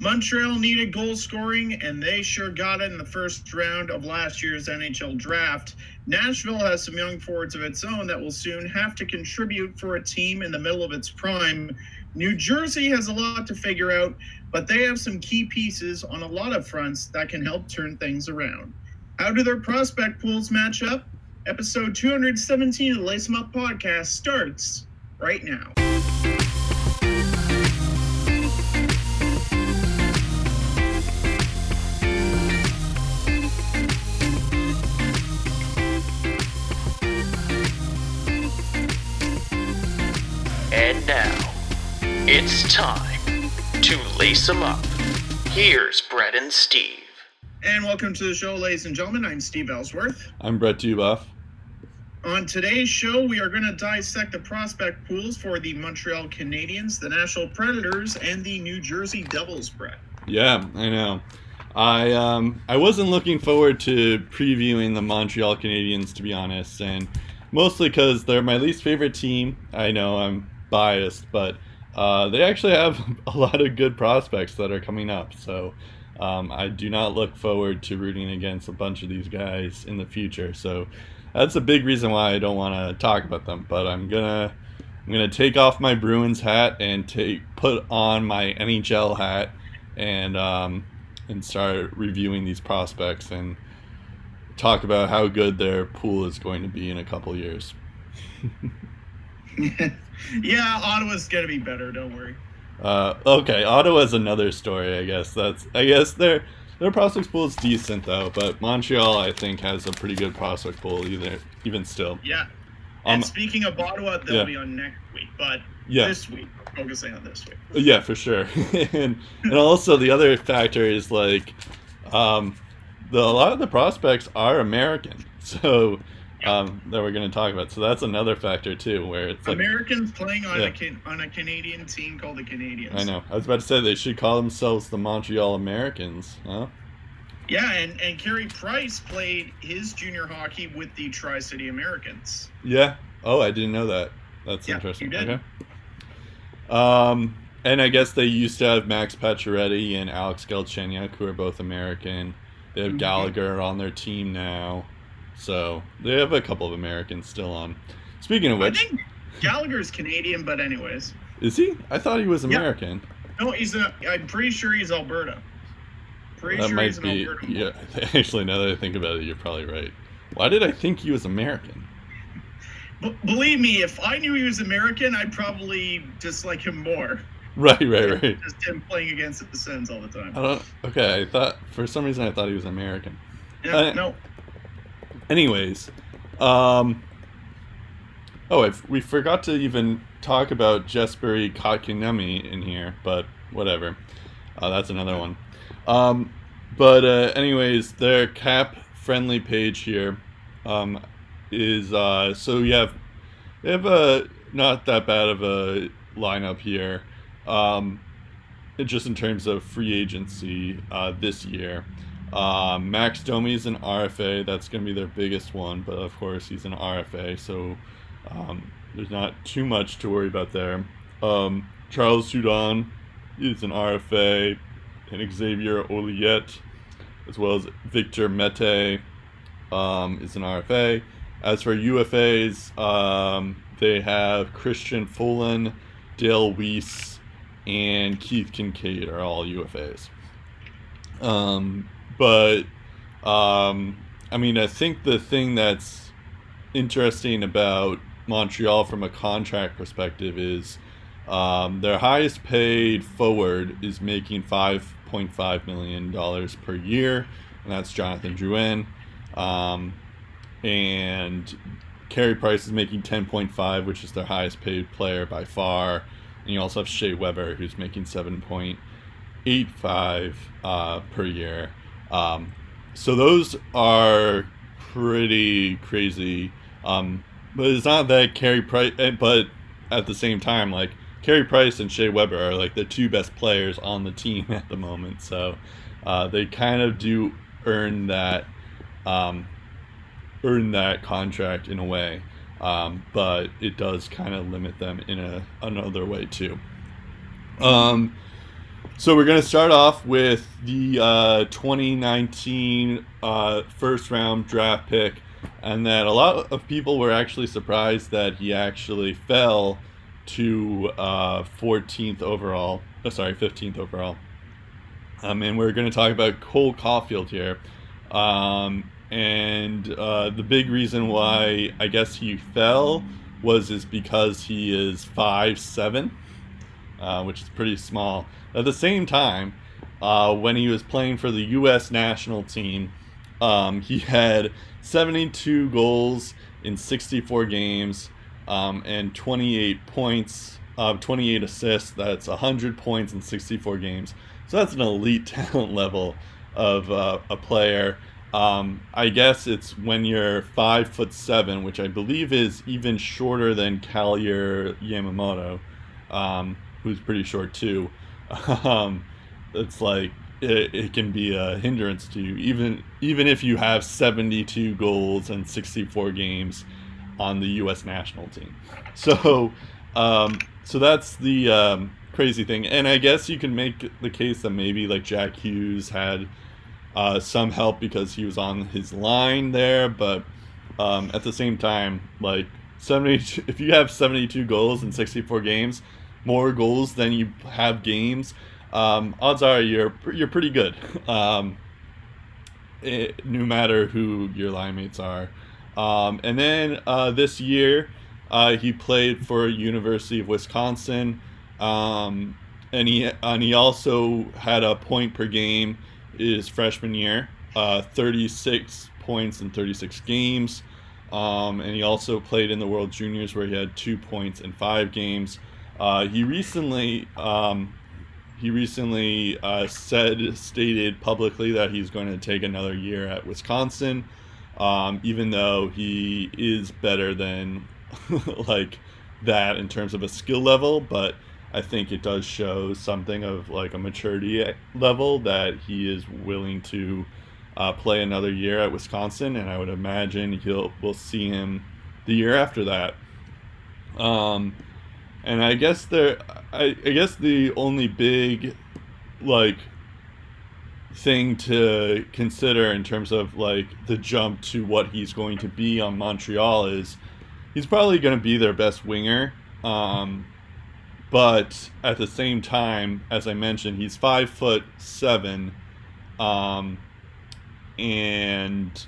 Montreal needed goal scoring, and they sure got it in the first round of last year's NHL draft. Nashville has some young forwards of its own that will soon have to contribute for a team in the middle of its prime. New Jersey has a lot to figure out, but they have some key pieces on a lot of fronts that can help turn things around. How do their prospect pools match up? Episode 217 of the Lace Up podcast starts right now. It's time to lace them up. Here's Brett and Steve. And welcome to the show, ladies and gentlemen. I'm Steve Ellsworth. I'm Brett Dubuff. On today's show, we are going to dissect the prospect pools for the Montreal Canadiens, the Nashville Predators, and the New Jersey Devils, Brett. Yeah, I know. I um I wasn't looking forward to previewing the Montreal Canadiens to be honest, and mostly because they're my least favorite team. I know I'm biased, but uh, they actually have a lot of good prospects that are coming up. So um, I do not look forward to rooting against a bunch of these guys in the future. So that's a big reason why I don't want to talk about them. But I'm gonna I'm gonna take off my Bruins hat and take put on my NHL hat and um, and start reviewing these prospects and talk about how good their pool is going to be in a couple years. yeah, Ottawa's going to be better, don't worry. Uh, okay, Ottawa's another story. I guess that's. I guess their their prospect pool is decent though, but Montreal I think has a pretty good prospect pool either. Even still. Yeah. And Um, speaking of Ottawa, they'll yeah. be on next week, but Yeah. this week, focusing on this week. Yeah, for sure. and and also the other factor is like, um, the a lot of the prospects are American, so um, that we're going to talk about. So that's another factor too, where it's like. Americans playing on Yeah. a can- on a Canadian team called the Canadians. I know. I was about to say they should call themselves the Montreal Americans, huh? Yeah, and and Carey Price played his junior hockey with the Tri City Americans. Yeah. Oh, I didn't know that. That's Yeah, interesting. you did. Okay. Um, and I guess they used to have Max Pacioretty and Alex Galchenyuk, who are both American. They have Mhm. Gallagher on their team now, so they have a couple of Americans still on. Speaking of I which, think Gallagher's Canadian, but anyways, is he? I thought he was Yeah. American. no, he's a. I'm pretty sure he's Alberta. Pretty that sure might he's be. Alberta. Yeah. Actually, now that I think about it, you're probably right. Why did I think he was American? B- believe me, if I knew he was American, I'd probably dislike him more. Right, right, right. Just him playing against the Sens all the time. I don't. Okay, I thought for some reason I thought he was American. Yeah, uh, no, Anyways, um, oh, I f we forgot to even talk about Jesperi Kotkaniemi in here, but whatever. Uh, that's another one. Um, but uh, anyways, their cap friendly page here um, is uh, so you have they have a not that bad of a lineup here. Um, just in terms of free agency uh, this year. Um, Max Domi is an RFA. That's going to be their biggest one, but of course he's an RFA, so um, there's not too much to worry about there. Um, Charles Hudon is an RFA, and Xavier Ouellet, as well as Victor Mete, um, is an RFA. As for UFAs, um, they have Christian Folin, Dale Weise, and Keith Kinkaid are all UFAs. Um, but um, I mean, I think the thing that's interesting about Montreal from a contract perspective is um, their highest paid forward is making five point five million dollars per year, and that's Jonathan Drouin. Um, and Carey Price is making ten point five, which is their highest paid player by far. And you also have Shea Weber, who's making seven point eight five uh, per year. Um, so those are pretty crazy. Um, but it's not that Carey Price, eh, but at the same time, like Carey Price and Shea Weber are like the two best players on the team at the moment. So uh, they kind of do earn that, um, earn that contract in a way. Um, but it does kind of limit them in a another way too. Um, So we're going to start off with the uh, 2019 uh, first round draft pick, and that a lot of people were actually surprised that he actually fell to uh, 14th overall. Oh, sorry, 15th overall. Um, and we're going to talk about Cole Caufield here. Um, and uh, the big reason why I guess he fell was is because he is five seven, uh, which is pretty small. At the same time, uh, when he was playing for the U.S. national team, um, he had 72 goals in 64 games um, and 28 points, uh, 28 assists. That's 100 points in 64 games. So that's an elite talent level of uh, a player. Um, I guess it's when you're five foot seven, which I believe is even shorter than Kailer Yamamoto, um, who's pretty short too. Um, it's like it, it, can be a hindrance to you, even even if you have 72 goals and 64 games on the U.S. national team. So, um, so that's the um, crazy thing, and I guess you can make the case that maybe like Jack Hughes had uh, some help because he was on his line there, but um, at the same time, like 70, if you have 72 goals in 64 games, more goals than you have games, um, odds are you're you're pretty good. Um, it, no matter who your line mates are. Um, and then uh, this year, uh, he played for University of Wisconsin, um, and he and he also had a point per game his freshman year, uh, 36 points in 36 games. Um, and he also played in the World Juniors where he had two points in five games. Uh, he recently um, he recently uh, said stated publicly that he's going to take another year at Wisconsin, um, even though he is better than like that in terms of a skill level, but I think it does show something of like a maturity level that he is willing to uh, play another year at Wisconsin, and I would imagine he'll we'll see him the year after that. Um, and I guess there, I, I guess the only big like thing to consider in terms of like the jump to what he's going to be on Montreal is he's probably going to be their best winger. Um, but at the same time, as I mentioned, he's five foot seven, um, and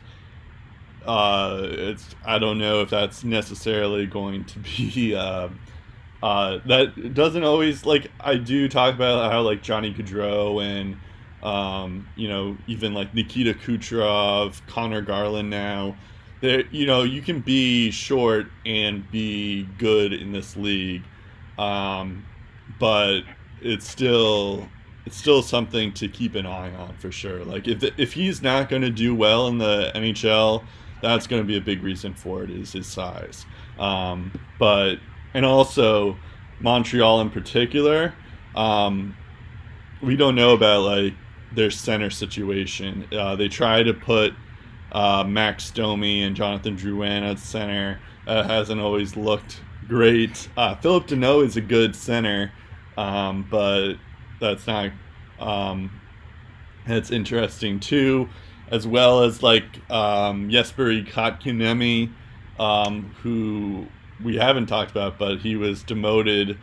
uh, it's I don't know if that's necessarily going to be uh, uh, that doesn't always like I do talk about how like Johnny Gaudreau and um, you know even like Nikita Kucherov, Conor Garland now. That you know, you can be short and be good in this league um, but it's still it's still something to keep an eye on for sure. Like if if he's not going to do well in the NHL, that's going to be a big reason for it is his size. Um, but and also Montreal in particular, um, we don't know about like their center situation. Uh, they try to put uh, Max Domi and Jonathan Drouin at center. Uh, hasn't always looked great. Uh, Phillip Danault is a good center, um, but that's not. Um, that's interesting too, as well as like um, Jesperi Kotkaniemi, um, who we haven't talked about, but he was demoted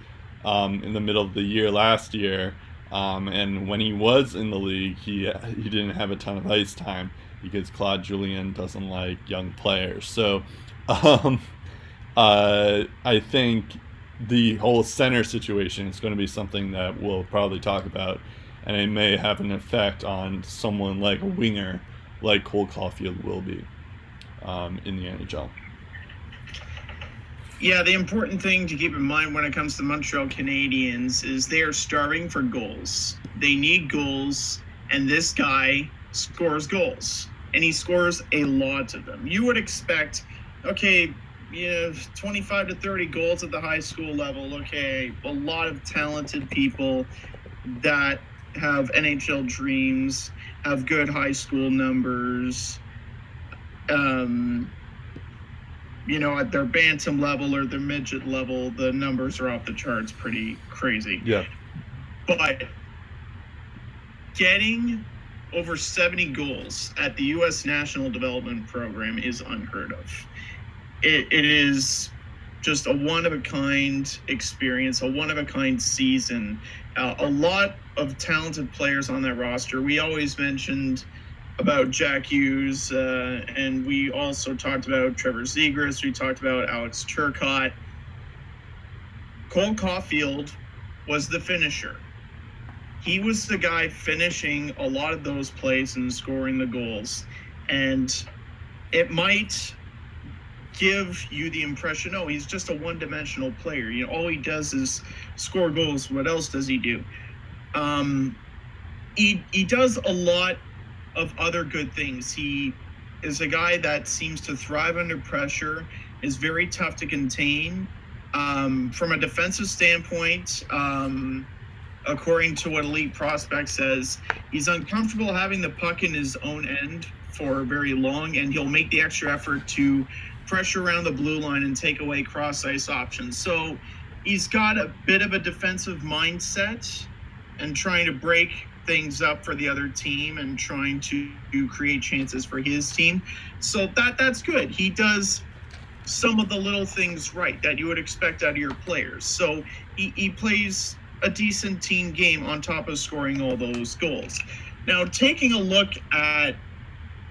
um, in the middle of the year last year. Um, and when he was in the league, he he didn't have a ton of ice time because Claude Julien doesn't like young players. So, um, uh, I think the whole center situation is going to be something that we'll probably talk about, and it may have an effect on someone like a winger, like Cole Caufield will be um, in the NHL. Yeah, the important thing to keep in mind when it comes to Montreal Canadiens is they are starving for goals. They need goals, and this guy scores goals, and he scores a lot of them. You would expect, okay, you have 25 to 30 goals at the high school level. Okay, a lot of talented people that have NHL dreams, have good high school numbers. Um, you know, at their bantam level or their midget level, the numbers are off the charts pretty crazy. Yeah. But getting over 70 goals at the U.S. National Development Program is unheard of. It, it is just a one of a kind experience, a one of a kind season. Uh, a lot of talented players on that roster. We always mentioned about Jack Hughes, uh, and we also talked about Trevor Zegras. We talked about Alex Turcotte. Cole Caufield was the finisher. He was the guy finishing a lot of those plays and scoring the goals. And it might give you the impression, oh, he's just a one-dimensional player. You know, all he does is score goals. What else does he do? Um, he he does a lot of other good things. He is a guy that seems to thrive under pressure, is very tough to contain. Um, from a defensive standpoint, um, according to what Elite Prospect says, he's uncomfortable having the puck in his own end for very long, and he'll make the extra effort to pressure around the blue line and take away cross ice options. So he's got a bit of a defensive mindset and trying to break things up for the other team and trying to, create chances for his team. So that that's good. He does some of the little things right that you would expect out of your players. So he, he plays a decent team game on top of scoring all those goals. Now, taking a look at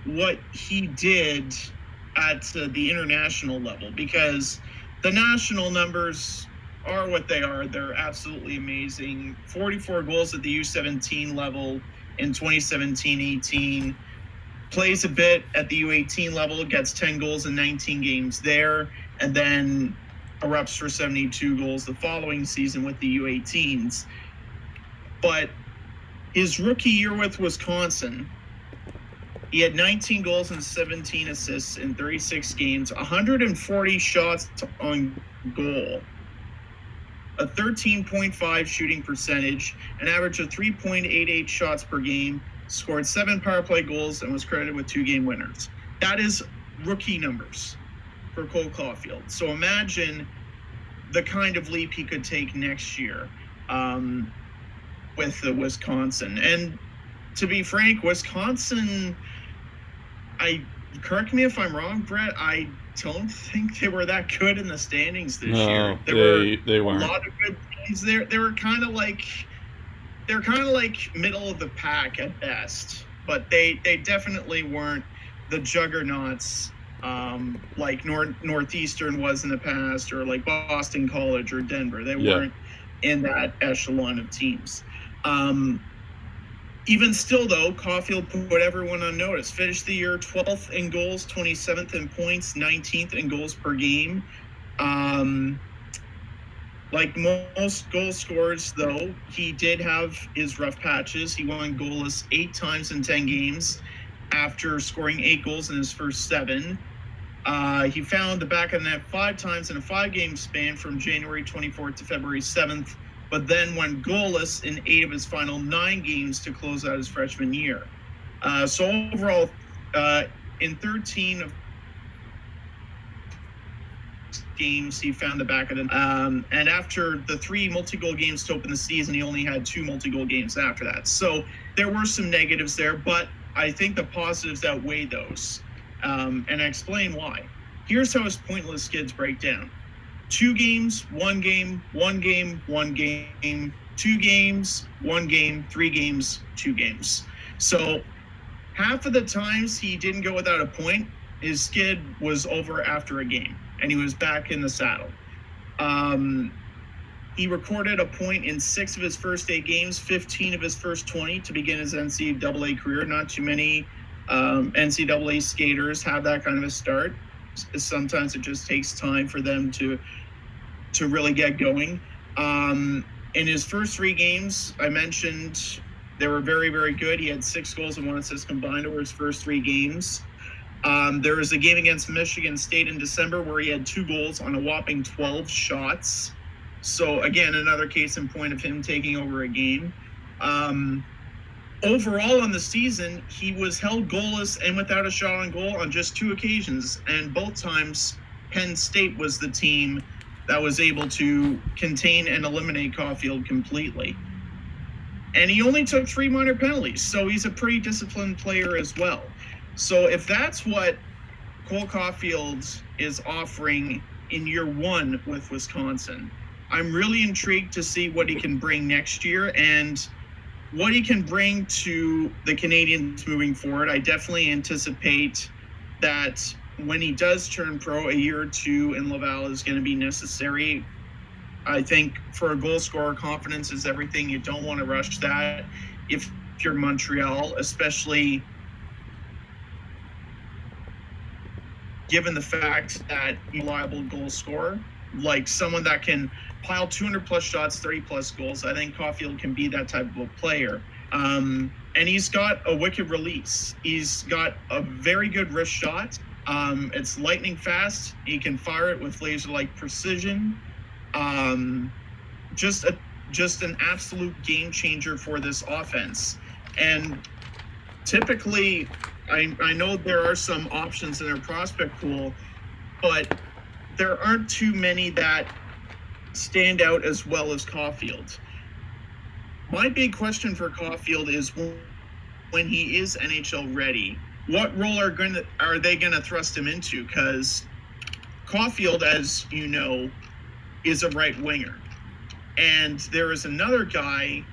what he did at uh, the international level, because the national numbers are what they are. They're absolutely amazing. 44 goals at the U17 level in 2017 18. Plays a bit at the U18 level, gets 10 goals in 19 games there, and then erupts for 72 goals the following season with the U18s. But his rookie year with Wisconsin, he had 19 goals and 17 assists in 36 games, 140 shots on goal a 13.5 shooting percentage, an average of 3.88 shots per game, scored seven power play goals, and was credited with two game winners. That is rookie numbers for Cole Caufield. So imagine the kind of leap he could take next year um, with the Wisconsin. And to be frank, Wisconsin, I correct me if I'm wrong, Brett. I don't think they were that good in the standings this No, year. There they were they weren't. a lot of good teams there. They were kind of like they're kind of like middle of the pack at best, but they they definitely weren't the juggernauts um, like North Northeastern was in the past, or like Boston College or Denver. They Yeah. weren't in that echelon of teams. Um, even still, though, Caufield put everyone on notice. Finished the year 12th in goals, 27th in points, 19th in goals per game. Um, like most goal scorers, though, he did have his rough patches. He won goalless eight times in 10 games after scoring eight goals in his first seven. Uh, he found the back of the net five times in a five game span from January 24th to February 7th, but then went goalless in eight of his final nine games to close out his freshman year. Uh, so overall, uh, in 13 of games, he found the back of the um, and after the three multi-goal games to open the season, he only had two multi-goal games after that. So there were some negatives there, but I think the positives outweigh those, um, and I explain why. Here's how his pointless skids break down: two games, one game, one game, one game, two games, one game, three games, two games. So half of the times he didn't go without a point, his skid was over after a game, and he was back in the saddle. Um, he recorded a point in six of his first eight games, 15 of his first 20 to begin his NCAA career. Not too many um, NCAA skaters have that kind of a start. Sometimes it just takes time for them to to really get going. Um, in his first three games, I mentioned they were very, very good. He had six goals and one assist combined over his first three games. Um, there was a game against Michigan State in December where he had two goals on a whopping 12 shots. So, again, another case in point of him taking over a game. Um, overall, on the season, he was held goalless and without a shot on goal on just two occasions. And both times, Penn State was the team that was able to contain and eliminate Caufield completely. and he only took three minor penalties, so he's a pretty disciplined player as well. So if that's what Cole Caufield is offering in year one with Wisconsin, I'm really intrigued to see what he can bring next year and what he can bring to the Canadians moving forward. I definitely anticipate that when he does turn pro, a year or two in Laval is going to be necessary. I think for a goal scorer, confidence is everything. You don't want to rush that if you're Montreal, especially given the fact that reliable goal scorer, like someone that can pile 200 plus shots, 30 plus goals. I think Caufield can be that type of a player. Um, and he's got a wicked release. He's got a very good wrist shot. Um, it's lightning fast. He can fire it with laser-like precision. Um, just a just an absolute game changer for this offense. And typically, I, I know there are some options in their prospect pool, but there aren't too many that stand out as well as Caufield. My big question for Caufield is when he is NHL ready, what role are going to are they going to thrust him into? Because Caufield, as you know, is a right winger, and there is another guy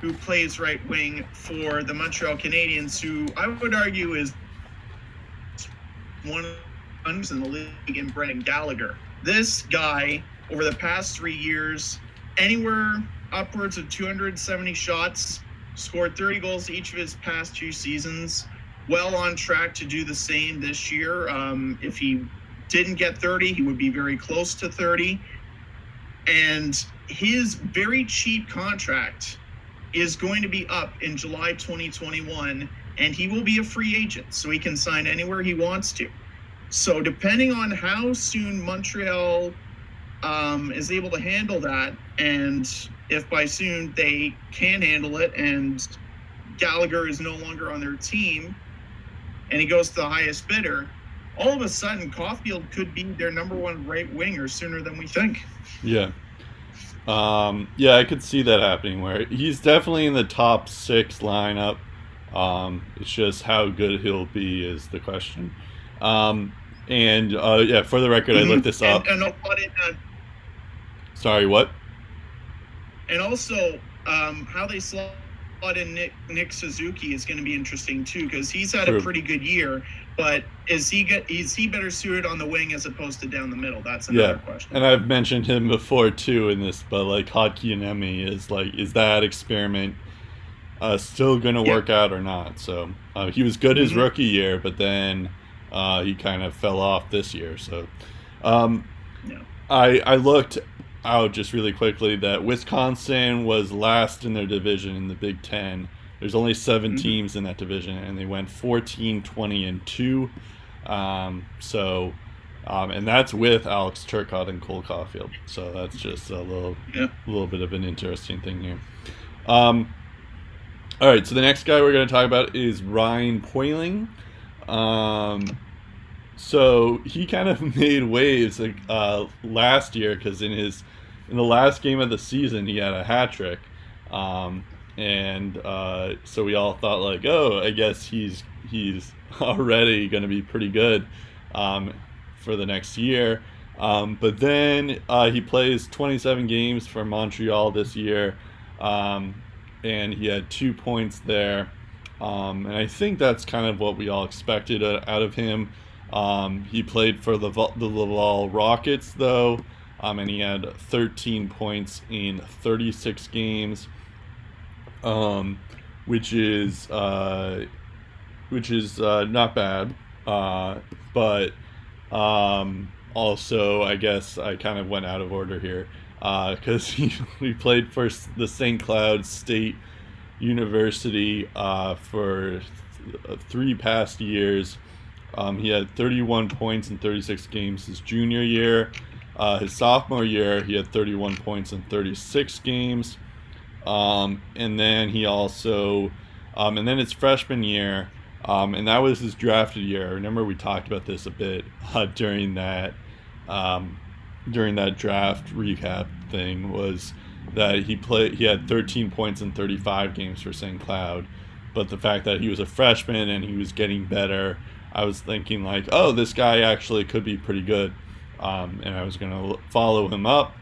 who plays right wing for the Montreal Canadiens, who I would argue is one of the in the league in Brendan Gallagher. This guy, over the past three years, anywhere upwards of 270 shots, scored 30 goals each of his past two seasons well on track to do the same this year. Um, if he didn't get 30, he would be very close to 30. And his very cheap contract is going to be up in July 2021, and he will be a free agent, so he can sign anywhere he wants to. So, depending on how soon Montreal um, is able to handle that, and if by soon they can handle it, and Gallagher is no longer on their team, and he goes to the highest bidder, all of a sudden Caufield could be their number one right winger sooner than we think. Yeah. Um, yeah, I could see that happening where he's definitely in the top six lineup. Um, it's just how good he'll be is the question. Um, and uh, yeah, for the record, mm-hmm. I looked this up. And, and uh, Sorry, what? And also, um, how they slot in Nick, Nick Suzuki is going to be interesting too because he's had True. a pretty good year. But is he get is he better suited on the wing as opposed to down the middle? That's another yeah. question. And I've mentioned him before too in this, but like Kotkaniemi is like is that experiment uh, still going to yeah. work out or not? So uh, he was good his mm-hmm. rookie year, but then uh, he kind of fell off this year. So um, yeah. I I looked out just really quickly that Wisconsin was last in their division in the Big Ten. There's only 7 mm-hmm. teams in that division, and they went 14, 20, and 2. Um, so, um, and that's with Alex Turcotte and Cole Caufield. So that's just a little, yeah. little bit of an interesting thing here. Um, all right, so the next guy we're going to talk about is Ryan Poehling. Um, so he kind of made waves uh, last year because in his in the last game of the season, he had a hat trick. Um, and uh, so we all thought like, oh, I guess he's he's already going to be pretty good um, for the next year. Um, but then uh, he plays 27 games for Montreal this year, um, and he had two points there. Um, and I think that's kind of what we all expected out of him. Um, he played for the, the Laval Rockets, though, um, and he had 13 points in 36 games, um, which is uh, which is uh, not bad, uh, but um, also I guess I kind of went out of order here because uh, he, he played for the St. Cloud State University uh, for th- three past years. Um, he had 31 points in 36 games his junior year. Uh, his sophomore year, he had 31 points in 36 games. Um, and then he also, um, and then his freshman year, um, and that was his drafted year. Remember we talked about this a bit uh, during that um, during that draft recap thing. Was that he played. He had 13 points in 35 games for St. Cloud, but the fact that he was a freshman and he was getting better, I was thinking like, oh, this guy actually could be pretty good, um, and I was gonna follow him up.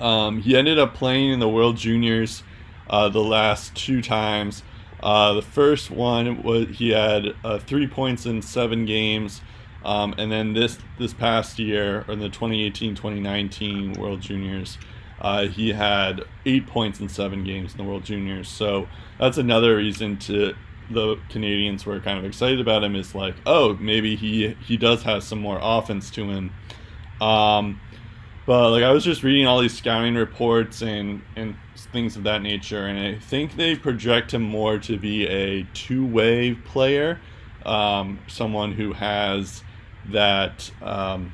Um, he ended up playing in the World Juniors uh, the last two times. Uh, the first one was he had uh, three points in seven games, um, and then this this past year, or in the 2018-2019 World Juniors, uh, he had eight points in seven games in the World Juniors. So that's another reason to the Canadians were kind of excited about him. Is like, oh, maybe he he does have some more offense to him. Um, but like I was just reading all these scouting reports and and things of that nature. And I think they project him more to be a two way player, um, someone who has that, um,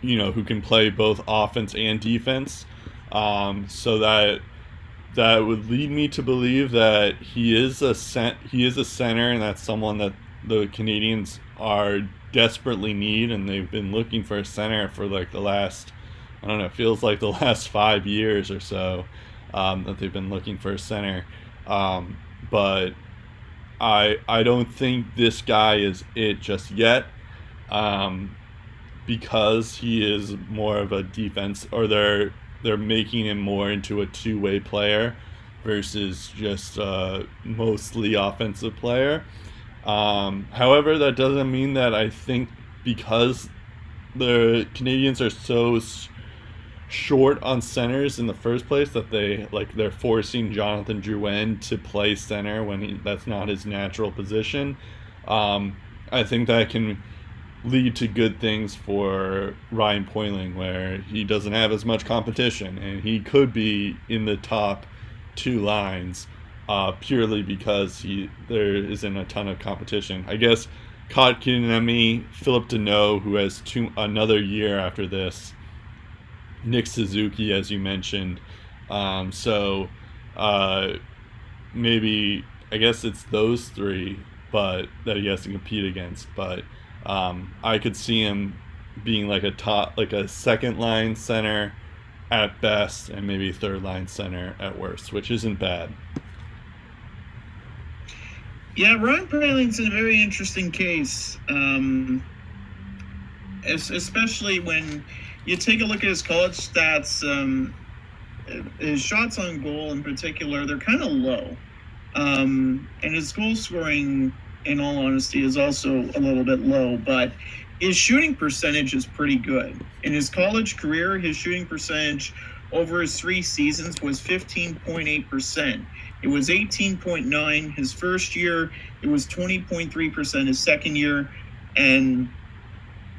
you know, who can play both offense and defense. Um, so that that would lead me to believe that he is a cent- he is a center, and that's someone that the Canadians are desperately need, and they've been looking for a center for like the last I don't know, it feels like the last five years or so um, that they've been looking for a center. Um, but I I don't think this guy is it just yet, um, because he is more of a defense, or they're they're making him more into a two way player versus just a mostly offensive player. Um, however, that doesn't mean that I think because the Canadians are so short on centers in the first place that they like they're forcing Jonathan Drouin to play center when he, that's not his natural position. Um, I think that can lead to good things for Ryan Poehling where he doesn't have as much competition and he could be in the top two lines uh, purely because he there isn't a ton of competition. I guess Kotkaniemi, Phillip Danault, who has two another year after this, Nick Suzuki, as you mentioned. Um, so uh, maybe I guess it's those three, but that he has to compete against. But um, I could see him being like a top, like a second line center at best, and maybe third line center at worst, which isn't bad. Yeah, Ryan in a very interesting case, um, especially when you take a look at his college stats. Um, his shots on goal, in particular, they're kind of low, um, and his goal scoring, in all honesty, is also a little bit low. But his shooting percentage is pretty good. In his college career, his shooting percentage over his three seasons was 15.8%. It was 18.9 his first year. It was 20.3% his second year, and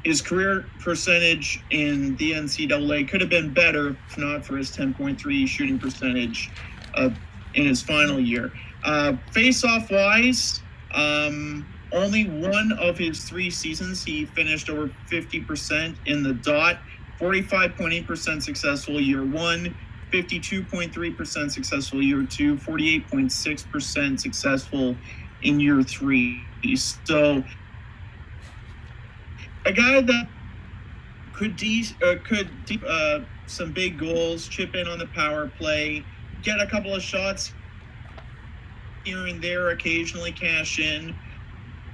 his career percentage in the NCAA could have been better if not for his 10.3 shooting percentage uh, in his final year. Uh, face off wise, um, only one of his three seasons he finished over 50% in the dot, 45.8% successful year one, 52.3% successful year two, 48.6% successful in year three. So a guy that could de- uh, could de- uh, some big goals, chip in on the power play, get a couple of shots here and there, occasionally cash in.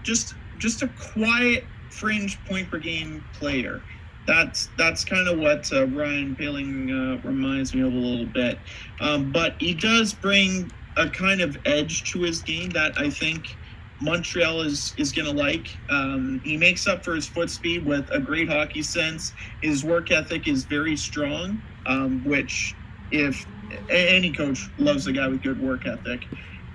Just just a quiet fringe point per game player. That's that's kind of what uh, Ryan Poehling uh, reminds me of a little bit. Um, but he does bring a kind of edge to his game that I think Montreal is is going to like. Um, he makes up for his foot speed with a great hockey sense. His work ethic is very strong, um, which if any coach loves a guy with good work ethic.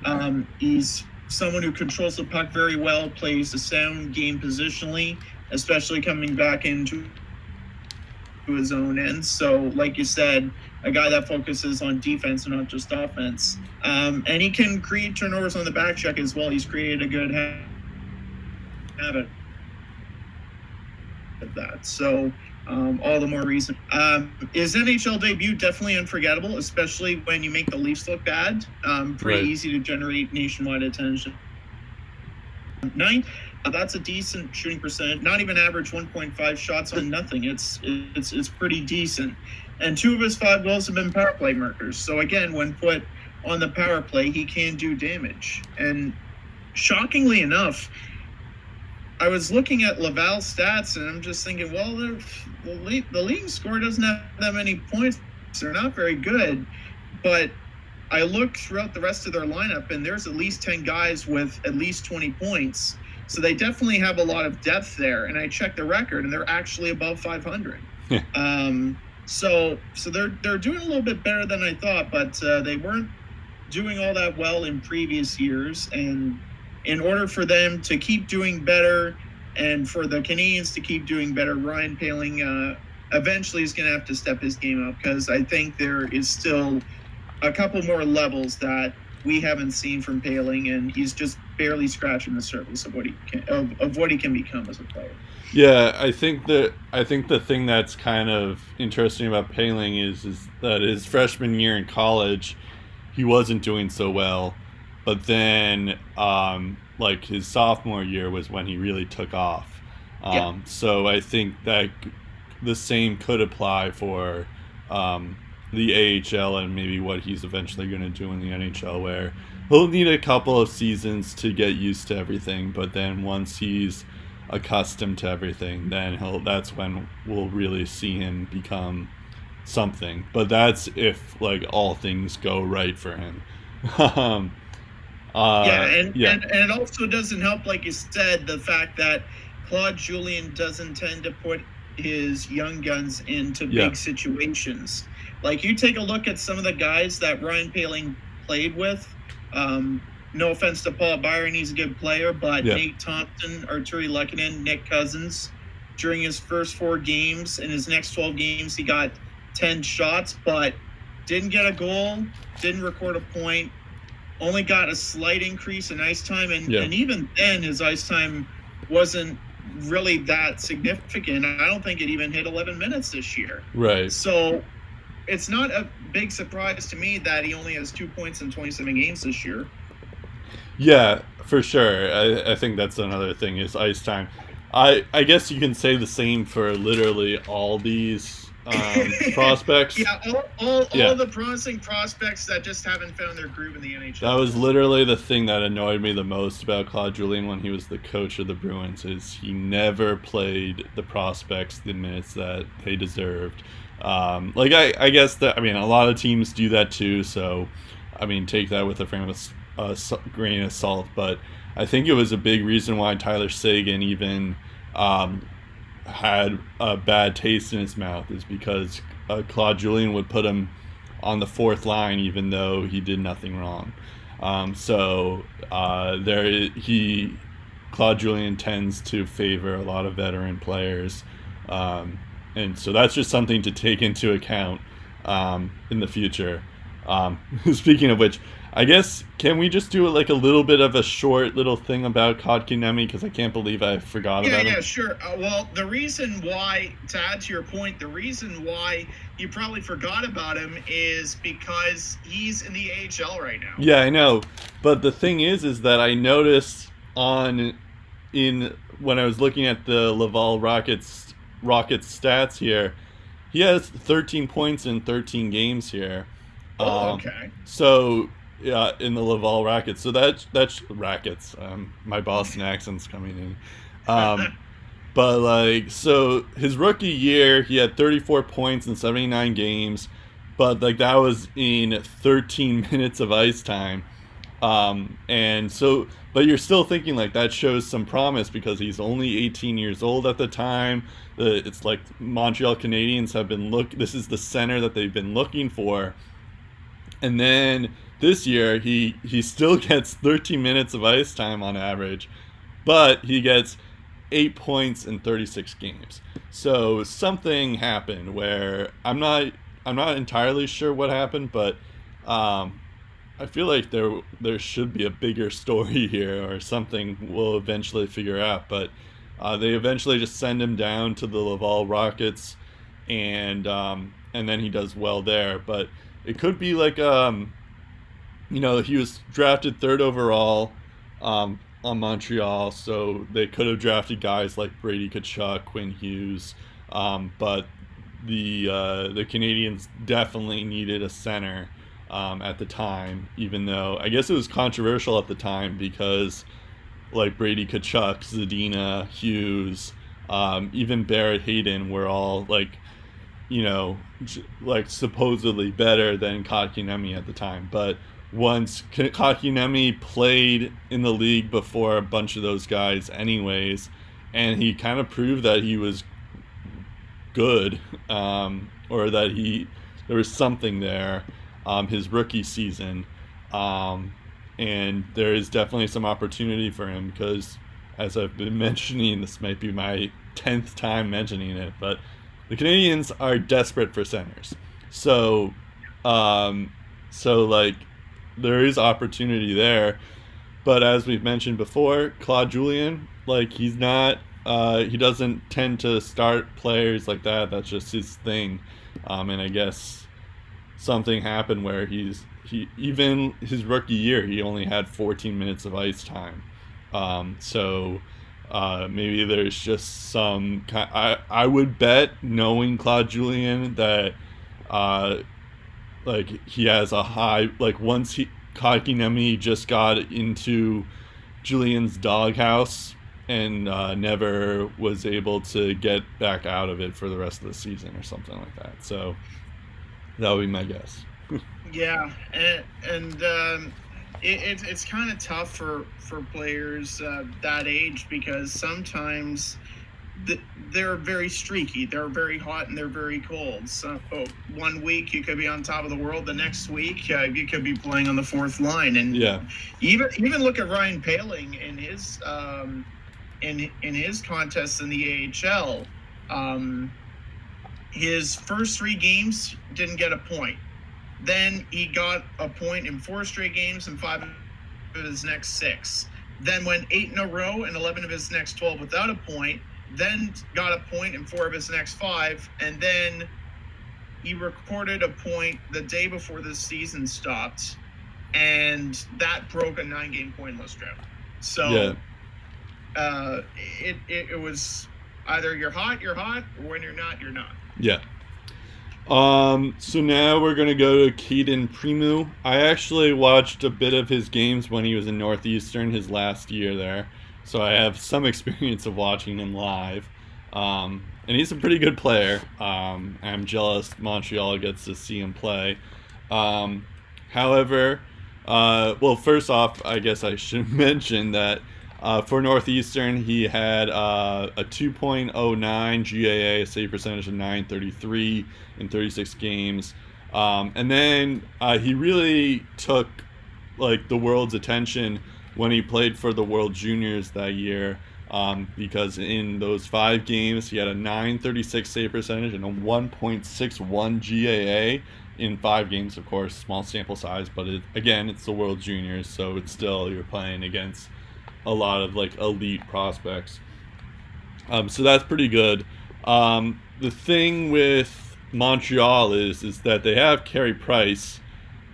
Um, he's someone who controls the puck very well, plays a sound game positionally, especially coming back into his own end. So, like you said, a guy that focuses on defense and not just offense. Um, and he can create turnovers on the back check as well. He's created a good habit of that. So, um, all the more reason. Um, his NHL debut definitely unforgettable, especially when you make the Leafs look bad. Um, pretty right. easy to generate nationwide attention. Ninth, uh, that's a decent shooting percent. Not even average 1.5 shots on nothing. It's it's it's pretty decent. and two of his five goals have been power play markers. So again, when put on the power play, he can do damage. And shockingly enough, I was looking at Laval's stats and I'm just thinking, well, the, the, the leading score doesn't have that many points. They're not very good. But I looked throughout the rest of their lineup and there's at least 10 guys with at least 20 points. So they definitely have a lot of depth there. And I checked the record and they're actually above 500. um, so so they're they're doing a little bit better than I thought, but uh, they weren't doing all that well in previous years. And in order for them to keep doing better and for the Canadians to keep doing better, Ryan Poehling uh, eventually is going to have to step his game up because I think there is still a couple more levels that we haven't seen from Poehling, and he's just barely scratching the surface of what he can of, of what he can become as a player. Yeah, I think that I think the thing that's kind of interesting about Poehling is is that his freshman year in college, he wasn't doing so well, but then um, like his sophomore year was when he really took off. Um, yeah. So I think that the same could apply for um, the AHL and maybe what he's eventually going to do in the NHL, where he'll need a couple of seasons to get used to everything, but then once he's accustomed to everything, then he'll that's when we'll really see him become something. But that's if like all things go right for him. um, uh, yeah, and, yeah. And, and it also doesn't help, like you said, the fact that Claude Julien doesn't tend to put his young guns into yeah. big situations. Like you take a look at some of the guys that Ryan Poehling played with. Um, no offense to Paul Byron, he's a good player, but yeah. Nate Thompson, Artturi Lehkonen, Nick Cousins, during his first four games, in his next 12 games, he got 10 shots, but didn't get a goal, didn't record a point, only got a slight increase in ice time. And, yeah. and even then, his ice time wasn't really that significant. I don't think it even hit 11 minutes this year. Right. So it's not a big surprise to me that he only has two points in 27 games this year. Yeah, for sure. I, I think that's another thing is ice time. I I guess you can say the same for literally all these um, prospects. Yeah, all, all, yeah. all the promising prospects that just haven't found their groove in the NHL. That was literally the thing that annoyed me the most about Claude Julien when he was the coach of the Bruins is he never played the prospects the minutes that they deserved. Um, like I, I guess that I mean a lot of teams do that too. So I mean take that with a frame of a grain of salt, but I think it was a big reason why Tyler Seguin even um, had a bad taste in his mouth is because uh, Claude Julien would put him on the fourth line even though he did nothing wrong. Um, so uh, there he Claude Julien tends to favor a lot of veteran players, um, and so that's just something to take into account um, in the future. Um, speaking of which, I guess can we just do like a little bit of a short little thing about Kotkaniemi because I can't believe I forgot yeah, about yeah, him. Yeah, yeah, sure. Uh, well, the reason why, to add to your point, the reason why you probably forgot about him is because he's in the AHL right now. Yeah, I know. But the thing is, is that I noticed on in when I was looking at the Laval Rockets Rockets stats here, he has 13 points in 13 games here. Oh, um, okay. So yeah, in the Laval Rackets. So that that's Rackets. Um, my Boston accent's coming in. Um, but like, so his rookie year, he had 34 points in 79 games, but like that was in 13 minutes of ice time. Um, and so, but you're still thinking like that shows some promise because he's only 18 years old at the time. The, it's like Montreal Canadiens have been look. This is the center that they've been looking for, and then this year, he he still gets 13 minutes of ice time on average, but he gets eight points in 36 games. So something happened where I'm not I'm not entirely sure what happened, but um, I feel like there there should be a bigger story here or something we'll eventually figure out. But uh, they eventually just send him down to the Laval Rockets, and um, and then he does well there. But it could be like um, you know, he was drafted third overall um, on Montreal, so they could have drafted guys like Brady Tkachuk, Quinn Hughes, um, but the uh, the Canadians definitely needed a center um, at the time, even though I guess it was controversial at the time because like Brady Tkachuk, Zadina, Hughes, um, even Barrett Hayton were all like, you know, like supposedly better than Kotkaniemi at the time. But once K- Kotkaniemi played in the league before a bunch of those guys, anyways, and he kind of proved that he was good, um, or that he there was something there. Um, his rookie season. Um, and there is definitely some opportunity for him because as i've been mentioning this might be my 10th time mentioning it but the Canadiens are desperate for centers so um, so like there is opportunity there. But as we've mentioned before claude julien like he's not uh, he doesn't tend to start players like that. That's just his thing. Um, and i guess something happened where he's he even his rookie year he only had 14 minutes of ice time. Um, so uh, maybe there's just some I, I would bet knowing claude julien that uh, like he has a high like once he Kotkaniemi just got into julien's doghouse and uh, never was able to get back out of it for the rest of the season or something like that. So that would be my guess. Yeah, and, and um, it, it, it's kind of tough for for players uh, that age because sometimes they're very streaky. They're very hot and they're very cold. So one week you could be on top of the world, the next week uh, you could be playing on the fourth line. And yeah even even look at Ryan Poehling in his um, in in his contests in the AHL. Um, his first three games didn't get a point. Then he got a point in four straight games and five of his next six. Then went eight in a row and 11 of his next 12 without a point. Then got a point in four of his next five. And then he recorded a point the day before the season stopped. And that broke a nine game pointless drought. So yeah uh, it, it, it was either you're hot, you're hot, or when you're not, you're not. Yeah. Um, so now we're gonna go to Cayden Primeau. I actually watched a bit of his games when he was in Northeastern his last year there, so I have some experience of watching him live. Um, and he's a pretty good player. Um, I'm jealous Montreal gets to see him play. Um, however, uh, well, first off, I guess I should mention that uh, for Northeastern, he had uh, a 2.09 GAA, save percentage of 933 in 36 games. Um, and then uh, he really took like the world's attention when he played for the World Juniors that year. Um, because in those five games, he had a 936 save percentage and a 1.61 GAA in five games, of course, small sample size, but it, again, it's the World Juniors, so it's still you're playing against a lot of like elite prospects. Um, so that's pretty good. Um, the thing with Montreal is is that they have Carey Price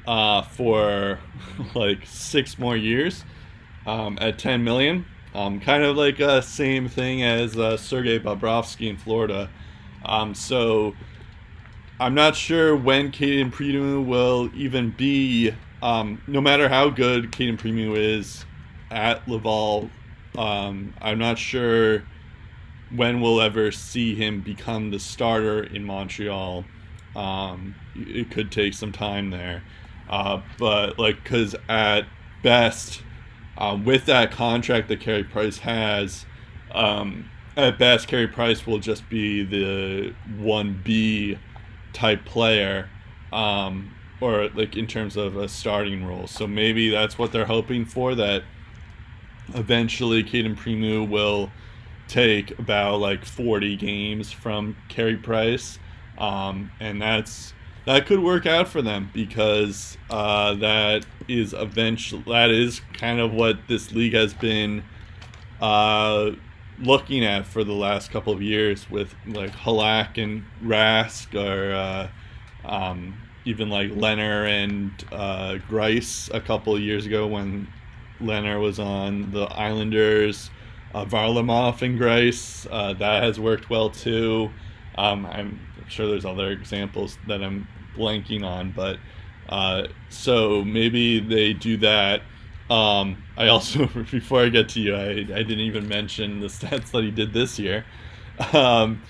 uh, for like six more years um, at 10 million. Um, kind of like a same thing as uh, Sergei Bobrovsky in Florida. Um, so I'm not sure when Cayden Primeau will even be. Um, no matter how good Cayden Primeau is at Laval, um, I'm not sure when we'll ever see him become the starter in Montreal. Um, it could take some time there, uh, but like because at best, uh, with that contract that Carey Price has, um, at best Carey Price will just be the one B type player, um, or like in terms of a starting role. So maybe that's what they're hoping for. That eventually Cayden Primeau will take about like 40 games from Carey Price, um, and that's that could work out for them because uh, that is eventually that is kind of what this league has been uh, looking at for the last couple of years with like Halak and Rask or uh, um, even like Lehner and uh, Greiss a couple of years ago when Lehner was on the Islanders. Uh, Varlamov and Greiss, uh, that has worked well too. Um, I'm sure there's other examples that I'm blanking on, but uh, so maybe they do that. Um, I also, before I get to you, I, I didn't even mention the stats that he did this year. Um,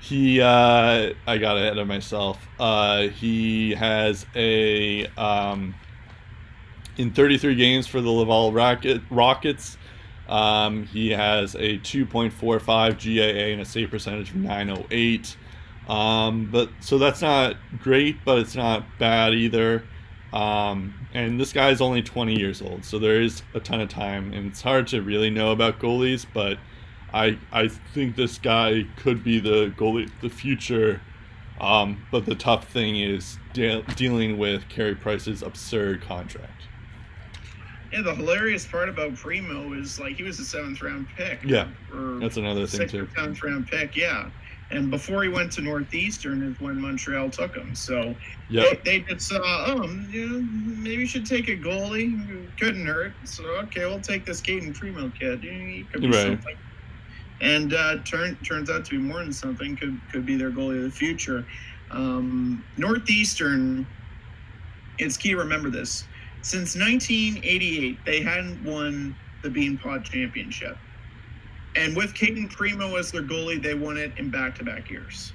he, uh, I got ahead of myself. Uh, he has a, um, in 33 games for the Laval Rocket, Rockets, um, he has a 2.45 GAA and a save percentage of 908. Um, but so that's not great, but it's not bad either. Um, and this guy's only 20 years old, so there is a ton of time, and it's hard to really know about goalies. But I I think this guy could be the goalie, the future. Um, but the tough thing is de- dealing with Carey Price's absurd contract. Yeah, the hilarious part about Primeau is like he was a seventh round pick. Yeah, that's another thing too. seventh round pick. Yeah, and before he went to Northeastern is when Montreal took him. So Yep. they, they just saw, oh, maybe you should take a goalie. Couldn't hurt. So okay, we'll take this Cayden Primeau kid. He could be Right. something. And uh, turn, turns out to be more than something. Could could be their goalie of the future. Um, Northeastern. It's key to remember this. Since 1988, they hadn't won the Beanpot Championship. And with Cayden Primeau as their goalie, they won it in back to back years.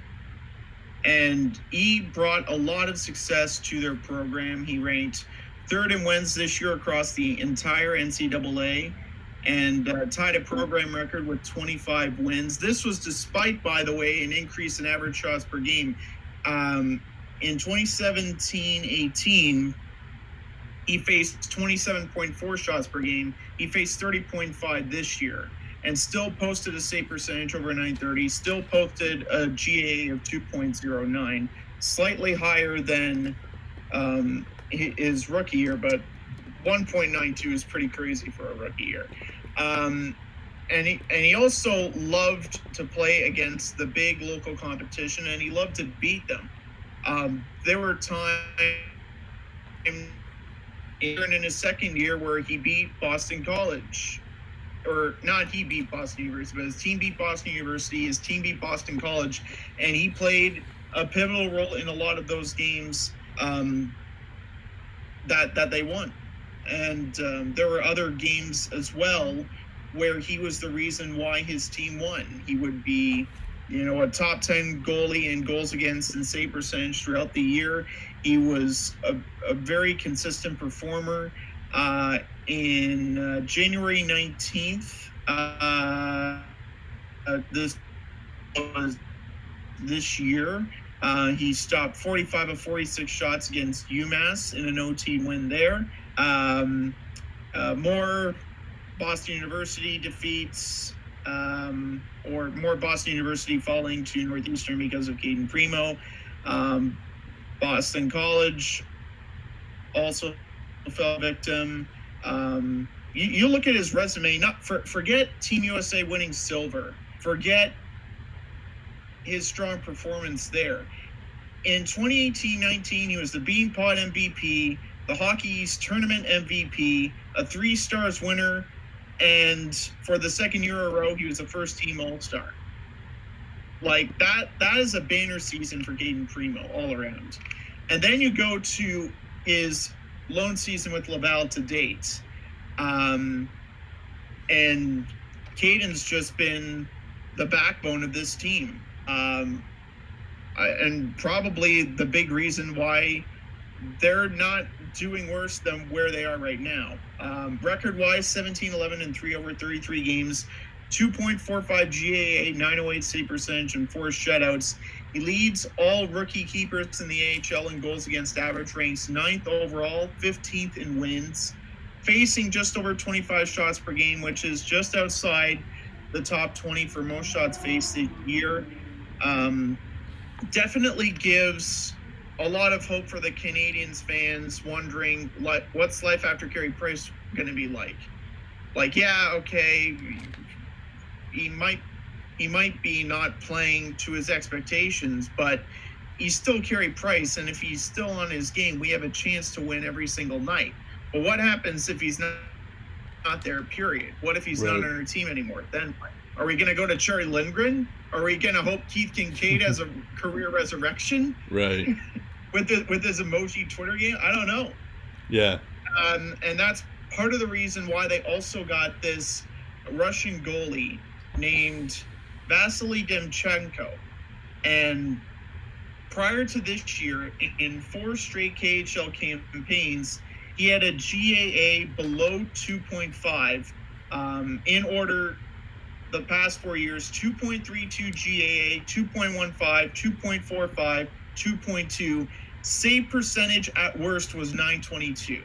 And he brought a lot of success to their program. He ranked third in wins this year across the entire NCAA and uh, tied a program record with 25 wins. This was despite, by the way, an increase in average shots per game. Um, in 2017 18, he faced 27.4 shots per game. He faced 30.5 this year and still posted a save percentage over 930, still posted a GAA of 2.09, slightly higher than um, his rookie year, but 1.92 is pretty crazy for a rookie year. Um, and he and he also loved to play against the big local competition, and he loved to beat them. Um, there were times in his second year where he beat Boston College. Or not he beat Boston University, but his team beat Boston University, his team beat Boston College, and he played a pivotal role in a lot of those games um, that that they won. And um, there were other games as well where he was the reason why his team won. He would be, you know, a top 10 goalie in goals against and save percentage throughout the year. He was a, a very consistent performer. Uh, in uh, January 19th, uh, uh, this was this year. Uh, he stopped 45 of 46 shots against UMass in an OT win there. Um, uh, more Boston University defeats, um, or more Boston University falling to Northeastern because of Cayden Primeau. Um, Boston College also fell victim. Um, you, you look at his resume. Not for, forget Team USA winning silver. Forget his strong performance there. In 2018-19, he was the Beanpot MVP, the Hockey East Tournament MVP, a three stars winner, and for the second year in a row, he was a first team All Star. Like that, that is a banner season for Cayden Primeau all around. And then you go to his lone season with Laval to date. Um, and Cayden's just been the backbone of this team. Um, and probably the big reason why they're not doing worse than where they are right now. Um, record wise, 17 11 and 3 over 33 games, 2.45 GAA, 908 save percentage, and four shutouts. He leads all rookie keepers in the AHL in goals against average, ranks ninth overall, 15th in wins, facing just over 25 shots per game, which is just outside the top 20 for most shots faced a year. Um, definitely gives a lot of hope for the Canadiens fans wondering what's life after Carey Price going to be like. Like, yeah, okay, he might he might be not playing to his expectations, but he's still Carey Price, and if he's still on his game, we have a chance to win every single night. But what happens if he's not not there, period? What if he's not on our team anymore? Then? Are we going to go to Charlie Lindgren? Are we going to hope Keith Kinkaid has a career resurrection Right. with the, with his emoji Twitter game? I don't know. Yeah. Um, and that's part of the reason why they also got this Russian goalie named Vasily Demchenko. And prior to this year, in, four straight KHL campaigns, he had a GAA below 2.5. Um, in order, the past four years 2.32 GAA, 2.15, 2.45, 2.2. Save percentage at worst was 922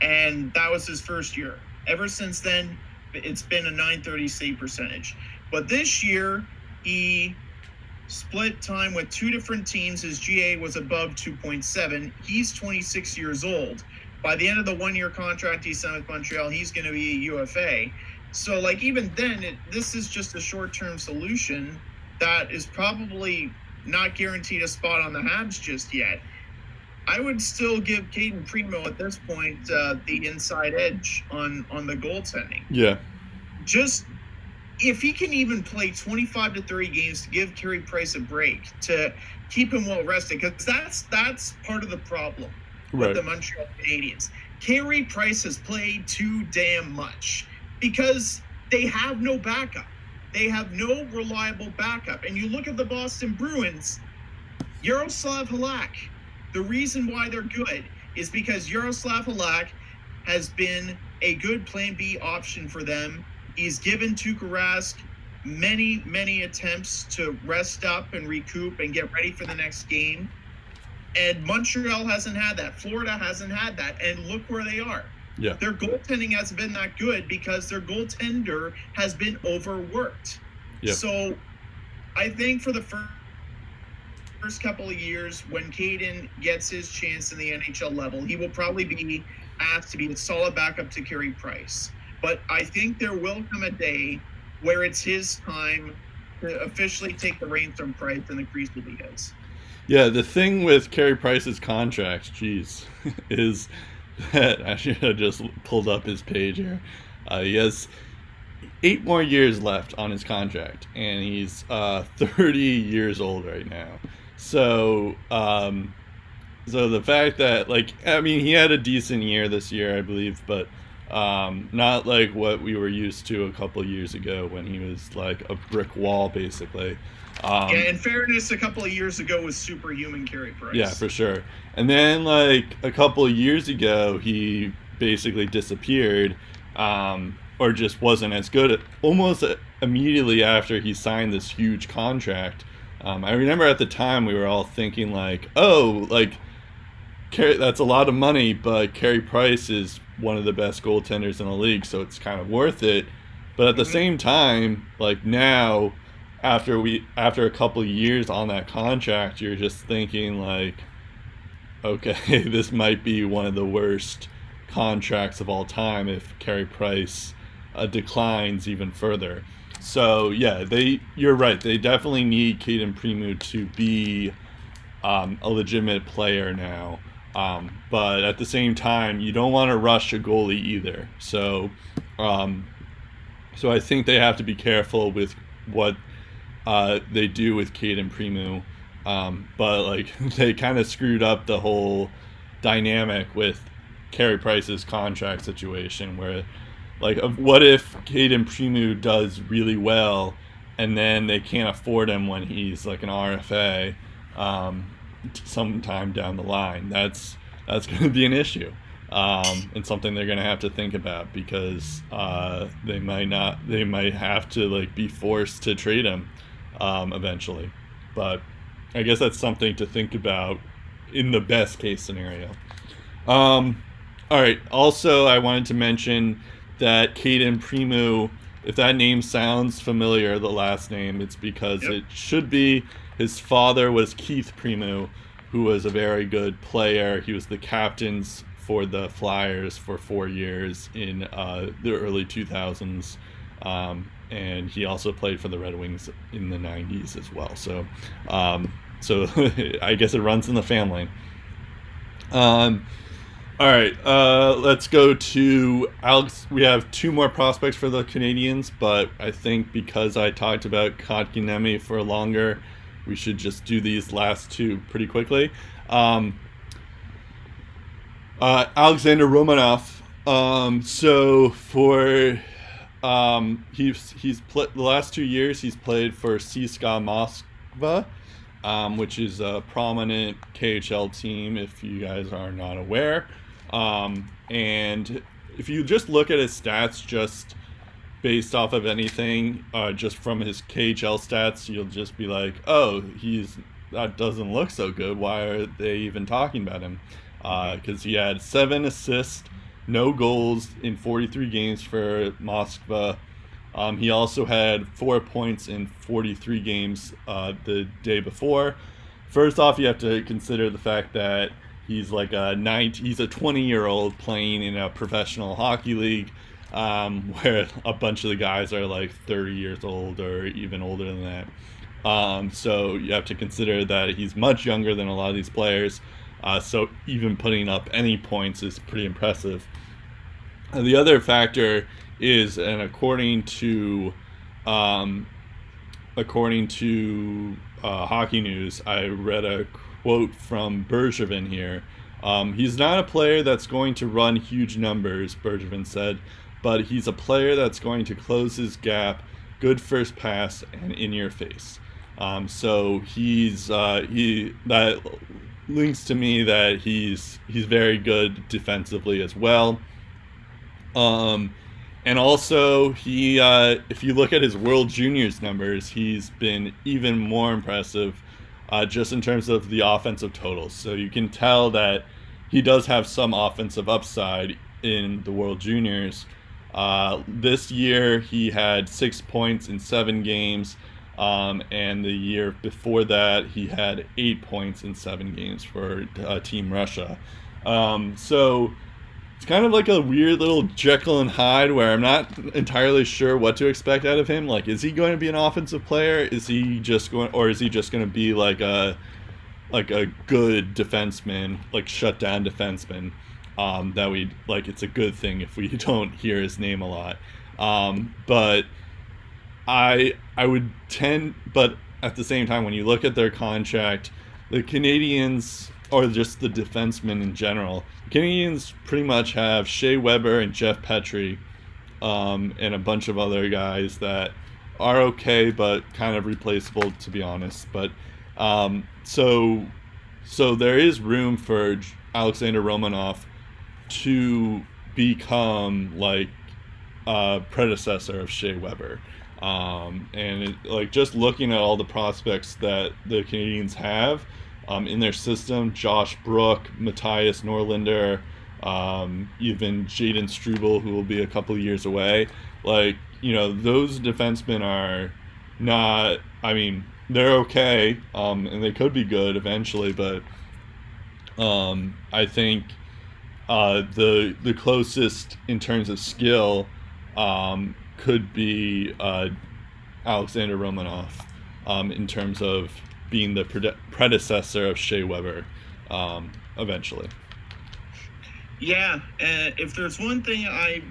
and that was his first year. Ever since then, it's been a 930 save percentage. But this year, he split time with two different teams. His GA was above 2.7. He's 26 years old. By the end of the one-year contract he signed with Montreal, he's going to be a UFA. So, like even then, it, this is just a short-term solution that is probably not guaranteed a spot on the Habs just yet. I would still give Cayden Primeau at this point uh, the inside edge on on the goaltending. Yeah. Just if he can even play 25 to 30 games to give Carey Price a break to keep him well rested, because that's that's part of the problem with the Montreal Canadiens. Carey Price has played too damn much because they have no backup. They have no reliable backup. And you look at the Boston Bruins, Yaroslav Halak. The reason why they're good is because Yaroslav Halak has been a good plan B option for them. He's given Tuukka Rask many, many attempts to rest up and recoup and get ready for the next game. And Montreal hasn't had that. Florida hasn't had that. And look where they are. Yeah. Their goaltending hasn't been that good because their goaltender has been overworked. Yep. So I think for the first first couple of years, when Cayden gets his chance in the NHL level, he will probably be asked to be a solid backup to Carey Price. But I think there will come a day where it's his time to officially take the reins from Price and the crease will be his. Yeah, the thing with Carey Price's contract, jeez, is that I should have just pulled up his page here. Uh, he has eight more years left on his contract, and he's uh, 30 years old right now. So, um, so the fact that, like, I mean, he had a decent year this year, I believe, but um, not like what we were used to a couple years ago when he was like a brick wall, basically. Um, yeah, in fairness, a couple of years ago was superhuman Carey Price. yeah, for sure. And then like a couple of years ago, he basically disappeared, um, or just wasn't as good. Almost immediately after he signed this huge contract, um, I remember at the time we were all thinking like, oh, like. That's a lot of money, but Carey Price is one of the best goaltenders in the league, so it's kind of worth it. But at the Mhm. same time, like now, after we after a couple of years on that contract, you're just thinking like, okay, this might be one of the worst contracts of all time if Carey Price uh, declines even further. So yeah, they you're right. They definitely need Cayden Primeau to be um, a legitimate player now. Um, but at the same time, you don't want to rush a goalie either. So, um, so I think they have to be careful with what uh, they do with Cayden Primeau. Um, but like they kind of screwed up the whole dynamic with Carey Price's contract situation, where like what if Cayden Primeau does really well, and then they can't afford him when he's like an RFA. Um, sometime down the line. That's that's going to be an issue, um, and something they're going to have to think about because uh, they might not. They might have to like be forced to trade him um, eventually. But I guess that's something to think about in the best case scenario. Um, all right. Also, I wanted to mention that Cayden Primeau. If that name sounds familiar, the last name, it's because Yep. it should be. His father was Keith Primeau, who was a very good player. He was the captains for the Flyers for four years in uh, the early 2000s. Um, and he also played for the Red Wings in the 90s as well. So, um, so I guess it runs in the family. Um, All right, uh, let's go to Alex. We have two more prospects for the Canadiens, but I think because I talked about Kotkaniemi for longer, we should just do these last two pretty quickly. Um, uh, Alexander Romanov. Um, so for um, he's he's pl- the last two years he's played for CSKA Moskva, um, which is a prominent KHL team. If you guys are not aware, um, and if you just look at his stats, just based off of anything, uh, just from his KHL stats, you'll just be like, oh, he's that doesn't look so good. Why are they even talking about him? Because uh, he had seven assists, no goals in 43 games for Moskva. Um, he also had four points in 43 games uh, the day before. First off, you have to consider the fact that he's like a 19, he's a 20 year old playing in a professional hockey league um, where a bunch of the guys are like 30 years old or even older than that. Um, so you have to consider that he's much younger than a lot of these players. Uh, so even putting up any points is pretty impressive. And the other factor is, and according to, um, according to uh, Hockey News, I read a quote from Bergevin here. Um, he's not a player that's going to run huge numbers, Bergevin said, but he's a player that's going to close his gap, good first pass, and in your face. Um, so he's uh, he that links to me that he's he's very good defensively as well. Um, and also he uh, if you look at his World Juniors numbers, he's been even more impressive, uh, just in terms of the offensive totals. So you can tell that he does have some offensive upside in the World Juniors. Uh, this year he had six points in seven games. Um, and the year before that, he had eight points in seven games for uh, Team Russia. Um, so it's kind of like a weird little Jekyll and Hyde where I'm not entirely sure what to expect out of him. Like, is he going to be an offensive player? Is he just going, or is he just going to be like a like a good defenseman, like shut down defenseman? Um, that we like. It's a good thing if we don't hear his name a lot. Um, but I I would tend, but at the same time, when you look at their contract, the Canadiens or just the defensemen in general, Canadiens pretty much have Shea Weber and Jeff Petry, um, and a bunch of other guys that are okay but kind of replaceable to be honest. But um, so so there is room for Alexander Romanov to become like a predecessor of Shea Weber. Um, and it, like just looking at all the prospects that the Canadiens have um, in their system, Josh Brook, Mattias Norlinder, um, even Jayden Struble, who will be a couple years away. Like you know, those defensemen are not. I mean, they're okay, um, and they could be good eventually, but um, I think uh, the the closest in terms of skill um, could be uh, Alexander Romanov um, in terms of being the prede- predecessor of Shea Weber um, eventually. Yeah, uh, if there's one thing I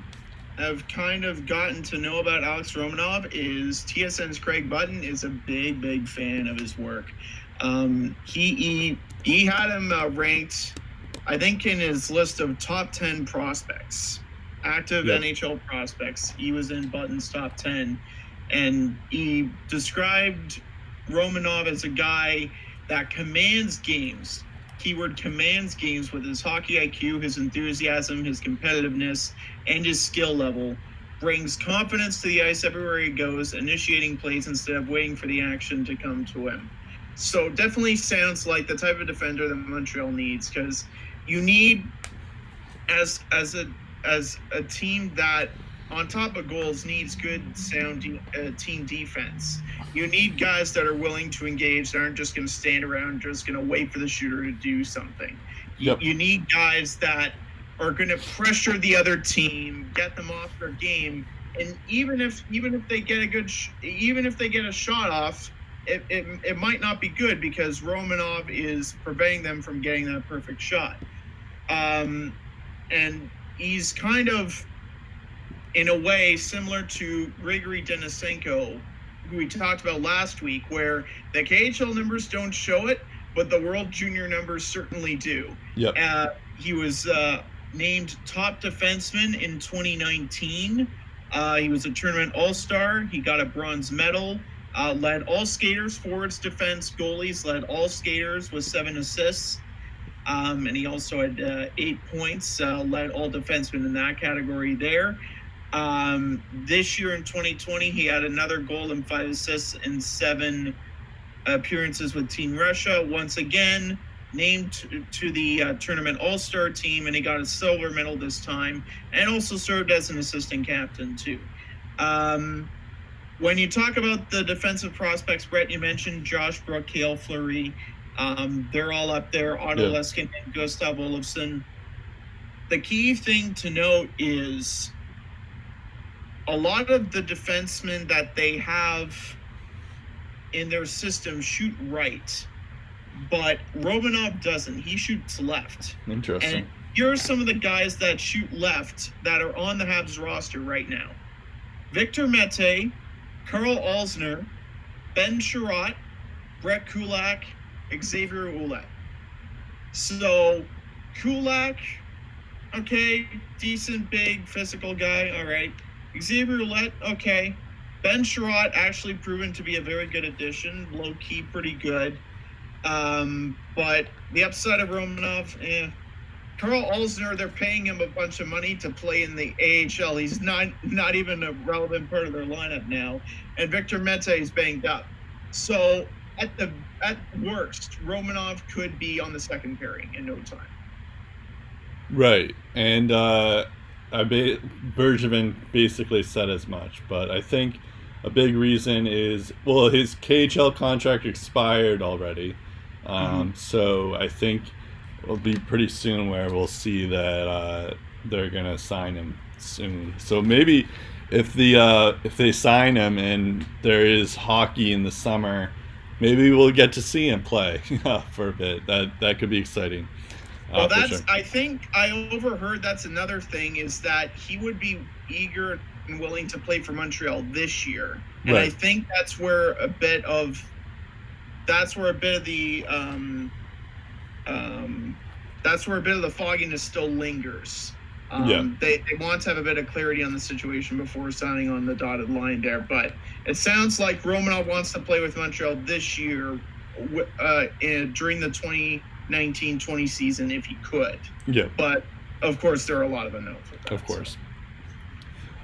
have kind of gotten to know about Alex Romanov is TSN's Craig Button is a big, big fan of his work. Um, he, he he had him uh, ranked, I think, in his list of top ten prospects active yep. NHL prospects. He was in Button's top 10. And he described Romanov as a guy that commands games. Keyword commands games with his hockey IQ, his enthusiasm, his competitiveness, and his skill level. Brings confidence to the ice everywhere he goes, initiating plays instead of waiting for the action to come to him. So definitely sounds like the type of defender that Montreal needs because you need as as a as a team that, on top of goals, needs good sound de- uh, team defense. You need guys that are willing to engage, that aren't just going to stand around, just going to wait for the shooter to do something. Yep. You, you need guys that are going to pressure the other team, get them off their game, and even if even if they get a good, sh- even if they get a shot off, it, it, it might not be good because Romanov is preventing them from getting that perfect shot. Um, and he's kind of, in a way, similar to Grigory Denisenko, who we talked about last week, where the KHL numbers don't show it, but the World Junior numbers certainly do. Yep. Uh, he was uh, named top defenseman in 2019. Uh, he was a tournament all star. He got a bronze medal. Uh, led all skaters, forwards, defense, goalies, led all skaters with seven assists. Um, and he also had uh, eight points, uh, led all defensemen in that category there. Um, this year in 2020, he had another goal and five assists in seven appearances with Team Russia. Once again, named to, the uh, tournament All Star team, and he got a silver medal this time, and also served as an assistant captain too. Um, when you talk about the defensive prospects, Brett, you mentioned Josh Brook, Cale Fleury. Um, they're all up there. Otto Yeah. Leskinen, Gustav Olofsson. The key thing to note is a lot of the defensemen that they have in their system shoot right, but Romanov doesn't. He shoots left. Interesting. And here are some of the guys that shoot left that are on the Habs roster right now Victor Mete, Karl Alzner, Ben Chiarot, Brett Kulak, Xavier Ouellet. So, Kulak, okay, decent, big, physical guy, all right. Xavier Ouellet, okay. Ben Chiarot actually proven to be a very good addition, low key, pretty good. Um, but the upside of Romanov, eh. Karl Alzner, they're paying him a bunch of money to play in the AHL. He's not not even a relevant part of their lineup now. And Victor Mete is banged up. So at the at worst, Romanov could be on the second pairing in no time. Right, and uh, I ba- Bergevin basically said as much, but I think a big reason is well, his KHL contract expired already, um, so I think it'll be pretty soon where we'll see that uh, they're gonna sign him soon. So maybe if the uh, if they sign him and there is hockey in the summer, maybe we'll get to see him play for a bit. That that could be exciting. Uh, Well, that's. sure. I think I overheard. That's another thing is that he would be eager and willing to play for Montreal this year, and I think that's where a bit of, that's where a bit of the, um, um, that's where a bit of the fogginess still lingers. Um, Yeah. They, they want to have a bit of clarity on the situation before signing on the dotted line there, but it sounds like Romanov wants to play with Montreal this year, uh, in, during the 2019-20 season if he could. yeah. But of course, there are a lot of unknowns with that. Of course.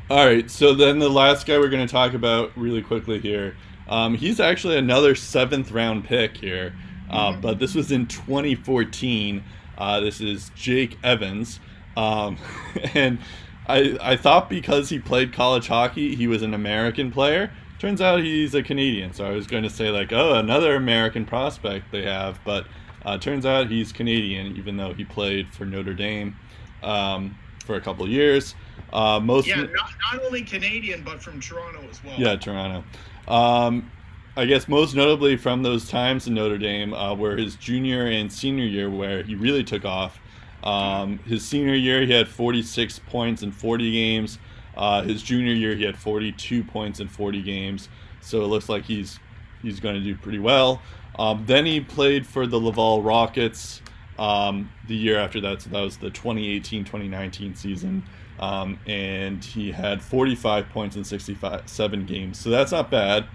All right, so then the last guy we're going to talk about really quickly here, um, he's actually another seventh round pick here, uh, Mhm. but this was in 2014. Uh, this is Jake Evans, um, and I I thought because he played college hockey, he was an American player. Turns out he's a Canadian. So I was going to say like, oh, another American prospect they have, but uh, turns out he's Canadian, even though he played for Notre Dame um, for a couple years. Uh, most Yeah, not, not only Canadian, but from Toronto as well. yeah, Toronto. Um, I guess most notably from those times in Notre Dame uh, were his junior and senior year, where he really took off. Um, his senior year, he had 46 points in 40 games. Uh, his junior year, he had 42 points in 40 games. So it looks like he's he's going to do pretty well. Um, then he played for the Laval Rockets um, the year after that. So that was the 2018-2019 season. Um, and he had 45 points in 67 games. So that's not bad.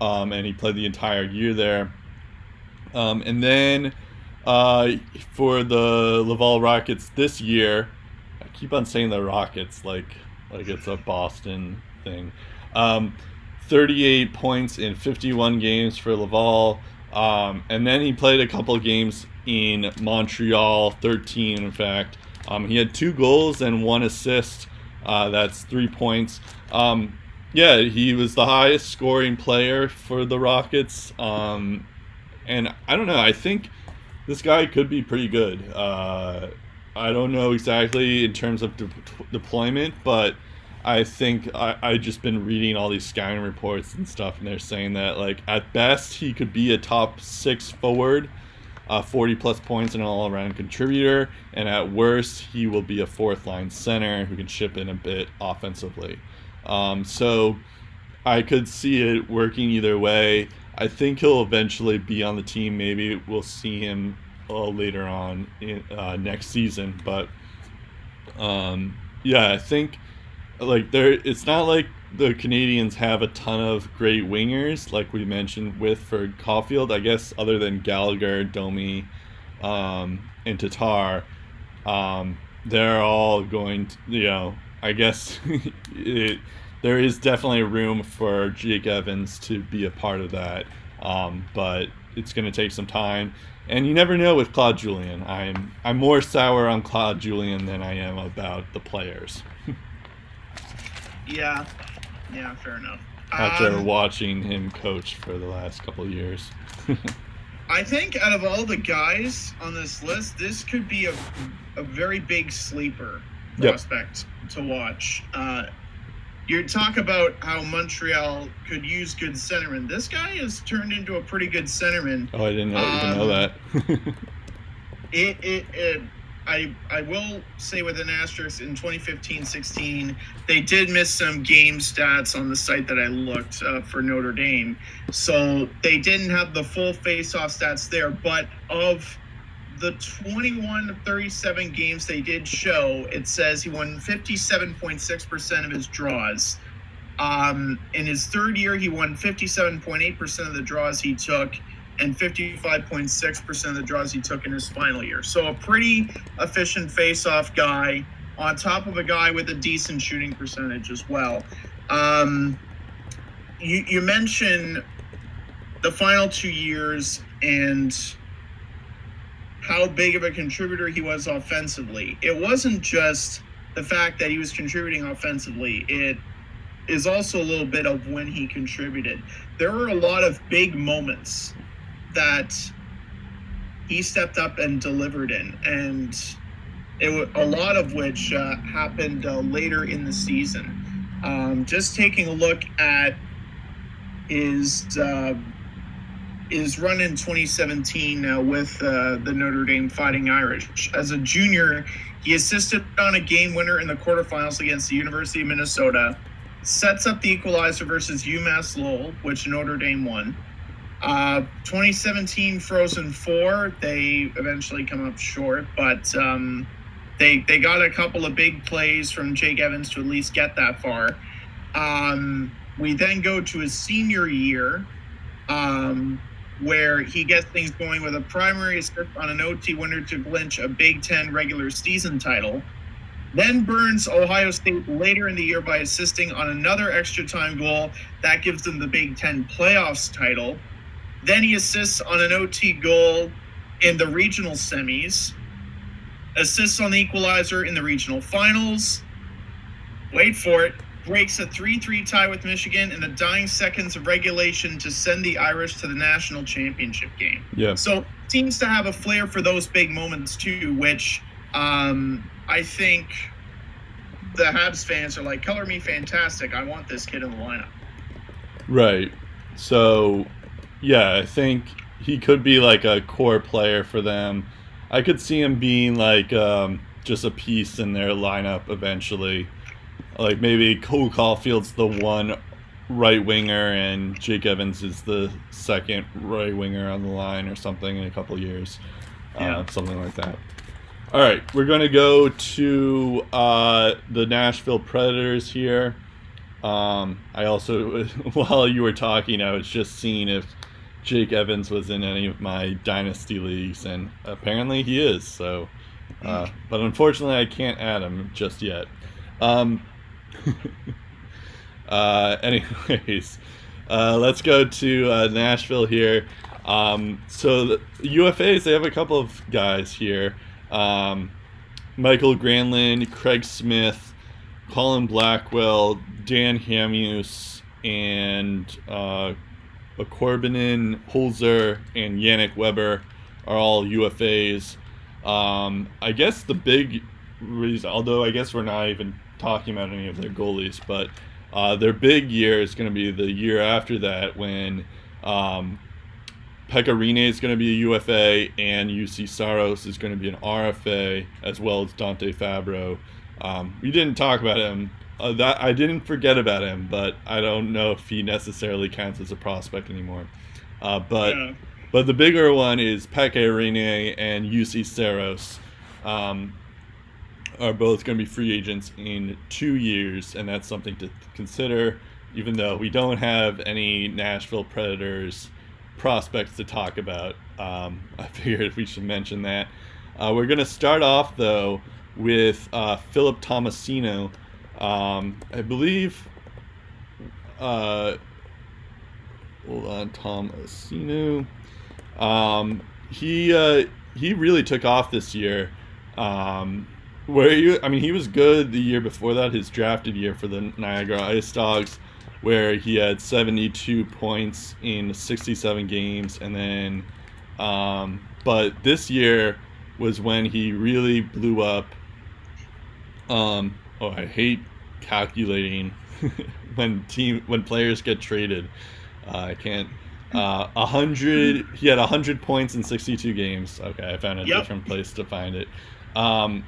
Um, and he played the entire year there. Um, and then uh, for the Laval Rockets this year, I keep on saying the Rockets like like it's a Boston thing. Um, 38 points in 51 games for Laval. Um, and then he played a couple games in Montreal, 13 in fact. Um, he had two goals and one assist. Uh, that's three points. Um, yeah, he was the highest scoring player for the Rockets. Um, and I don't know. I think this guy could be pretty good. Uh, I don't know exactly in terms of de- deployment, but I think I I just been reading all these scouting reports and stuff, and they're saying that like at best he could be a top six forward, uh, 40 plus points and an all around contributor. And at worst, he will be a fourth line center who can chip in a bit offensively. Um, so I could see it working either way. I think he'll eventually be on the team. Maybe we'll see him uh, later on in, uh, next season. But um, yeah, I think like there, it's not like the Canadiens have a ton of great wingers, like we mentioned with for Caufield. I guess other than Gallagher, Domi, um, and Tatar, um, they're all going. To, you know, I guess it, there is definitely room for Jake Evans to be a part of that, um, but it's going to take some time. And you never know with Claude Julien. I'm I'm more sour on Claude Julien than I am about the players. yeah, yeah, fair enough. After um, watching him coach for the last couple of years. I think out of all the guys on this list, this could be a, a very big sleeper prospect yep. to watch. Uh, you talk about how Montreal could use good centermen. This guy has turned into a pretty good centerman. Oh, I didn't know, um, even know that. it, it, it, I, I will say with an asterisk in 2015-16, they did miss some game stats on the site that I looked uh, for Notre Dame. So they didn't have the full face-off stats there, but of the 21 to 37 games they did show, it says he won 57.6% of his draws. Um, in his third year, he won 57.8% of the draws he took and 55.6% of the draws he took in his final year. So a pretty efficient face-off guy on top of a guy with a decent shooting percentage as well. Um, you, you mentioned the final two years and – how big of a contributor he was offensively. It wasn't just the fact that he was contributing offensively, it is also a little bit of when he contributed. There were a lot of big moments that he stepped up and delivered in, and it a lot of which uh, happened uh, later in the season. Um, just taking a look at his uh, is run in 2017 uh, with uh, the Notre Dame Fighting Irish. As a junior, he assisted on a game winner in the quarterfinals against the University of Minnesota, sets up the equalizer versus UMass Lowell, which Notre Dame won. Uh, 2017 Frozen Four, they eventually come up short, but um, they they got a couple of big plays from Jake Evans to at least get that far. Um, we then go to his senior year. Um, where he gets things going with a primary assist on an OT winner to clinch a Big Ten regular season title. Then burns Ohio State later in the year by assisting on another extra time goal that gives them the Big Ten playoffs title. Then he assists on an OT goal in the regional semis, assists on the equalizer in the regional finals. Wait for it breaks a 3 3 tie with Michigan in the dying seconds of regulation to send the Irish to the national championship game. Yeah. So seems to have a flair for those big moments too, which um, I think the Habs fans are like, color me fantastic. I want this kid in the lineup. Right. So, yeah, I think he could be like a core player for them. I could see him being like um, just a piece in their lineup eventually. Like maybe Cole Caufield's the one right winger and Jake Evans is the second right winger on the line or something in a couple years. Uh, yeah. Uh, something like that. All right, we're going to go to uh, the Nashville Predators here. Um, I also, while you were talking, I was just seeing if Jake Evans was in any of my dynasty leagues, and apparently he is. So, uh, but unfortunately, I can't add him just yet. Um, uh, anyways, uh, let's go to uh, Nashville here. Um, so the UFAs, they have a couple of guys here. Um, Mikael Granlund, Craig Smith, Colin Blackwell, Dan Hamhuis, and uh, Korbinian, Holzer, and Yannick Weber are all UFAs. Um, I guess the big reason, although I guess we're not even talking about any of their goalies, but uh, their big year is going to be the year after that when um, Pekka Rinne is going to be a UFA, and Juuse Saros is going to be an RFA, as well as Dante Fabbro. Um, we didn't talk about him. Uh, that I didn't forget about him, but I don't know if he necessarily counts as a prospect anymore. Uh, but yeah. but the bigger one is Pekka Rinne and Juuse Saros. Um, are both going to be free agents in two years, and that's something to consider. Even though we don't have any Nashville Predators prospects to talk about. Um, I figured we should mention that. Uh, we're going to start off, though, with uh, Philip Tomasino. Um, I believe. Uh, hold on, Tomasino. Um, he uh, he really took off this year. Um, where you, I mean, he was good the year before that, his drafted year for the Niagara Ice Dogs where he had 72 points in 67 games and then um, but this year was when he really blew up. Um, oh i hate calculating when team when players get traded. Uh, i can't uh, 100 he had 100 points in 62 games. Okay i found a yep. different place to find it. Um,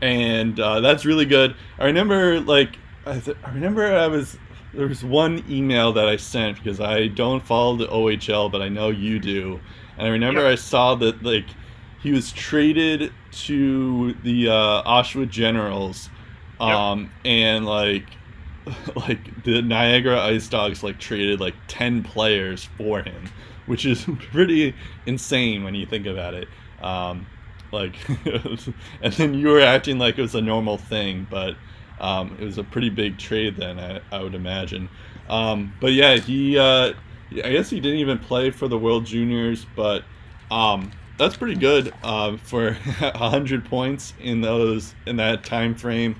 and uh, that's really good i remember like I, th- I remember i was there was one email that I sent because I don't follow the OHL, but I know you do. And I remember yep. I saw that like he was traded to the uh, Oshawa Generals, um, yep. and like like the Niagara Ice Dogs like traded like ten players for him, which is pretty insane when you think about it. Um, like, and then you were acting like it was a normal thing, but um, it was a pretty big trade then, I, I would imagine. Um, but yeah, he, uh, I guess he didn't even play for the World Juniors, but um, that's pretty good uh, for 100 points in those in that time frame.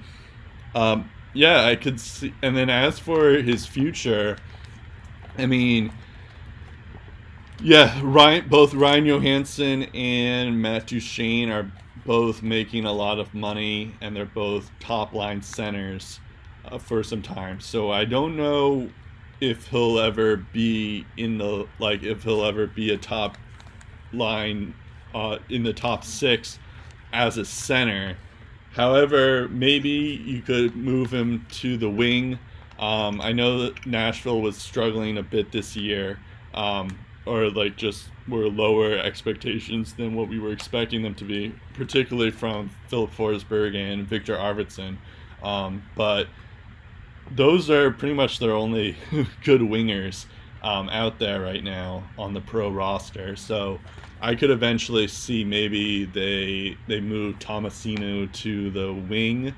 Um, yeah, I could see. And then as for his future, I mean, yeah, Ryan, both Ryan Johansen and Matt Duchene are both making a lot of money and they're both top line centers uh, for some time. So I don't know if he'll ever be in the like if he'll ever be a top line uh, in the top six as a center. However, maybe you could move him to the wing. Um, I know that Nashville was struggling a bit this year, um, or like just were lower expectations than what we were expecting them to be, particularly from Filip Forsberg and Viktor Arvidsson. Um, but those are pretty much their only good wingers um, out there right now on the pro roster. So I could eventually see maybe they they move Tomasino to the wing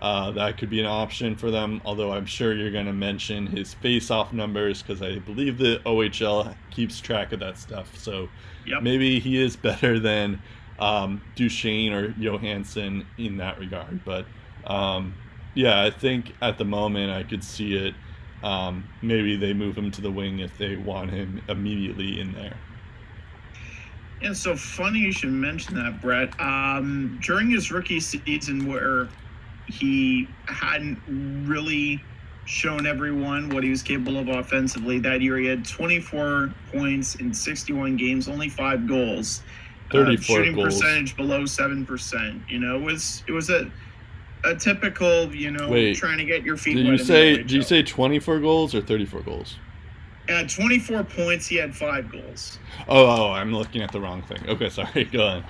uh, that could be an option for them, although I'm sure you're going to mention his face-off numbers because I believe the OHL keeps track of that stuff. So yep. maybe he is better than um, Duchene or Johansen in that regard. But um, yeah, I think at the moment I could see it. Um, maybe they move him to the wing if they want him immediately in there. And so funny you should mention that, Brett. Um, during his rookie season, where he hadn't really shown everyone what he was capable of offensively. That year, he had 24 points in 61 games, only five goals. 34 uh, shooting goals. percentage below seven percent. You know, it was it was a a typical you know Wait, trying to get your feet. Did you say did you say 24 goals or 34 goals? At 24 points, he had five goals. Oh, oh, I'm looking at the wrong thing. Okay, sorry. Go on.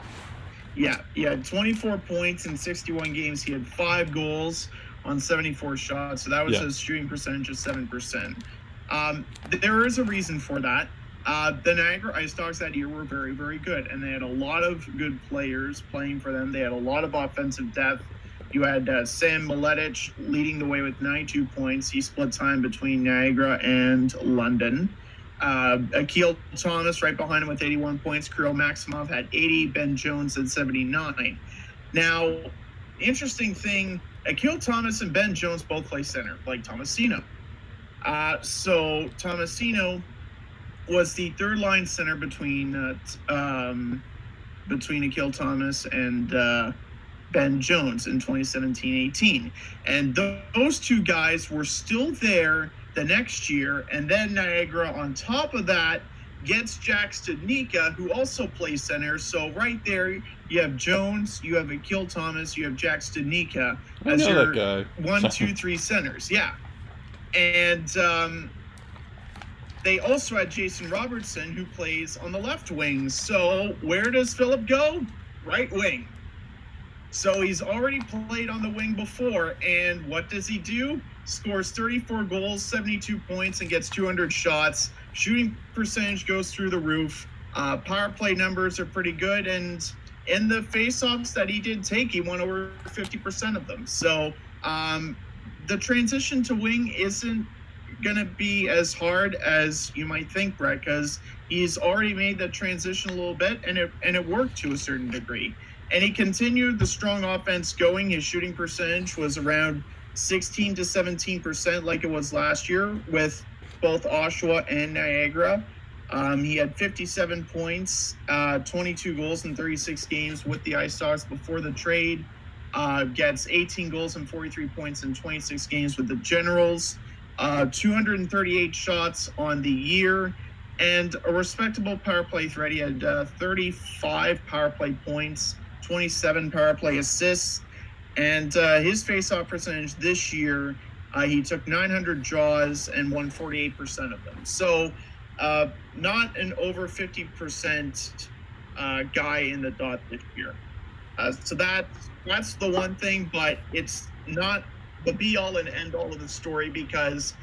Yeah, he had 24 points in 61 games. He had five goals on 74 shots. So that was yeah. his shooting percentage of 7%. Um, there is a reason for that. Uh, the Niagara Ice Dogs that year were very, very good, and they had a lot of good players playing for them. They had a lot of offensive depth. You had uh, Sam Miletic leading the way with 92 points. He split time between Niagara and London. Uh, Akil Thomas right behind him with 81 points. Kirill Maksimov had 80. Ben Jones had 79. Now, interesting thing, Akil Thomas and Ben Jones both play center, like Tomasino. Uh, so Tomasino was the third line center between uh, um, between Akil Thomas and uh, Ben Jones in 2017-18, and th- those two guys were still there the next year, and then Niagara on top of that gets Jack Studnicka, who also plays center. So right there, you have Jones, you have Akil Thomas, you have Jack Studnicka as your one, two, three centers. Yeah. And um, they also had Jason Robertson, who plays on the left wing. So where does Philip go? Right wing. So he's already played on the wing before. And what does he do? Scores 34 goals, 72 points, and gets 200 shots. Shooting percentage goes through the roof. Uh, power play numbers are pretty good. And in the faceoffs that he did take, he won over 50% of them. So um, the transition to wing isn't going to be as hard as you might think, Brett, because he's already made that transition a little bit, and it and it worked to a certain degree. And he continued the strong offense going. His shooting percentage was around 16 to 17 percent, like it was last year, with both Oshawa and Niagara. Um, he had 57 points, uh, 22 goals in 36 games with the Ice Dogs before the trade. Uh, gets 18 goals and 43 points in 26 games with the Generals. Uh, 238 shots on the year, and a respectable power play threat. He had uh, 35 power play points, 27 power play assists, and uh, his faceoff percentage this year, uh, he took 900 draws and won 48% of them. So, uh, not an over 50% uh, guy in the dot this year. Uh, so that that's the one thing, but it's not the be all and end all of the story because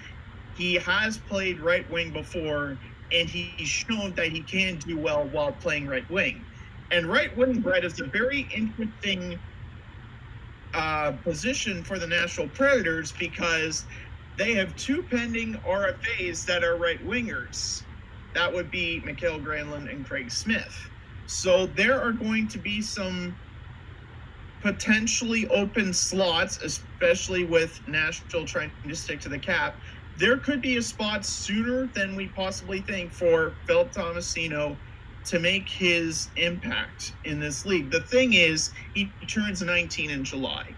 he has played right wing before and he's shown that he can do well while playing right wing. And right wing, Brett, is a very interesting uh, position for the Nashville Predators because they have two pending RFAs that are right wingers. That would be Mikhail Granlund and Craig Smith. So there are going to be some potentially open slots, especially with Nashville trying to stick to the cap. There could be a spot sooner than we possibly think for Philip Tomasino to make his impact in this league. The thing is, he turns 19 in July.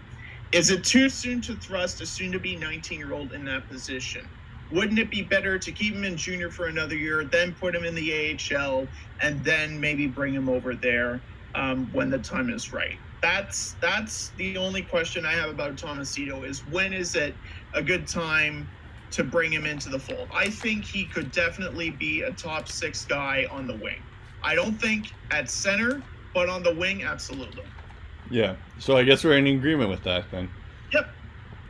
Is it too soon to thrust a soon to be 19 year old in that position? Wouldn't it be better to keep him in junior for another year, then put him in the AHL, and then maybe bring him over there um, when the time is right? That's that's the only question I have about Tomasino is when is it a good time to bring him into the fold? I think he could definitely be a top six guy on the wing. I don't think at center, but on the wing, absolutely. Yeah. So I guess we're in agreement with that then. Yep.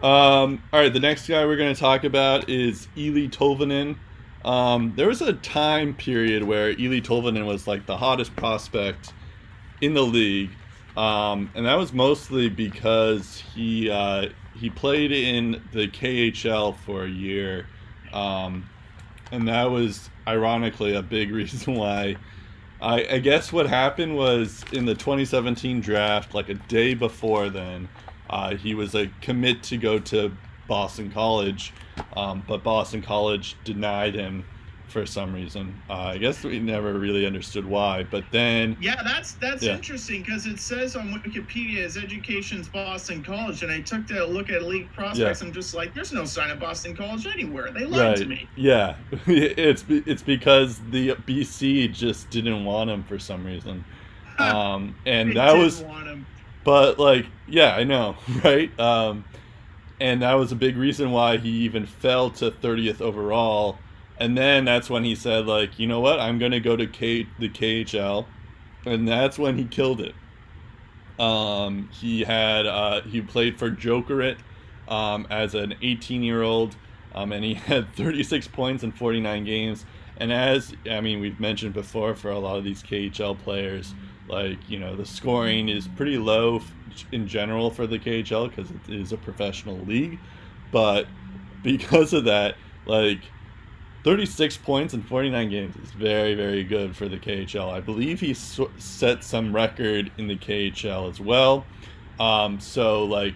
Um, all right. The next guy we're going to talk about is Eeli Tolvanen. Um, there was a time period where Eeli Tolvanen was like the hottest prospect in the league, um, and that was mostly because he uh, he played in the KHL for a year, um, and that was ironically a big reason why. I, I guess what happened was in the 2017 draft, like a day before then, uh, he was a commit to go to Boston College, um, but Boston College denied him for some reason. Uh, I guess we never really understood why. But then, Yeah, that's that's Yeah. interesting because it says on Wikipedia his education's Boston College, and I took a look at league prospects. I'm just like, there's no sign of Boston College anywhere. They lied to me. Yeah, it's it's because the BC just didn't want him for some reason, um, and that was. But like, yeah, I know, right? Um, and that was a big reason why he even fell to 30th overall. And then that's when he said, like, you know what? I'm gonna go to K- the KHL, and that's when he killed it. Um, he had uh, he played for Jokerit um, as an 18 year old, um, and he had 36 points in 49 games. And as I mean, we've mentioned before, for a lot of these KHL players, like you know, the scoring is pretty low in general for the KHL because it is a professional league. But because of that, like 36 points in 49 games is very, very good for the KHL. I believe he set some record in the KHL as well. Um, so like,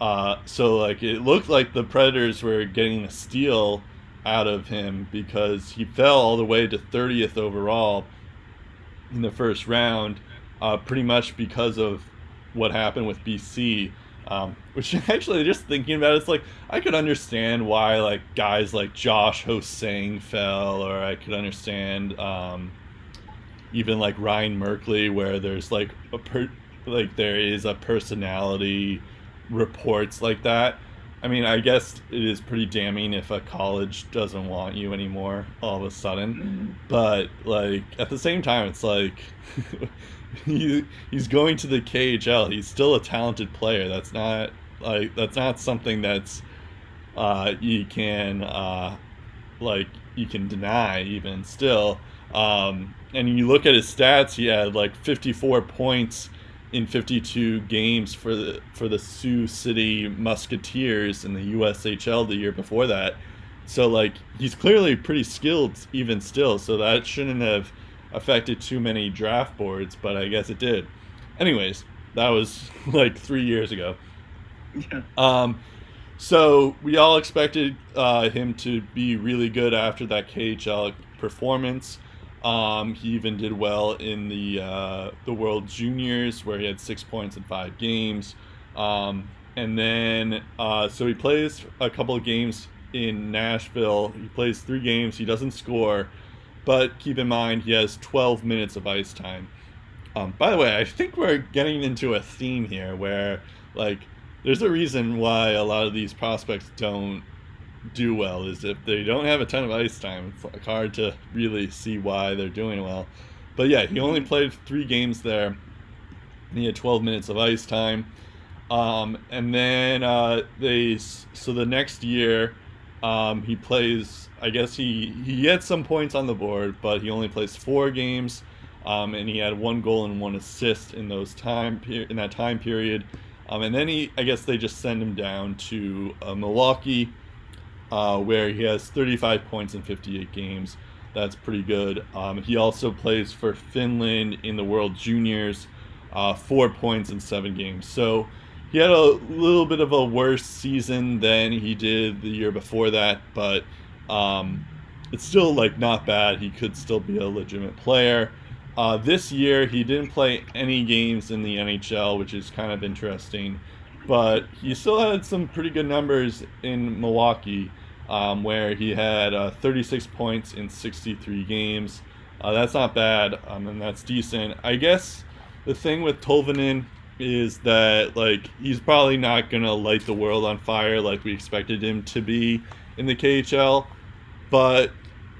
uh, so like it looked like the Predators were getting a steal out of him because he fell all the way to 30th overall in the first round, uh, pretty much because of what happened with BC. Um, which actually, just thinking about it, it's like I could understand why like guys like Josh Ho-Sang fell, or I could understand um, even like Ryan Merkley, where there's like a per- like there is a personality reports like that. I mean, I guess it is pretty damning if a college doesn't want you anymore all of a sudden. Mm-hmm. But like at the same time, it's like he he's going to the KHL. He's still a talented player. That's not like that's not something that's uh, you can uh, like you can deny even still. Um, and you look at his stats, he had like 54 points in 52 games for the for the Sioux City Musketeers in the USHL the year before that. So like he's clearly pretty skilled even still. So that shouldn't have affected too many draft boards, but I guess it did. Anyways, that was like three years ago. Yeah. Um, so we all expected uh, him to be really good after that KHL performance. Um, he even did well in the uh, the World Juniors, where he had six points in five games. Um, and then, uh, so he plays a couple of games in Nashville. He plays three games. He doesn't score, but keep in mind he has 12 minutes of ice time. Um, by the way, I think we're getting into a theme here where, like, there's a reason why a lot of these prospects don't do well is if they don't have a ton of ice time it's like hard to really see why they're doing well. But yeah he only played three games there. And he had 12 minutes of ice time. Um, and then uh, they so the next year um, he plays i guess he he gets some points on the board but he only plays four games um, and he had one goal and one assist in those time per- in that time period um, and then he i guess they just send him down to uh, milwaukee uh, where he has 35 points in 58 games. That's pretty good. Um, he also plays for Finland in the World Juniors, uh, four points in seven games. So he had a little bit of a worse season than he did the year before that, but um, it's still like not bad. He could still be a legitimate player. Uh, this year, he didn't play any games in the NHL, which is kind of interesting but he still had some pretty good numbers in Milwaukee, um, where he had uh, 36 points in 63 games. Uh, that's not bad, um, and that's decent. I guess the thing with Tolvanen is that like he's probably not gonna light the world on fire like we expected him to be in the KHL, but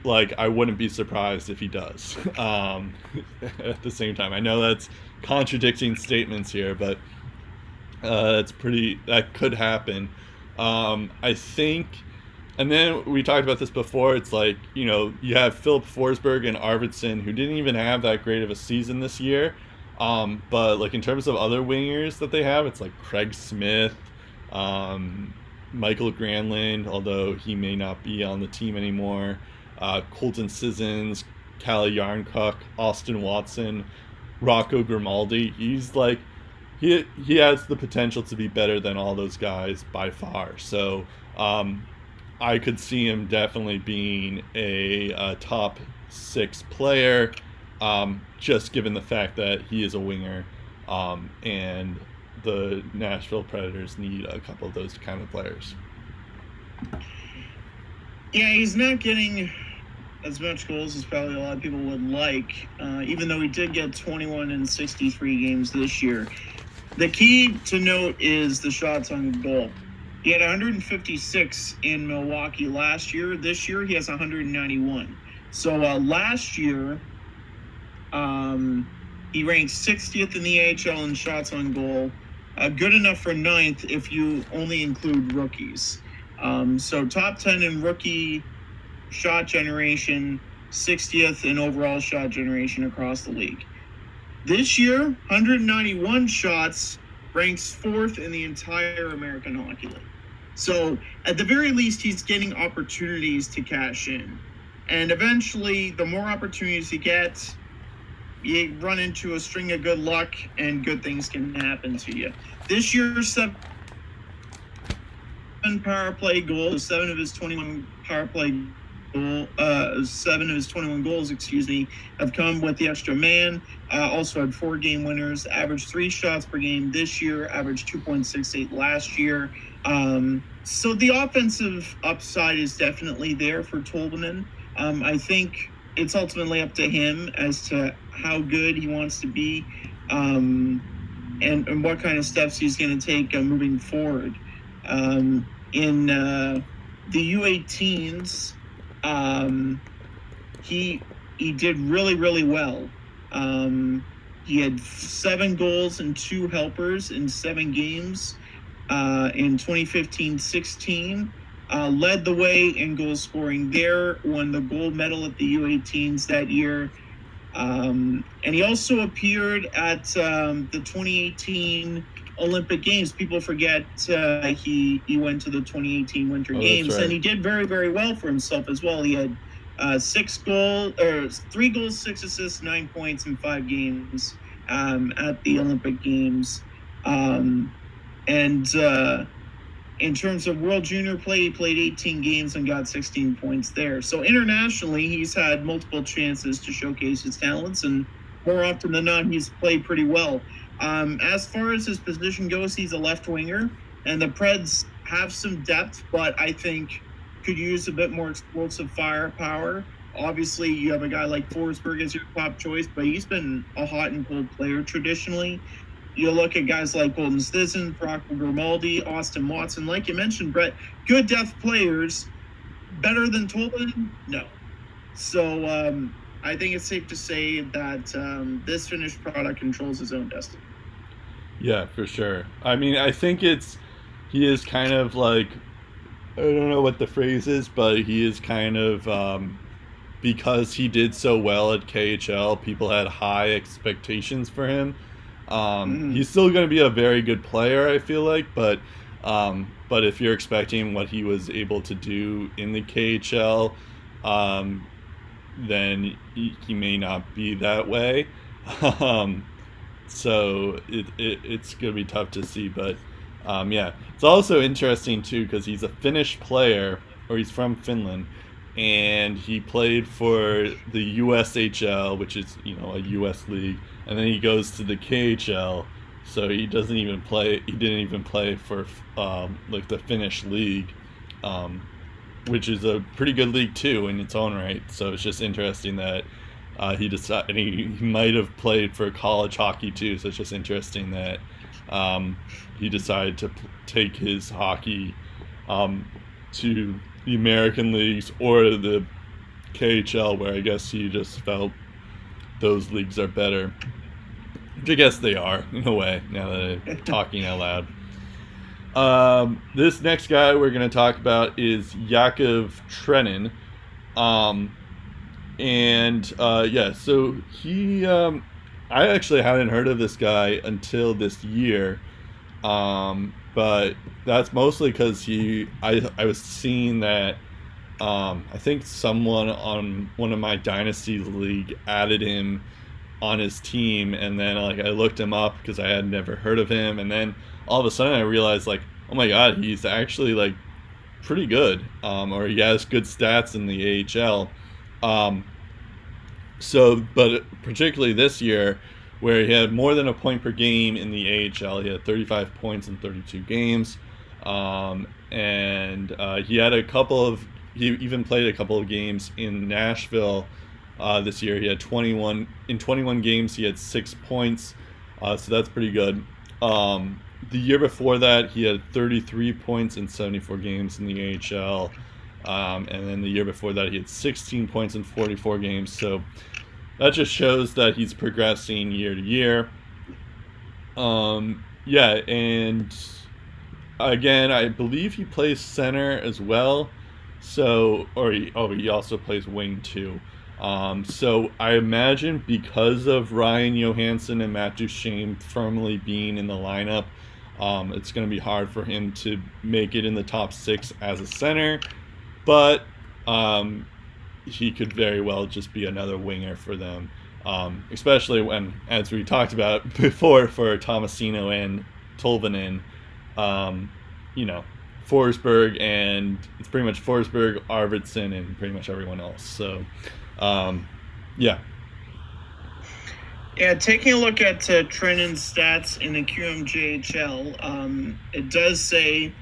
like I wouldn't be surprised if he does. Um, at the same time, I know that's contradicting statements here, but uh, that's pretty. That could happen. Um, I think, and then we talked about this before. It's like you know you have Philip Forsberg and Arvidsson who didn't even have that great of a season this year. Um, but like in terms of other wingers that they have, it's like Craig Smith, um, Michael Granlund, although he may not be on the team anymore. Uh, Colton Sissons, Calle Jarnkrok, Austin Watson, Rocco Grimaldi. He's like he he has the potential to be better than all those guys by far. So um, I could see him definitely being a, a top six player, um, just given the fact that he is a winger, um, and the Nashville Predators need a couple of those kind of players. Yeah, he's not getting as much goals as probably a lot of people would like, uh, even though he did get 21 in 63 games this year. The key to note is the shots on goal. He had 156 in Milwaukee last year. This year, he has 191. So uh, last year, um, he ranked 60th in the AHL in shots on goal. Uh, good enough for ninth if you only include rookies. Um, so top 10 in rookie shot generation, 60th in overall shot generation across the league. This year, 191 shots ranks fourth in the entire American Hockey League. So, at the very least, he's getting opportunities to cash in. And eventually, the more opportunities he gets, you run into a string of good luck and good things can happen to you. This year's seven power play goals, seven of his 21 power play goal, uh, seven of his 21 goals, excuse me, have come with the extra man. Uh, also had four game winners, averaged three shots per game this year, averaged 2.68 last year. Um, so the offensive upside is definitely there for Tolvanen. Um, I think it's ultimately up to him as to how good he wants to be um, and, and what kind of steps he's going to take uh, moving forward. Um, in uh, the U18s, um, he he did really really well. Um, he had seven goals and two helpers in seven games uh, in 2015-16. Uh, led the way in goal scoring there. Won the gold medal at the U18s that year. Um, and he also appeared at um, the 2018 Olympic Games. People forget uh, he he went to the 2018 Winter Oh, Games, right. and he did very very well for himself as well. He had uh, six goal or three goals, six assists, nine points in five games um, at the Olympic Games. Um, and uh, in terms of World Junior play, he played 18 games and got 16 points there. So internationally, he's had multiple chances to showcase his talents, and more often than not, he's played pretty well. Um, as far as his position goes, he's a left winger, and the Preds have some depth, but I think could use a bit more explosive firepower. Obviously, you have a guy like Forsberg as your top choice, but he's been a hot and cold player traditionally. You look at guys like Colton Sissons, Rocco Grimaldi, Austin Watson, like you mentioned, Brett, good depth players. Better than Tolvanen? No. So um, I think it's safe to say that um, this finished product controls his own destiny. Yeah, for sure. I mean, I think it's he is kind of like I don't know what the phrase is, but he is kind of um, because he did so well at KHL. People had high expectations for him. Um, Mhm. He's still going to be a very good player, I feel like, but um, but if you're expecting what he was able to do in the KHL, um, then he, he may not be that way. um, so it, it it's gonna be tough to see, but um, yeah, it's also interesting too because he's a Finnish player, or he's from Finland, and he played for the USHL, which is you know a US league, and then he goes to the KHL, so he doesn't even play. He didn't even play for um, like the Finnish league. Um, which is a pretty good league too in its own right. So it's just interesting that uh, he decided he, he might have played for college hockey too. So it's just interesting that um, he decided to p- take his hockey um, to the American leagues or the KHL, where I guess he just felt those leagues are better. I guess they are in a way. Now that I'm talking out loud. Um, this next guy we're going to talk about is Yakov Trenin. Um, and uh, yeah, so he, um, I actually hadn't heard of this guy until this year. Um, but that's mostly because he, I, I was seeing that. Um, I think someone on one of my dynasty league added him on his team, and then like I looked him up because I had never heard of him, and then all of a sudden I realized like, oh my god, he's actually like pretty good, um, or he has good stats in the AHL. Um, so, but particularly this year, where he had more than a point per game in the AHL, he had 35 points in 32 games, um, and uh, he had a couple of he even played a couple of games in Nashville uh, this year. He had 21 in 21 games. He had six points, uh, so that's pretty good. Um, the year before that, he had 33 points in 74 games in the AHL, um, and then the year before that, he had 16 points in 44 games. So that just shows that he's progressing year to year. Um, yeah, and again, I believe he plays center as well. So, or he, oh, he also plays wing too. Um, so I imagine because of Ryan Johansen and Matt Duchene firmly being in the lineup, um, it's going to be hard for him to make it in the top six as a center. But um, he could very well just be another winger for them, um, especially when, as we talked about before, for Tomasino and Tolvanen, um, you know, Forsberg, and it's pretty much Forsberg, Arvidsson, and pretty much everyone else. So, um, yeah. Yeah, taking a look at uh, Trenin's stats in the QMJHL, um, it does say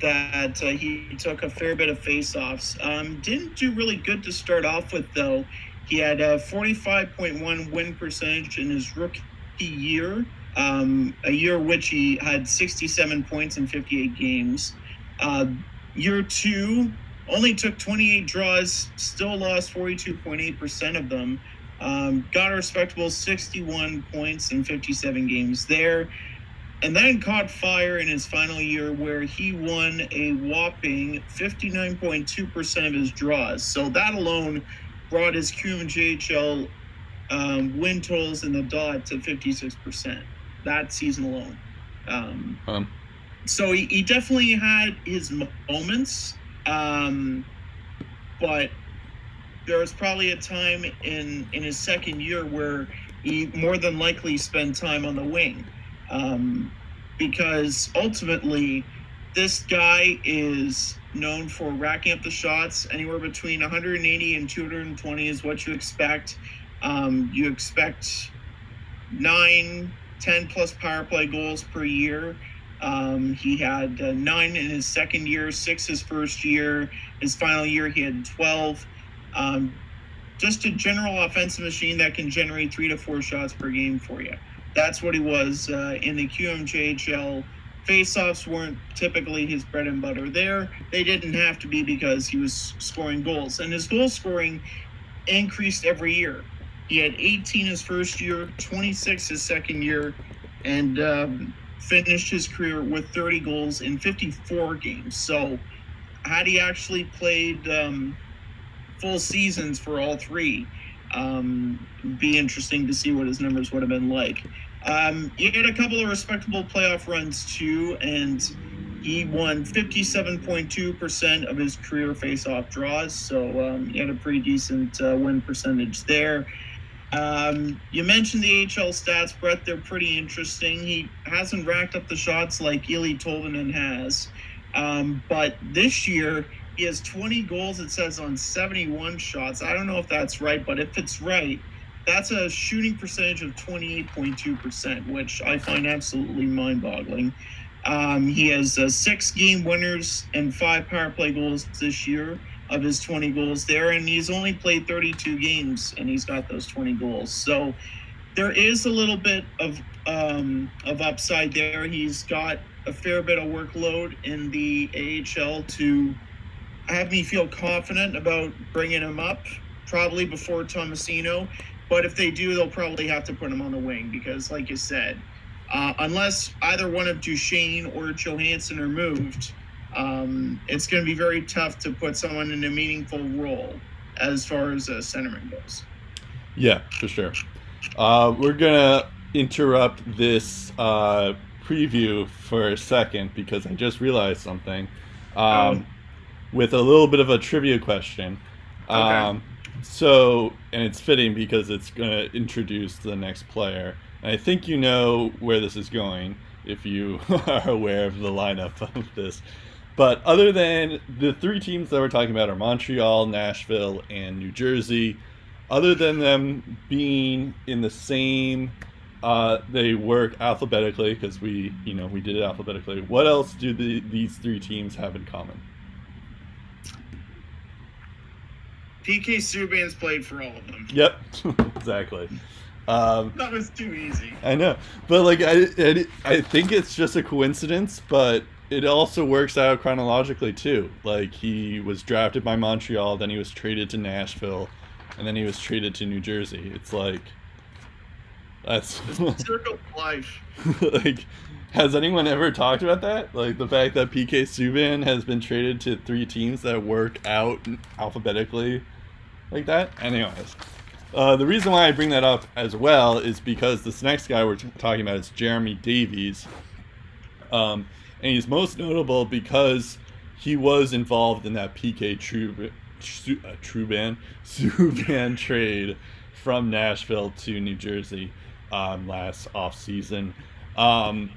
that uh, he took a fair bit of faceoffs. Um, didn't do really good to start off with, though. He had a 45.1 win percentage in his rookie year, um, a year which he had 67 points in 58 games. Uh, year two, only took 28 draws, still lost 42.8% of them. Um, got a respectable 61 points in 57 games there. And then caught fire in his final year where he won a whopping 59.2% of his draws. So that alone brought his QMJHL um, win totals in the dot to 56% that season alone. Um, Um, so he, he definitely had his moments, um, but there was probably a time in in his second year where he more than likely spent time on the wing, um, because ultimately this guy is known for racking up the shots anywhere between 180 and 220 is what you expect. Um, you expect nine, 10 plus power play goals per year. Um, he had uh, nine in his second year, six his first year. His final year, he had 12. Um, just a general offensive machine that can generate three to four shots per game for you. That's what he was uh, in the QMJHL. Faceoffs weren't typically his bread and butter there. They didn't have to be because he was scoring goals. And his goal scoring increased every year. He had 18 his first year, 26 his second year, and um, finished his career with 30 goals in 54 games. So, had he actually played um, full seasons for all three, um, be interesting to see what his numbers would have been like. Um, he had a couple of respectable playoff runs too, and he won 57.2% of his career face-off draws. So um, he had a pretty decent uh, win percentage there. Um, you mentioned the HL stats, Brett. They're pretty interesting. He hasn't racked up the shots like Eeli Tolvanen has. Um, but this year, he has 20 goals, it says, on 71 shots. I don't know if that's right, but if it's right, that's a shooting percentage of 28.2%, which I find absolutely mind boggling. Um, he has uh, six game winners and five power play goals this year of his 20 goals there, and he's only played 32 games and he's got those 20 goals. So there is a little bit of um, of upside there. He's got a fair bit of workload in the AHL to have me feel confident about bringing him up, probably before Tomasino. But if they do, they'll probably have to put him on the wing because, like you said, uh, unless either one of Duchene or Johansen are moved, um, it's going to be very tough to put someone in a meaningful role as far as uh, centerman goes. Yeah, for sure. Uh, we're gonna interrupt this uh, preview for a second because I just realized something. Um, With a little bit of a trivia question. Um, so, and it's fitting because it's gonna introduce the next player. And I think you know where this is going if you are aware of the lineup of this. But other than the three teams that we're talking about are Montreal, Nashville, and New Jersey, other than them being in the same uh, they work alphabetically because we you know we did it alphabetically what else do the, these three teams have in common PK Subban's played for all of them. yep exactly um, That was too easy. i know but like I, I i think it's just a coincidence but it also works out chronologically too. Like he was drafted by montreal then he was traded to nashville and then he was traded to new jersey. It's like that's Circle of life. like has anyone ever talked about that? Like the fact that pk subban has been traded to three teams that work out alphabetically like that? Anyways. Uh, the reason why i bring that up as well is because this next guy we're t- talking about is jeremy davies. Um, and he's most notable because he was involved in that pk Su- uh, Truban Subban trade from Nashville to New Jersey um, last off season. Um,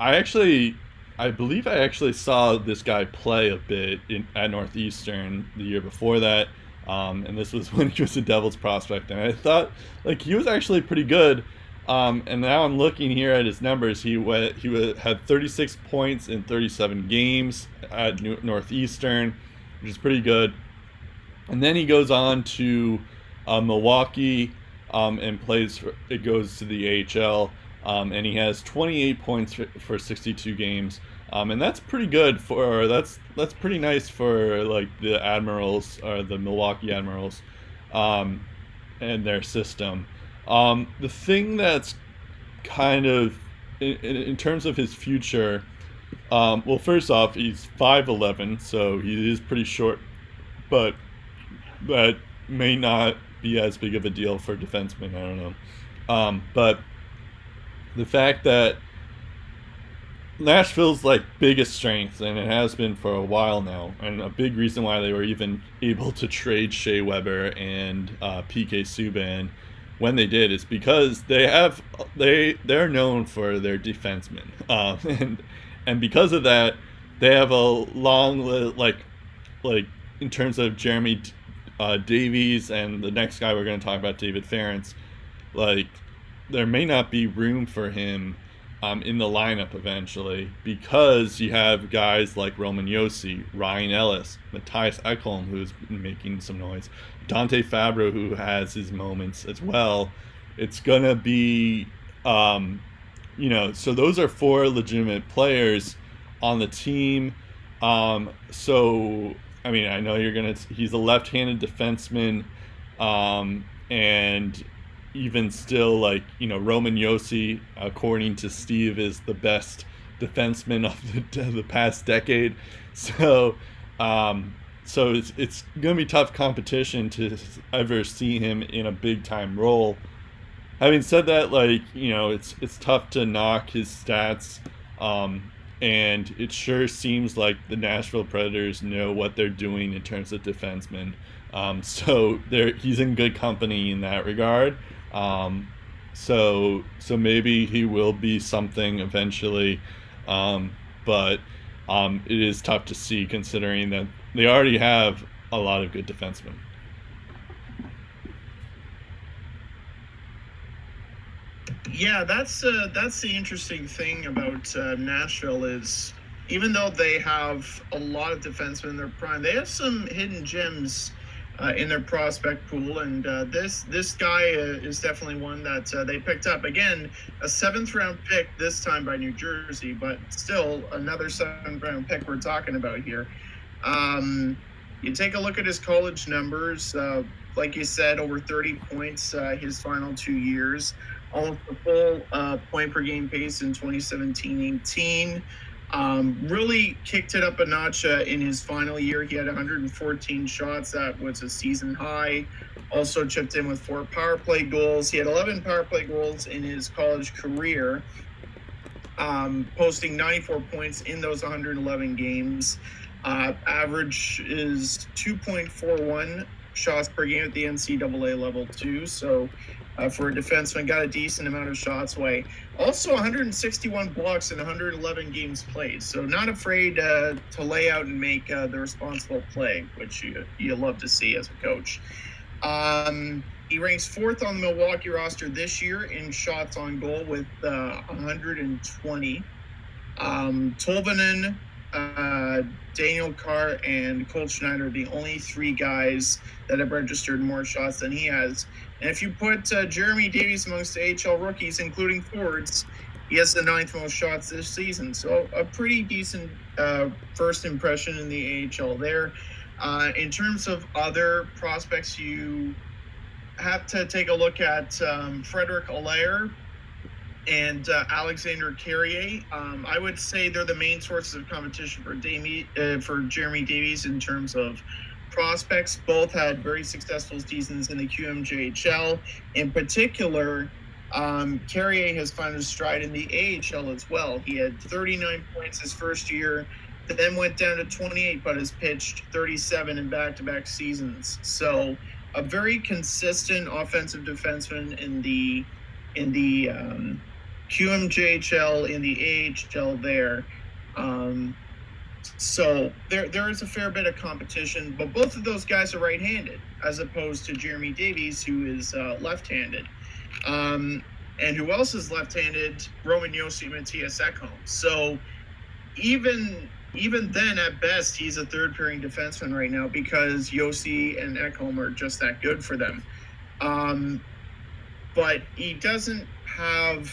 I actually I believe I actually saw this guy play a bit in, at Northeastern the year before that. Um, and this was when he was a Devils prospect, and I thought like he was actually pretty good. Um, and now I'm looking here at his numbers. He went, he had 36 points in 37 games at New, Northeastern, which is pretty good. And then he goes on to uh, Milwaukee um, and plays. For, it goes to the AHL, um, and he has 28 points for, for 62 games. Um, and that's pretty good for that's that's pretty nice for like the Admirals or the Milwaukee Admirals, um, and their system. Um, the thing that's kind of in, in terms of his future, um, well, first off, he's five eleven, so he is pretty short, but that may not be as big of a deal for defensemen. I don't know, um, but the fact that Nashville's like biggest strength, and it has been for a while now, and a big reason why they were even able to trade Shea Weber and uh, PK Subban when they did is because they have they they're known for their defensemen, um, and and because of that, they have a long like like in terms of Jeremy uh, Davies and the next guy we're going to talk about, David Farrance, like there may not be room for him um, in the lineup eventually because you have guys like Roman Josi, Ryan Ellis, Mattias Ekholm, who's making some noise, Dante Fabbro, who has his moments as well. It's gonna be, um, you know, so those are four legitimate players on the team. Um, so I mean, I know you're gonna. He's a left-handed defenseman, um, and even still, like you know, Roman Josi, according to Steve, is the best defenseman of the, the past decade. So, um, so it's it's gonna be tough competition to ever see him in a big time role. Having said that, like you know, it's it's tough to knock his stats, um, and it sure seems like the Nashville Predators know what they're doing in terms of defensemen. Um, so there, he's in good company in that regard. Um, so so maybe he will be something eventually, um, but um, it is tough to see considering that they already have a lot of good defensemen. Yeah, that's uh, that's the interesting thing about uh, Nashville is even though they have a lot of defensemen in their prime, they have some hidden gems uh, in their prospect pool, and uh, this this guy uh, is definitely one that uh, they picked up. Again, a seventh round pick this time by New Jersey, but still another seventh round pick we're talking about here. Um, you take a look at his college numbers. Uh, like you said, over 30 points uh, his final two years. Almost a full point per game pace in 2017-18. Um, really kicked it up a notch uh, in his final year. He had 114 shots. That was a season high. Also chipped in with four power play goals. He had 11 power play goals in his college career, um, posting 94 points in those 111 games. Uh, average is 2.41 shots per game at the NCAA level, too. So uh, for a defenseman. Got a decent amount of shots away. Also, 161 blocks in 111 games played. So not afraid uh, to lay out and make uh, the responsible play, which you you love to see as a coach. Um, he ranks fourth on the Milwaukee roster this year in shots on goal with 120. Uh, um, Tolvanen, uh, Daniel Carr, and Cole Schneider, are the only three guys that have registered more shots than he has. And if you put uh, Jeremy Davies amongst the AHL rookies, including forwards, he has the ninth most shots this season. So a pretty decent uh, first impression in the AHL there. Uh, in terms of other prospects, you have to take a look at um, Frederic Allard and uh, Alexander Carrier. Um, I would say they're the main sources of competition for uh, for Jeremy Davies in terms of prospects both had very successful seasons in the QMJHL. In particular, um, Carrier has found his stride in the AHL as well. He had 39 points his first year, then went down to 28, but has pitched 37 in back-to-back seasons. So a very consistent offensive defenseman in the in the um, QMJHL in the AHL there. Um, so there there is a fair bit of competition, but both of those guys are right-handed, as opposed to Jeremy Davies, who is uh, left-handed. Um, and who else is left-handed? Roman Josi Mattias Ekholm. So even even then, at best, he's a third-pairing defenseman right now because Josi and Ekholm are just that good for them. Um, but he doesn't have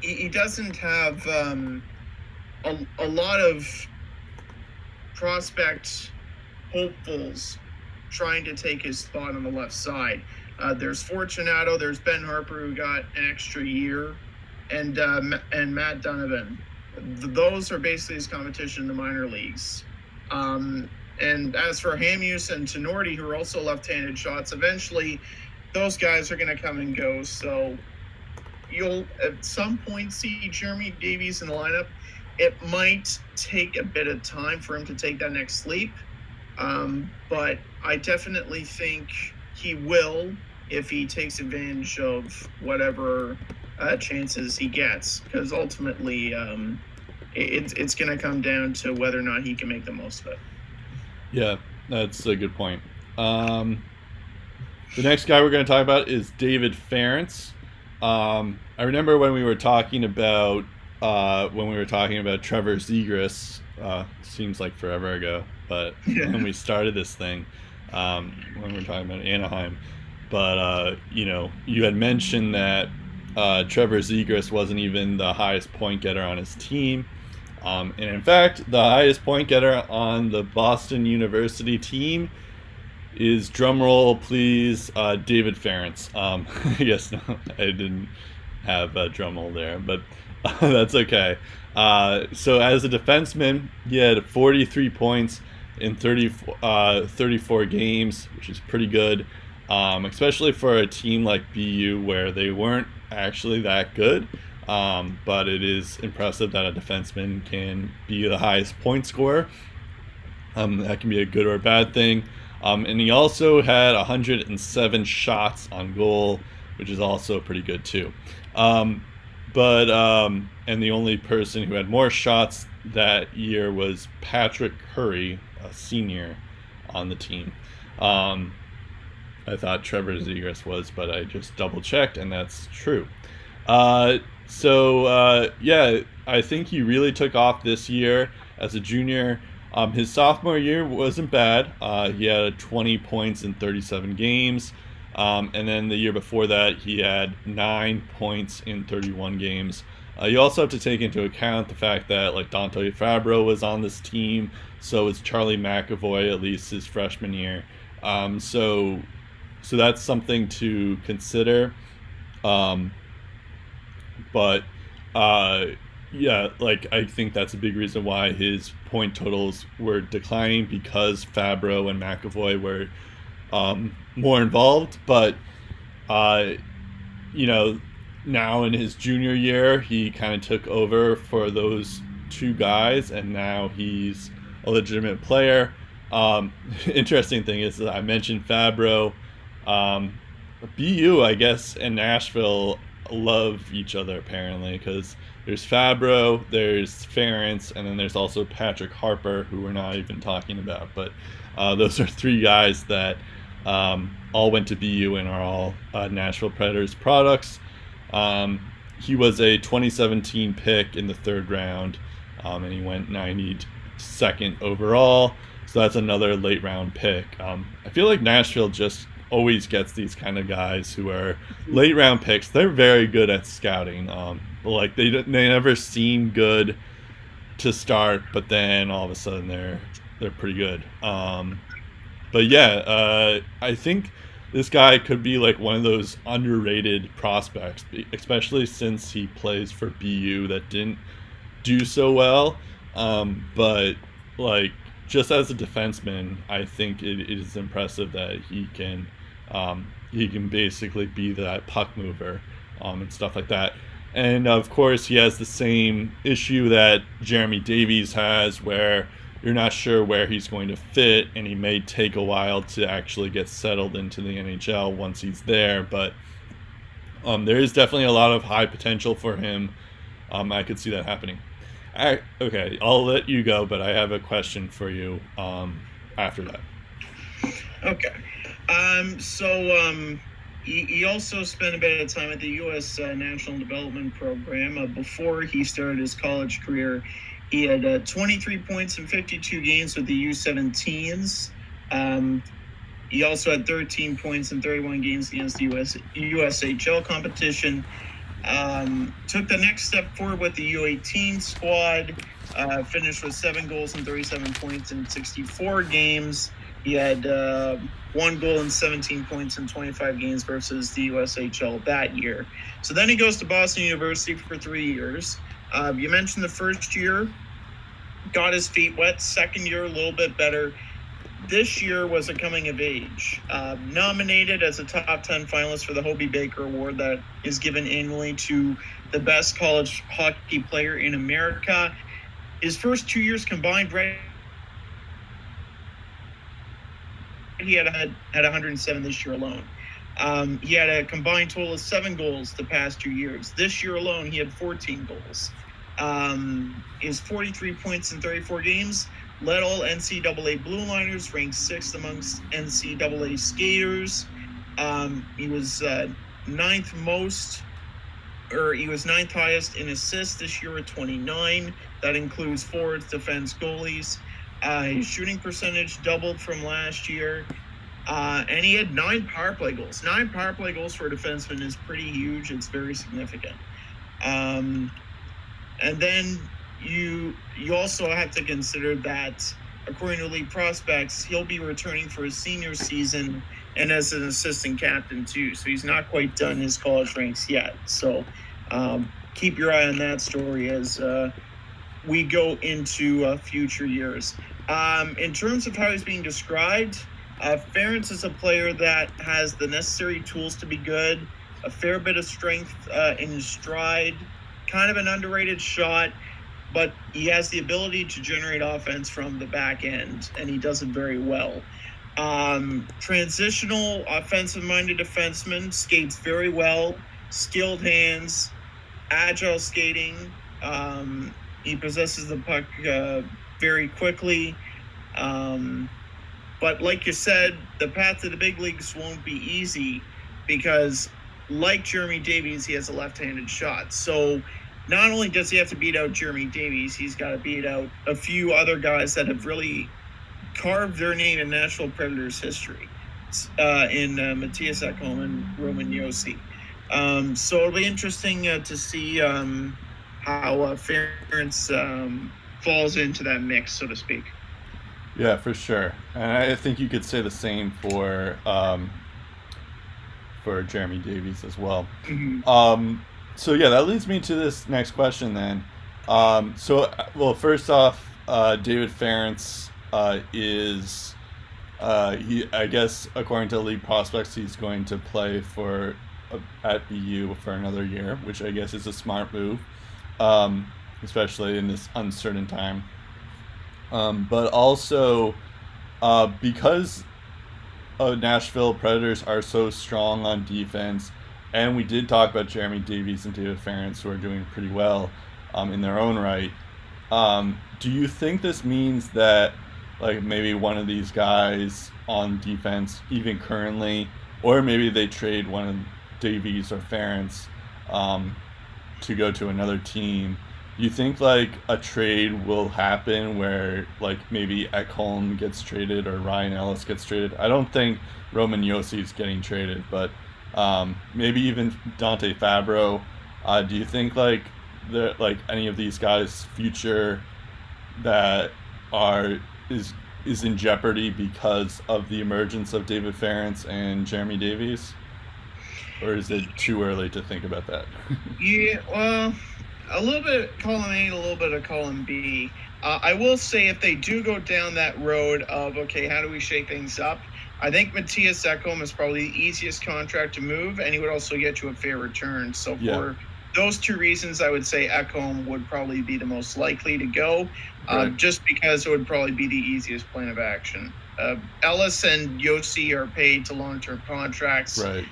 he, he doesn't have um, a, a lot of prospect hopefuls trying to take his spot on the left side. Uh, there's Fortunato, there's Ben Harpur who got an extra year, and uh, and Matt Donovan. Those are basically his competition in the minor leagues. Um, and as for Hamhuis and Tinordi, who are also left-handed shots, eventually those guys are going to come and go. So you'll at some point see Jeremy Davies in the lineup. It might take a bit of time for him to take that next leap, um, but I definitely think he will if he takes advantage of whatever uh, chances he gets, because ultimately um, it, it's going to come down to whether or not he can make the most of it. Yeah, that's a good point. Um, the next guy we're going to talk about is David Farrance. Um, I remember when we were talking about uh, when we were talking about Trevor Zegras. Uh, seems like forever ago, but yeah. when we started this thing, um, when we were talking about Anaheim, but uh, you know, you had mentioned that uh, Trevor Zegras wasn't even the highest point getter on his team. Um, and in fact, the highest point getter on the Boston University team is drumroll, please, uh, David Farrance. Um, I guess no, I didn't have a drumroll there, but that's okay. Uh, so as a defenseman, he had 43 points in 30, uh, 34 games, which is pretty good, um, especially for a team like BU where they weren't actually that good. Um, but it is impressive that a defenseman can be the highest point scorer. Um, that can be a good or a bad thing. Um, and he also had 107 shots on goal, which is also pretty good too. Um, but um, and the only person who had more shots that year was Patrick Curry, a senior on the team. Um, I thought Trevor Zegras was, but I just double checked, and that's true. Uh, so uh, yeah, I think he really took off this year as a junior. Um, his sophomore year wasn't bad. Uh, he had 20 points in 37 games. Um, and then the year before that, he had nine points in 31 games. Uh, you also have to take into account the fact that like Dante Fabbro was on this team, so was Charlie McAvoy at least his freshman year. Um, so, so that's something to consider. Um, but uh, yeah, like I think that's a big reason why his point totals were declining because Fabbro and McAvoy were um, more involved. But uh, you know, now in his junior year, he kind of took over for those two guys, and now he's a legitimate player. Um, interesting thing is that I mentioned Fabbro. Um, BU, I guess, and Nashville love each other apparently because there's Fabbro, there's Farrance, and then there's also Patrick Harper, who we're not even talking about. But uh, those are three guys that um, all went to BU and are all uh, Nashville Predators products. Um, he was a 2017 pick in the third round, um, and he went 92nd overall. So that's another late round pick. Um, I feel like Nashville just always gets these kind of guys who are late round picks. They're very good at scouting. Um, like they they never seem good to start, but then all of a sudden they're they're pretty good. Um, but yeah, uh, I think this guy could be like one of those underrated prospects, especially since he plays for BU that didn't do so well. Um, but like just as a defenseman, I think it, it is impressive that he can um, he can basically be that puck mover um, and stuff like that. And of course, he has the same issue that Jeremy Davies has, where you're not sure where he's going to fit, and he may take a while to actually get settled into the NHL once he's there. But um, there is definitely a lot of high potential for him. Um, I could see that happening. I, okay, I'll let you go, but I have a question for you um, after that. Okay. Um, so um, he, he, also spent a bit of time at the U.S. Uh, National Development Program. Uh, before he started his college career, he had uh, 23 points in 52 games with the U17s. Um, he also had 13 points in 31 games against the US, USHL competition. Um, took the next step forward with the U18 squad. Uh, finished with seven goals and 37 points in 64 games. He had uh, one goal and 17 points in 25 games versus the USHL that year. So then he goes to Boston University for three years. Uh, you mentioned the first year, got his feet wet. Second year, a little bit better this year was a coming of age. Uh, nominated as a top 10 finalist for the Hobey Baker Award that is given annually to the best college hockey player in America. His first two years combined, right? He had had, had 107 this year alone. Um, he had a combined total of seven goals the past two years. This year alone, he had 14 goals. Um, his 43 points in 34 games led all NCAA blue liners, ranked sixth amongst NCAA skaters. Um, he was uh, ninth most, or he was ninth highest in assists this year at 29. That includes forwards, defense, goalies. Uh, his shooting percentage doubled from last year. Uh, and he had nine power play goals. Nine power play goals for a defenseman is pretty huge. It's very significant. Um, and then you you also have to consider that according to league prospects, he'll be returning for his senior season and as an assistant captain too. So he's not quite done his college ranks yet. So um, keep your eye on that story as uh, we go into uh, future years. Um, in terms of how he's being described, uh, Farrance is a player that has the necessary tools to be good, a fair bit of strength uh, in stride, kind of an underrated shot but he has the ability to generate offense from the back end, and he does it very well. Um, transitional offensive minded defenseman, skates very well, skilled hands, agile skating. Um, he possesses the puck uh, very quickly. Um, but like you said, the path to the big leagues won't be easy because, like Jeremy Davies, he has a left handed shot. So not only does he have to beat out Jeremy Davies, he's got to beat out a few other guys that have really carved their name in Nashville Predators history uh, in uh, Mattias Ekholm and Roman Josi. Um, so it'll be interesting uh, to see um, how uh, Farrance um, falls into that mix, so to speak. Yeah, for sure, and I think you could say the same for um, for Jeremy Davies as well. Mm-hmm. Um, so yeah, that leads me to this next question then. Um, so well, first off, uh, David Farrance uh, is uh, he I guess according to league prospects, he's going to play for uh, at BU for another year, which I guess is a smart move, um, especially in this uncertain time. Um, but also uh, because uh, Nashville Predators are so strong on defense and we did talk about Jeremy Davies and David Farrance, who are doing pretty well um, in their own right. Um, do you think this means that, like, maybe one of these guys on defense, even currently, or maybe they trade one of Davies or Farrance um, to go to another team? You think like a trade will happen where like maybe Ekholm gets traded or Ryan Ellis gets traded? I don't think Roman Josi is getting traded, but um, maybe even Dante Fabbro. Uh, do you think like the like any of these guys' future that are is is in jeopardy because of the emergence of David Farrance and Jeremy Davies? Or is it too early to think about that? yeah, well, a little bit of column A, a little bit of column B. Uh, I will say if they do go down that road of okay, how do we shake things up? I think Mattias Ekholm is probably the easiest contract to move, and he would also get you a fair return. So yeah. for those two reasons, I would say Ekholm would probably be the most likely to go, uh, right. uh, just because it would probably be the easiest plan of action. Uh, Ellis and Josi are paid to long-term contracts. Right.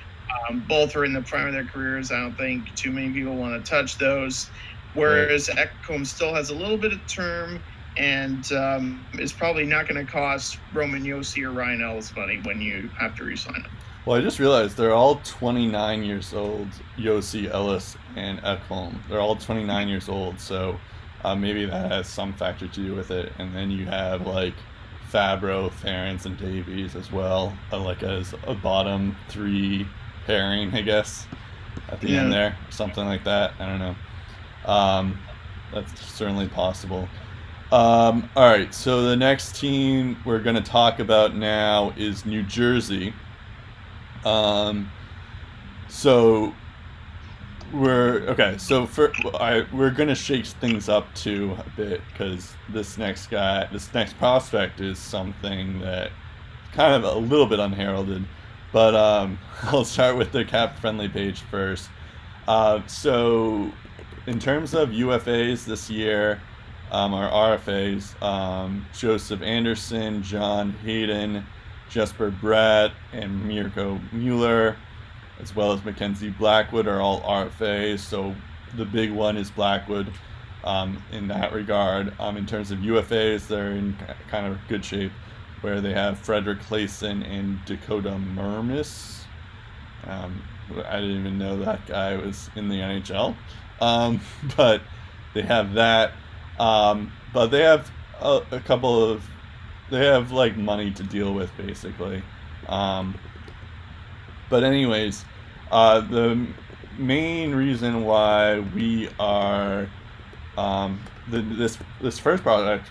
Um, both are in the prime of their careers. I don't think too many people want to touch those. whereas Ekholm still has a little bit of term and um, is probably not going to cost Roman Josi or Ryan Ellis money when you have to resign them. Well, I just realized they're all 29 years old. Josi, Ellis, and Ekholm. They're all 29 years old, so uh, maybe that has some factor to do with it. And then you have like Fabbro, Farrance, and Davies as well, uh, like as a bottom three pairing, I guess, at the Yeah. end there, something like that. I don't know. Um, that's certainly possible. Um, all right, so the next team we're going to talk about now is New Jersey. Um, so we're okay. So for I we're gonna shake things up too a bit because this next guy, this next prospect is something that kind of a little bit unheralded. But um, I'll start with the cap friendly page first. Uh, so in terms of UFAs this year, um, our RFAs, um, Joseph Anderson, John Hayden, Jesper Bratt, and Mirco Mueller, as well as Mackenzie Blackwood, are all RFAs. So the big one is Blackwood um, in that regard. Um, in terms of UFAs, they're in kind of good shape, where they have Fredrik Claesson and Dakota Mermis. Um, I didn't even know that guy was in the NHL, um, but they have that. Um, but they have a, a couple of they have like money to deal with basically. Um, but anyways, uh, the main reason why we are um, the, this this first product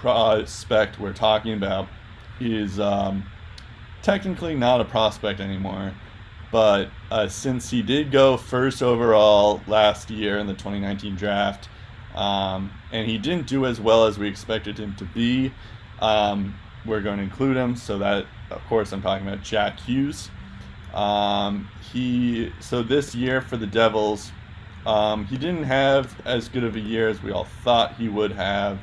prospect we're talking about is um, technically not a prospect anymore. But uh, since he did go first overall last year in the 2019 draft, um, and he didn't do as well as we expected him to be, um, we're going to include him. So that, of course, I'm talking about Jack Hughes. Um, he so this year for the Devils, um, he didn't have as good of a year as we all thought he would have.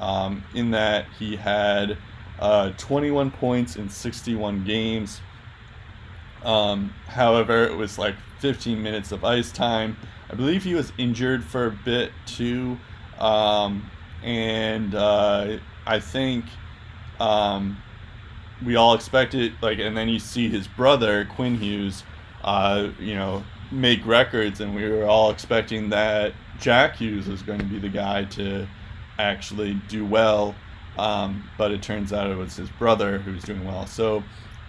Um, in that he had uh, 21 points in 61 games. Um, however, it was like 15 minutes of ice time. I believe he was injured for a bit too, um, and uh, I think um, we all expected like, and then you see his brother Quinn Hughes, uh, you know, make records, and we were all expecting that Jack Hughes was going to be the guy to actually do well, um, but it turns out it was his brother who was doing well. So,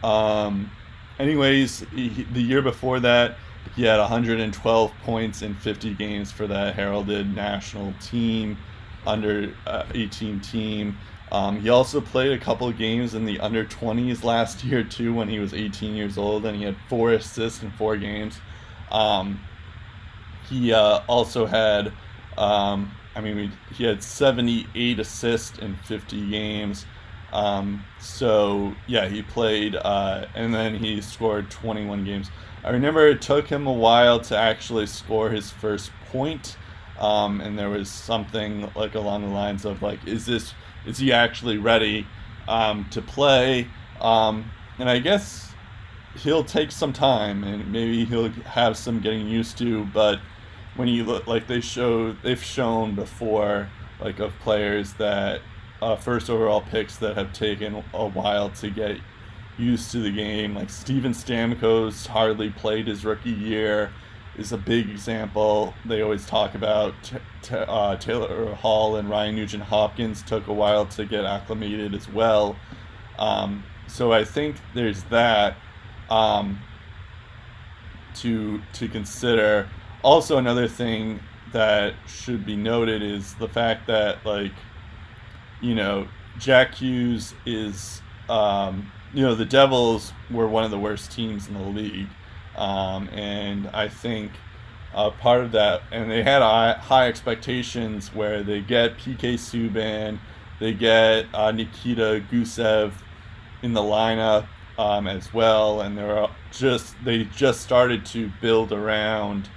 um, anyways, he, the year before that, he had 112 points in 50 games for that heralded national team, under uh, 18 team. Um, he also played a couple games in the under 20s last year too, when he was 18 years old, and he had four assists in four games. Um, he uh, also had, um, I mean, he had 78 assists in 50 games. Um, so yeah, he played, uh, and then he scored 21 games. I remember it took him a while to actually score his first point, um, and there was something like along the lines of like, is this is he actually ready um, to play? Um, and I guess he'll take some time, and maybe he'll have some getting used to. But when you look, like they show, they've shown before, like of players that uh, first overall picks that have taken a while to get used to the game. Like Steven Stamkos hardly played his rookie year is a big example. They always talk about t- t- uh, Taylor Hall and Ryan Nugent Hopkins took a while to get acclimated as well. Um, so I think there's that um, to to consider. Also, another thing that should be noted is the fact that like you know Jack Hughes is um, you know the Devils were one of the worst teams in the league. Um, and I think uh, part of that, and they had high, expectations where they get PK Subban, they get uh, Nikita Gusev in the lineup um, as well, and they're just they just started to build around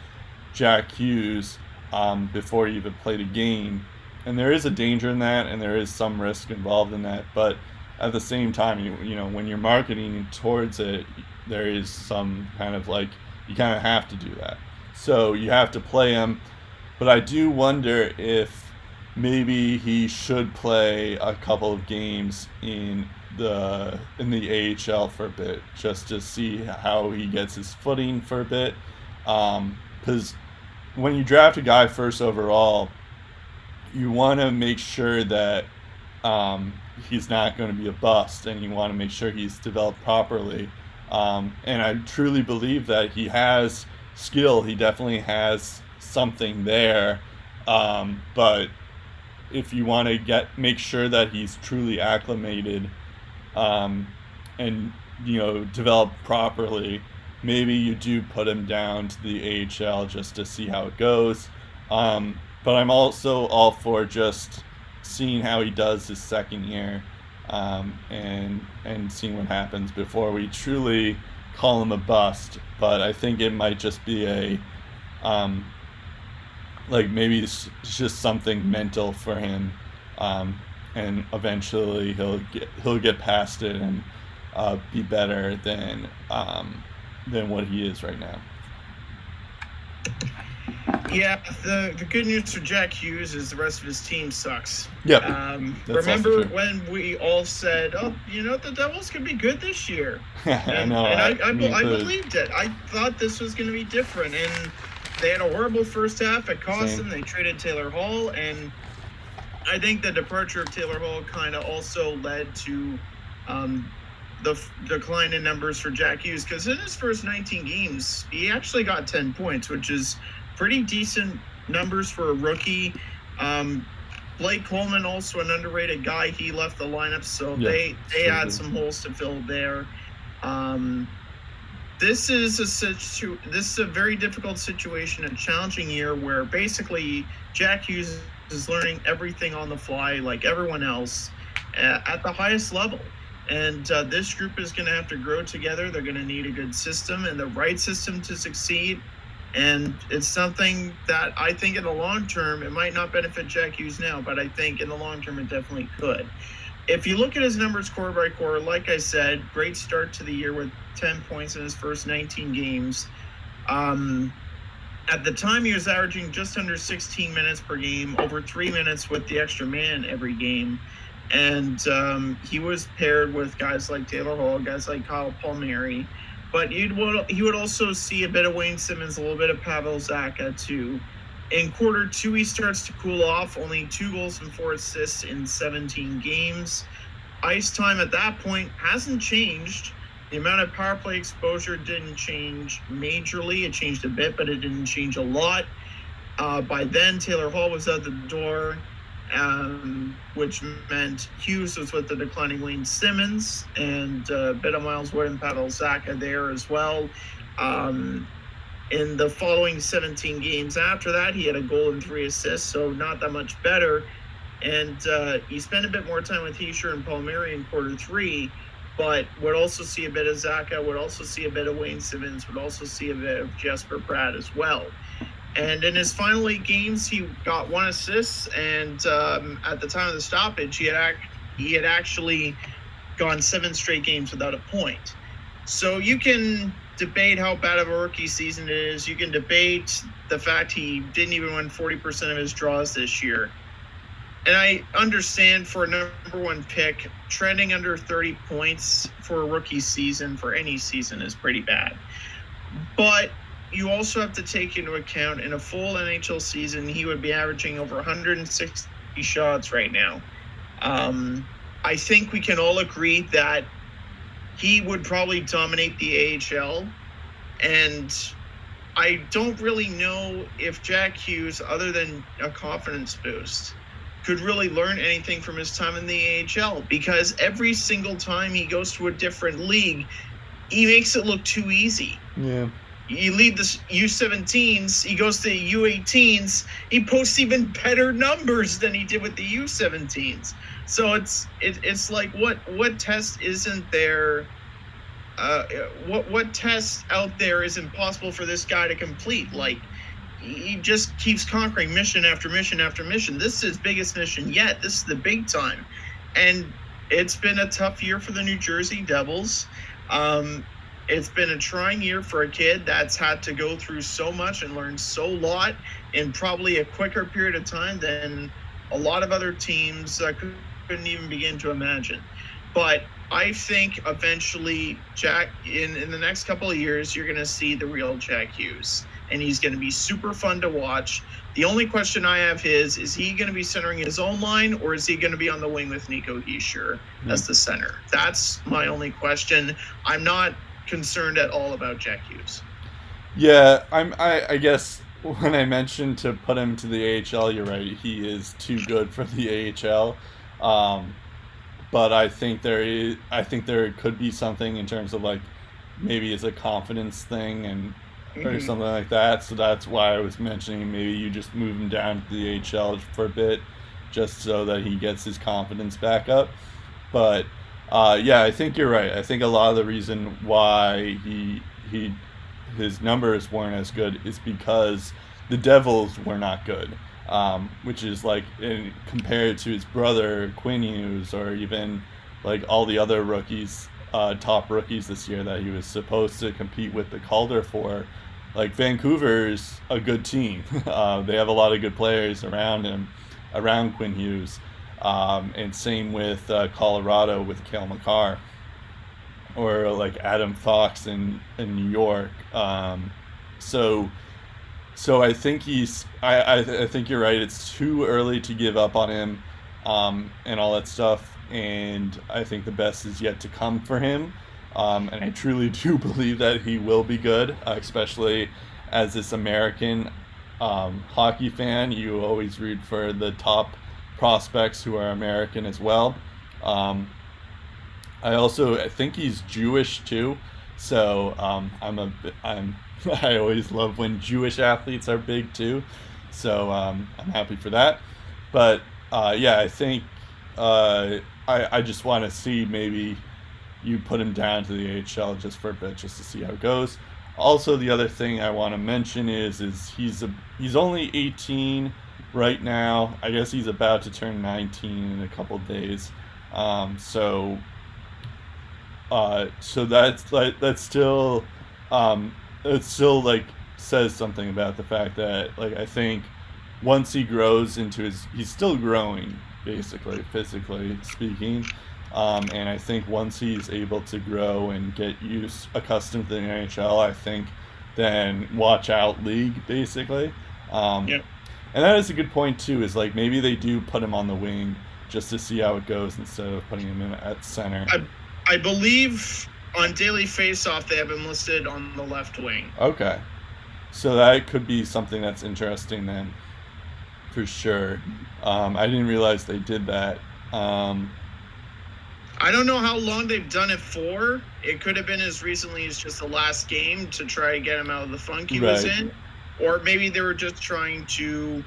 Jack Hughes um, before he even played a game, and there is a danger in that, and there is some risk involved in that, but at the same time, you you know when you're marketing towards it, there is some kind of like you kind of have to do that. So you have to play him. but I do wonder if maybe he should play a couple of games in the in the AHL for a bit just to see how he gets his footing for a bit. Because um, when you draft a guy first overall, you want to make sure that um, he's not going to be a bust, and you want to make sure he's developed properly. Um, and I truly believe that he has skill. He definitely has something there. Um, but if you want to get make sure that he's truly acclimated um, and you know develop properly, maybe you do put him down to the AHL just to see how it goes. Um, but I'm also all for just seeing how he does his second year um, and and seeing what happens before we truly call him a bust. But I think it might just be a um, like maybe it's just something mental for him, um, and eventually he'll get he'll get past it and uh, be better than um, than what he is right now. Yeah, the, the good news for Jack Hughes is the rest of his team sucks. Yeah. Um, remember when we all said, "Oh, you know, the Devils could be good this year," and, know, and I, I, I, me I, believed it. I thought this was going to be different, and they had a horrible first half. It cost Same. them. They traded Taylor Hall, and I think the departure of Taylor Hall kind of also led to um, the f- decline in numbers for Jack Hughes because in his first 19 games, he actually got 10 points, which is pretty decent numbers for a rookie. Um, Blake Coleman, also an underrated guy, he left the lineup, so Yeah, they they sure had some holes to fill there. Um, this is a situ- this is a very difficult situation, a challenging year where basically Jack Hughes is learning everything on the fly, like everyone else, uh, at the highest level. And uh, this group is going to have to grow together. They're going to need a good system and the right system to succeed. And it's something that I think in the long term, it might not benefit Jack Hughes now, but I think in the long term, it definitely could. If you look at his numbers quarter by quarter, like I said, great start to the year with 10 points in his first 19 games. Um, at the time, he was averaging just under 16 minutes per game, over three minutes with the extra man every game. And um, he was paired with guys like Taylor Hall, guys like Kyle Palmieri. But you'd, he would also see a bit of Wayne Simmonds, a little bit of Pavel Zacha, too. In quarter two, he starts to cool off, only two goals and four assists in 17 games. Ice time at that point hasn't changed. The amount of power play exposure didn't change majorly. It changed a bit, but it didn't change a lot. Uh, by then, Taylor Hall was out the door, um, which meant Hughes was with the declining Wayne Simmonds and uh, a bit of Miles Wood and Pavel Zacha there as well. Um, in the following 17 games after that, he had a goal and three assists, so not that much better. And uh, he spent a bit more time with Hischier and Palmieri in quarter three, but would also see a bit of Zacha, would also see a bit of Wayne Simmonds, would also see a bit of Jesper Bratt as well. And in his final eight games, he got one assist, and um, at the time of the stoppage, he had act- he had actually gone seven straight games without a point. So you can debate how bad of a rookie season it is. You can debate the fact he didn't even win 40% of his draws this year. And I understand for a number one pick, trending under 30 points for a rookie season, for any season, is pretty bad. But you also have to take into account in a full NHL season, he would be averaging over 160 shots right now. Um, I think we can all agree that he would probably dominate the AHL. And I don't really know if Jack Hughes, other than a confidence boost, could really learn anything from his time in the AHL because every single time he goes to a different league, he makes it look too easy. Yeah. You lead the U17s, he goes to the U18s, he posts even better numbers than he did with the U17s. So it's it, it's like what what test isn't there? Uh, what what test out there is impossible for this guy to complete? Like he just keeps conquering mission after mission after mission. This is his biggest mission yet. This is the big time, and it's been a tough year for the New Jersey Devils. Um, it's been a trying year for a kid that's had to go through so much and learn so lot in probably a quicker period of time than a lot of other teams uh, couldn't even begin to imagine. But I think eventually, Jack, in, in the next couple of years, you're going to see the real Jack Hughes. And he's going to be super fun to watch. The only question I have is is he going to be centering his own line or is he going to be on the wing with Nico Hischier mm-hmm. as the center? That's my only question. I'm not concerned at all about Jack Hughes. Yeah, I'm. I, I guess when I mentioned to put him to the AHL, you're right. He is too good for the AHL. Um, but I think there is I think there could be something in terms of like maybe it's a confidence thing and mm-hmm. or something like that. So that's why I was mentioning maybe you just move him down to the AHL for a bit, just so that he gets his confidence back up. But uh, yeah, I think you're right. I think a lot of the reason why he he his numbers weren't as good is because the Devils were not good um, which is like in, compared to his brother Quinn Hughes or even like all the other rookies, uh, top rookies this year that he was supposed to compete with the Calder for. Like Vancouver's a good team. uh, they have a lot of good players around him, around Quinn Hughes, um, and same with uh, Colorado with Cale Makar, or like Adam Fox in in New York. Um, so so I think he's. I, I, I think you're right. It's too early to give up on him, um, and all that stuff. And I think the best is yet to come for him. Um, and I truly do believe that he will be good, uh, especially as this American um, hockey fan. You always root for the top prospects who are American as well. Um, I also I think he's Jewish too, so um, I'm a I'm I always love when Jewish athletes are big too. So um, I'm happy for that. But uh, yeah, I think uh, I, I just want to see maybe you put him down to the AHL just for a bit, just to see how it goes. Also, the other thing I want to mention is is he's a he's only 18 right now. I guess he's about to turn 19 in a couple days. Um, so uh, so that's like that's still um, it still like says something about the fact that like I think once he grows into his he's still growing basically physically speaking um, and I think once he's able to grow and get used accustomed to the NHL I think then watch out league basically um, yep. And that is a good point too is like maybe they do put him on the wing just to see how it goes instead of putting him in at center I, I believe on daily faceoff they have him listed on the left wing. Okay. So that could be something that's interesting then, for sure. Um, I didn't realize they did that. Um, I don't know how long they've done it for. It could have been as recently as just the last game to try to get him out of the funk he right. was in, or maybe they were just trying to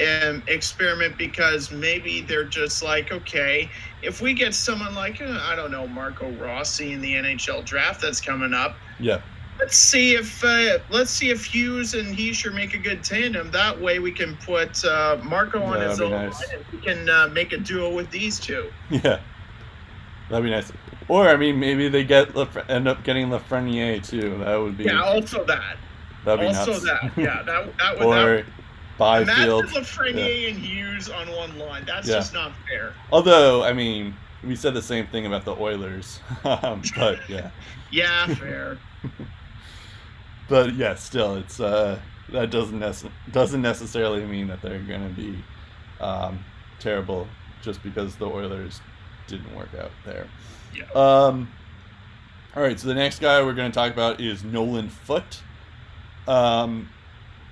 um, experiment because maybe they're just like, okay, if we get someone like uh, I don't know Marco Rossi in the NHL draft that's coming up, yeah, let's see if uh, let's see if Hughes and Hischier make a good tandem. That way we can put uh, Marco on yeah, his own nice. line and we can uh, make a duo with these two. Yeah, that'd be nice. Or I mean, maybe they get end up getting Lafreniere too. That would be yeah. Also that. That'd be also nuts. that. Yeah, that that would. or that, Byfield. Imagine Lafreniere yeah. and Hughes on one line. That's yeah. just not fair. Although, I mean, we said the same thing about the Oilers, um, but yeah. yeah, fair. but yeah, still, it's uh, that doesn't nece- doesn't necessarily mean that they're going to be um, terrible just because the Oilers didn't work out there. Yeah. Um. All right, so the next guy we're going to talk about is Nolan Foote. Um,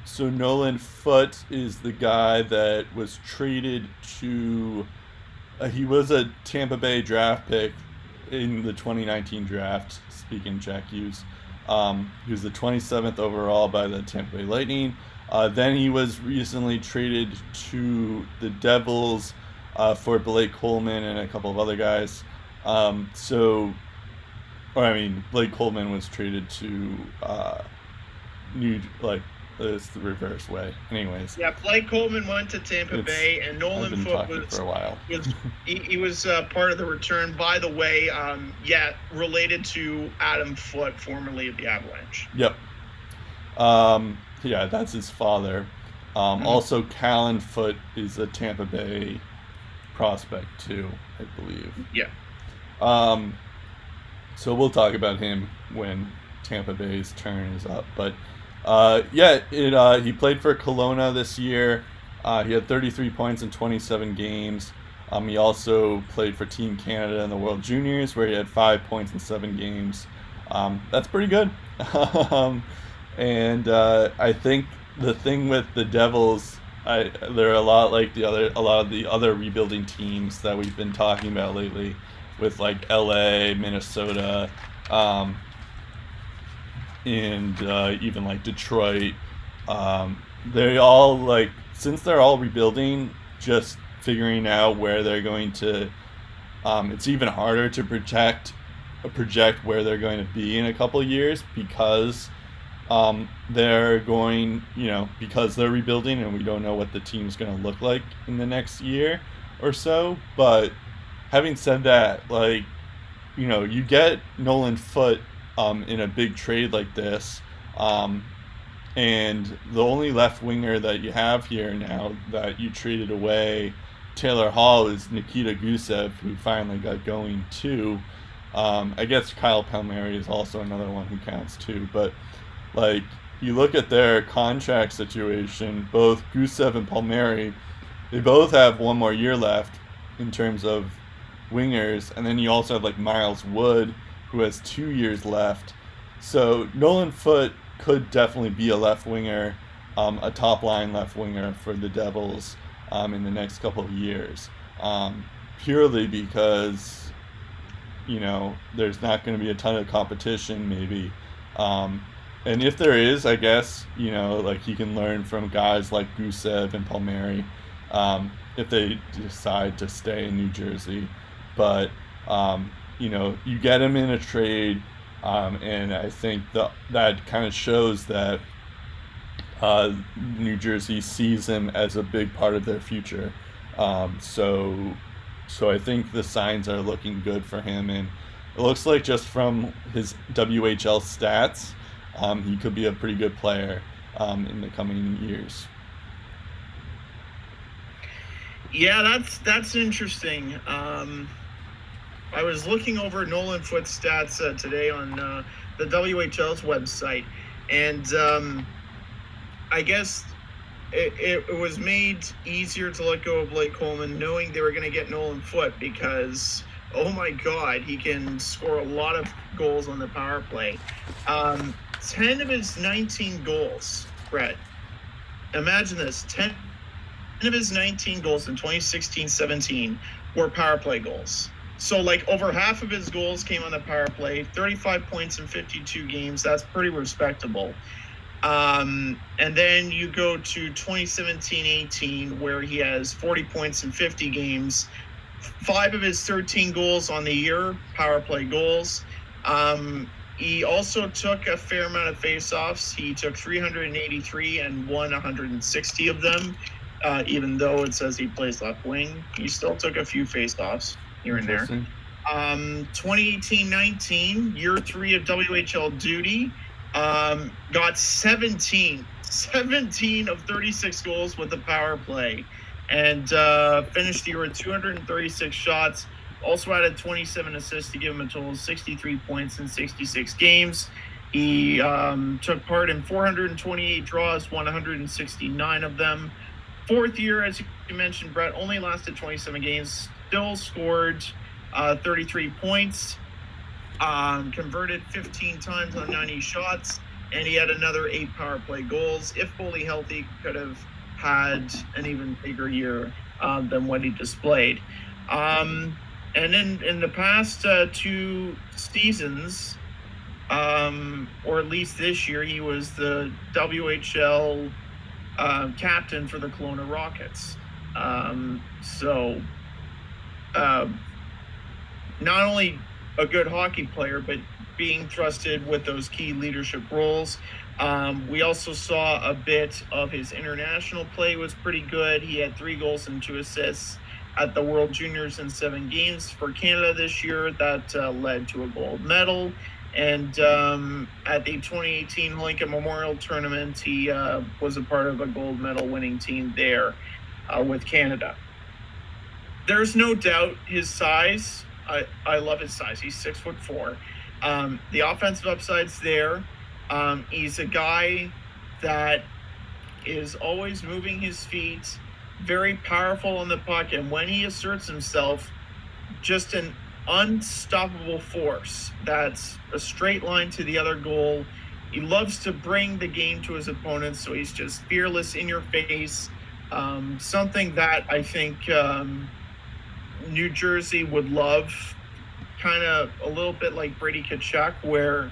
so Nolan Foote is the guy that was traded to. Uh, he was a Tampa Bay draft pick in the 2019 draft. Speaking Jack Hughes, um, he was the 27th overall by the Tampa Bay Lightning. Uh, then he was recently traded to the Devils uh, for Blake Coleman and a couple of other guys. Um, so, or I mean, Blake Coleman was traded to New like it's the reverse way. Anyways, Yeah, Blake Coleman went to Tampa It's- Bay, and Nolan Foote was for a while. was he, he was uh, part of the return. By the way, um, yeah, related to Adam Foote, formerly of the Avalanche. Yep. Um, yeah, that's his father. Um, Mhm. Also, Callan Foote is a Tampa Bay prospect too, I believe. Yeah. Um, so we'll talk about him when Tampa Bay's turn is up. But uh, yeah, it uh, he played for Kelowna this year. Uh, he had 33 points in 27 games. Um, he also played for Team Canada in the World Juniors, where he had five points in seven games. Um, that's pretty good. um, and uh, I think the thing with the Devils, I they're a lot like the other a lot of the other rebuilding teams that we've been talking about lately, with like L.A., Minnesota, um, and uh, even like Detroit. Um, they all like since they're all rebuilding, just figuring out where they're going to. Um, it's even harder to protect project where they're going to be in a couple years because um, they're going, you know, because they're rebuilding and we don't know what the team's going to look like in the next year or so. But having said that, like, you know, you get Nolan Foote um, in a big trade like this. Um, and the only left winger that you have here now that you traded away, Taylor Hall, is Nikita Gusev, who finally got going too. Um, I guess Kyle Palmieri is also another one who counts too. But like you look at their contract situation, both Gusev and Palmieri, they both have one more year left in terms of wingers, and then you also have like Miles Wood, who has two years left. So Nolan Foote could definitely be a left winger, um, a top line left winger for the Devils um, in the next couple of years, um, purely because you know there's not going to be a ton of competition maybe. Um, and if there is, I guess you know, like he can learn from guys like Gusev and Palmieri, um, if they decide to stay in New Jersey. But um, you know, you get him in a trade, um, and I think that that kind of shows that uh, New Jersey sees him as a big part of their future. Um, so, so I think the signs are looking good for him, and it looks like just from his WHL stats, um, he could be a pretty good player um, in the coming years. Yeah, that's that's interesting. Um, I was looking over Nolan Foote's stats uh, today on uh, the WHL's website, and um, I guess it, it, was made easier to let go of Blake Coleman knowing they were going to get Nolan Foote because oh my God, he can score a lot of goals on the power play. Um, Ten of his 19 goals, Brett. Imagine this: ten of his 19 goals in 2016-17 were power play goals. So like over half of his goals came on the power play, 35 points in 52 games. That's pretty respectable. Um, and then you go to 2017-18 where he has 40 points in 50 games. Five of his 13 goals on the year, power play goals. Um, he also took a fair amount of faceoffs. He took 383 and won 160 of them. Uh, even though it says he plays left wing, he still took a few faceoffs here and there. Um, 2018-19, year three of WHL duty, um, got 17, 17 of 36 goals with the power play, and uh, finished the year with 236 shots. Also added 27 assists to give him a total of 63 points in 66 games. He um, took part in 428 draws, won 169 of them. Fourth year, as you mentioned, Brett only lasted 27 games, still scored uh, 33 points, um, converted 15 times on 90 shots, and he had another eight power play goals. If fully healthy, could have had an even bigger year uh, than what he displayed. Um, and then in the past uh, two seasons, um, or at least this year, he was the WHL uh, captain for the Kelowna Rockets. Um, so, uh, not only a good hockey player, but being thrusted with those key leadership roles. Um, we also saw a bit of his international play was pretty good. He had three goals and two assists at the World Juniors in seven games for Canada this year. That uh, led to a gold medal. And um, at the 2018 Hlinka Memorial Tournament, he uh, was a part of a gold medal winning team there uh, with Canada. There's no doubt his size. I, I love his size. He's six foot four. Um, the offensive upside's there. Um, he's a guy that is always moving his feet, very powerful on the puck, and when he asserts himself, just an unstoppable force. That's a straight line to the other goal. He loves to bring the game to his opponents, so he's just fearless in your face. Um, something that I think um, New Jersey would love, kind of a little bit like Brady Tkachuk, where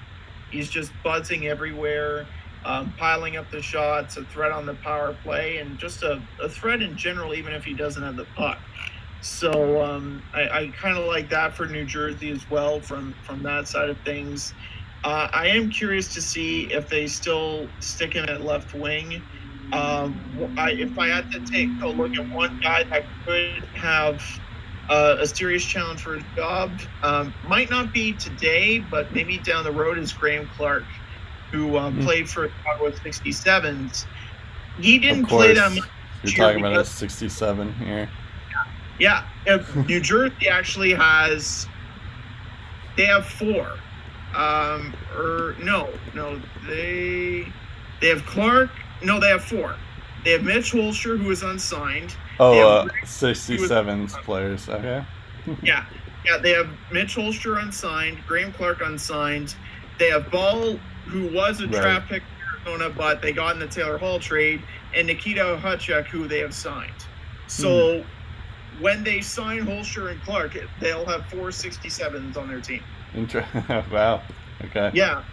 he's just buzzing everywhere, um, piling up the shots, a threat on the power play, and just a, a threat in general, even if he doesn't have the puck. So um, I, I kind of like that for New Jersey as well from from that side of things. Uh, I am curious to see if they still stick him at left wing. Um, I, if I had to take a look at one guy that could have uh, a serious challenge for his job, um, might not be today, but maybe down the road is Graeme Clarke, who um, mm-hmm. played for Ottawa 67s. He didn't play that much. You're talking about a 67 here. Yeah, New Jersey actually has. They have four. Um, or no, no, they they have Clarke. No, they have four. They have Mitch Holscher, who is unsigned. Oh, uh, 67 players. Okay. yeah, yeah. They have Mitch Holscher unsigned, Graeme Clarke unsigned. They have Bahl, who was a right. draft pick Arizona, but they got in the Taylor Hall trade, and Nikita Okhotiuk, who they have signed. So. Hmm when they sign Holscher and Clarke, they'll have four 67s on their team. Inter- wow. Okay. Yeah.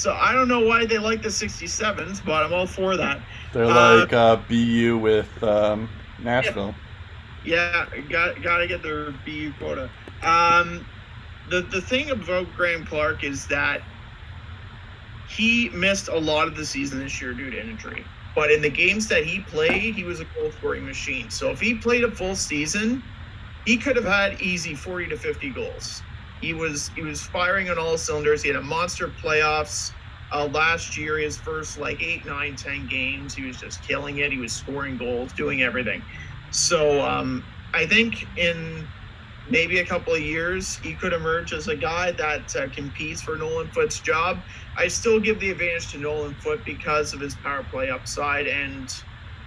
So I don't know why they like the 67s, but I'm all for that. They're uh, like uh, BU with um, Nashville. Yeah, yeah got got to get their BU quota. Um, the the thing about Graeme Clarke is that he missed a lot of the season this year due to injury. But in the games that he played, he was a goal scoring machine. So if he played a full season, he could have had easy 40 to 50 goals. He was he was firing on all cylinders. He had a monster playoffs uh, last year. His first like eight, nine, ten games, he was just killing it. He was scoring goals, doing everything. So um, I think in maybe a couple of years, he could emerge as a guy that uh, competes for Nolan Foote's job. I still give the advantage to Nolan Foote because of his power play upside and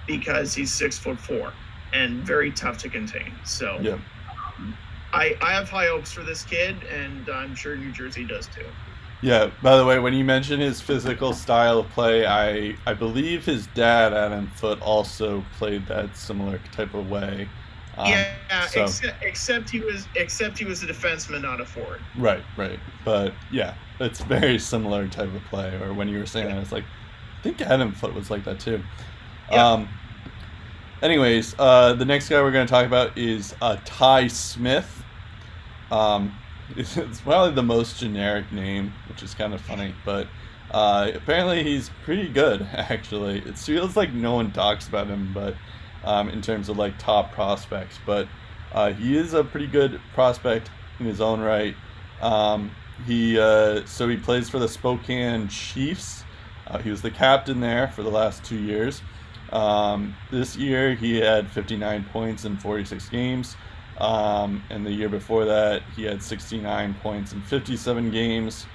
because he's six foot four and very tough to contain. So yeah. I, I have high hopes for this kid, and I'm sure New Jersey does too. Yeah. By the way, when you mention his physical style of play, I I believe his dad Adam Foote also played that similar type of way. Um, yeah, so. except, except he was except he was a defenseman, not a forward. Right, right. But yeah, it's very similar type of play. Or when you were saying yeah. that, it's like I think Adam Foote was like that too. Yeah. Um. Anyways, uh, the next guy we're going to talk about is uh, Ty Smith. Um, it's, it's probably the most generic name, which is kind of funny, but uh, apparently he's pretty good. Actually, it feels like no one talks about him, but um, in terms of like top prospects, but uh, he is a pretty good prospect in his own right. Um, he uh, so he plays for the Spokane Chiefs. Uh, he was the captain there for the last two years. Um, this year he had 59 points in 46 games. Um, and the year before that, he had 69 points in 57 games.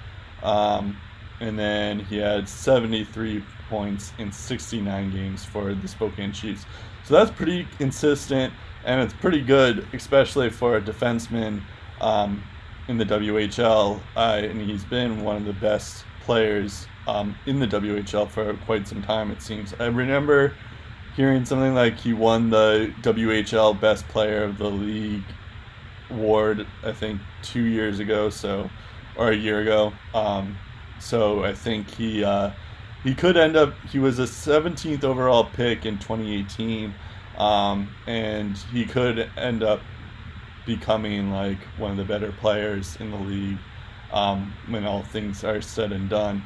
Um, and then he had 73 points in 69 games for the Spokane Chiefs. So that's pretty consistent and it's pretty good, especially for a defenseman um, in the WHL. Uh, and he's been one of the best players um, in the WHL for quite some time, it seems. I remember hearing something like he won the WHL Best Player of the League award, I think, two years ago, so or a year ago. Um, so I think he. Uh, he could end up. He was a 17th overall pick in 2018, um, and he could end up becoming like one of the better players in the league. um, when all things are said and done.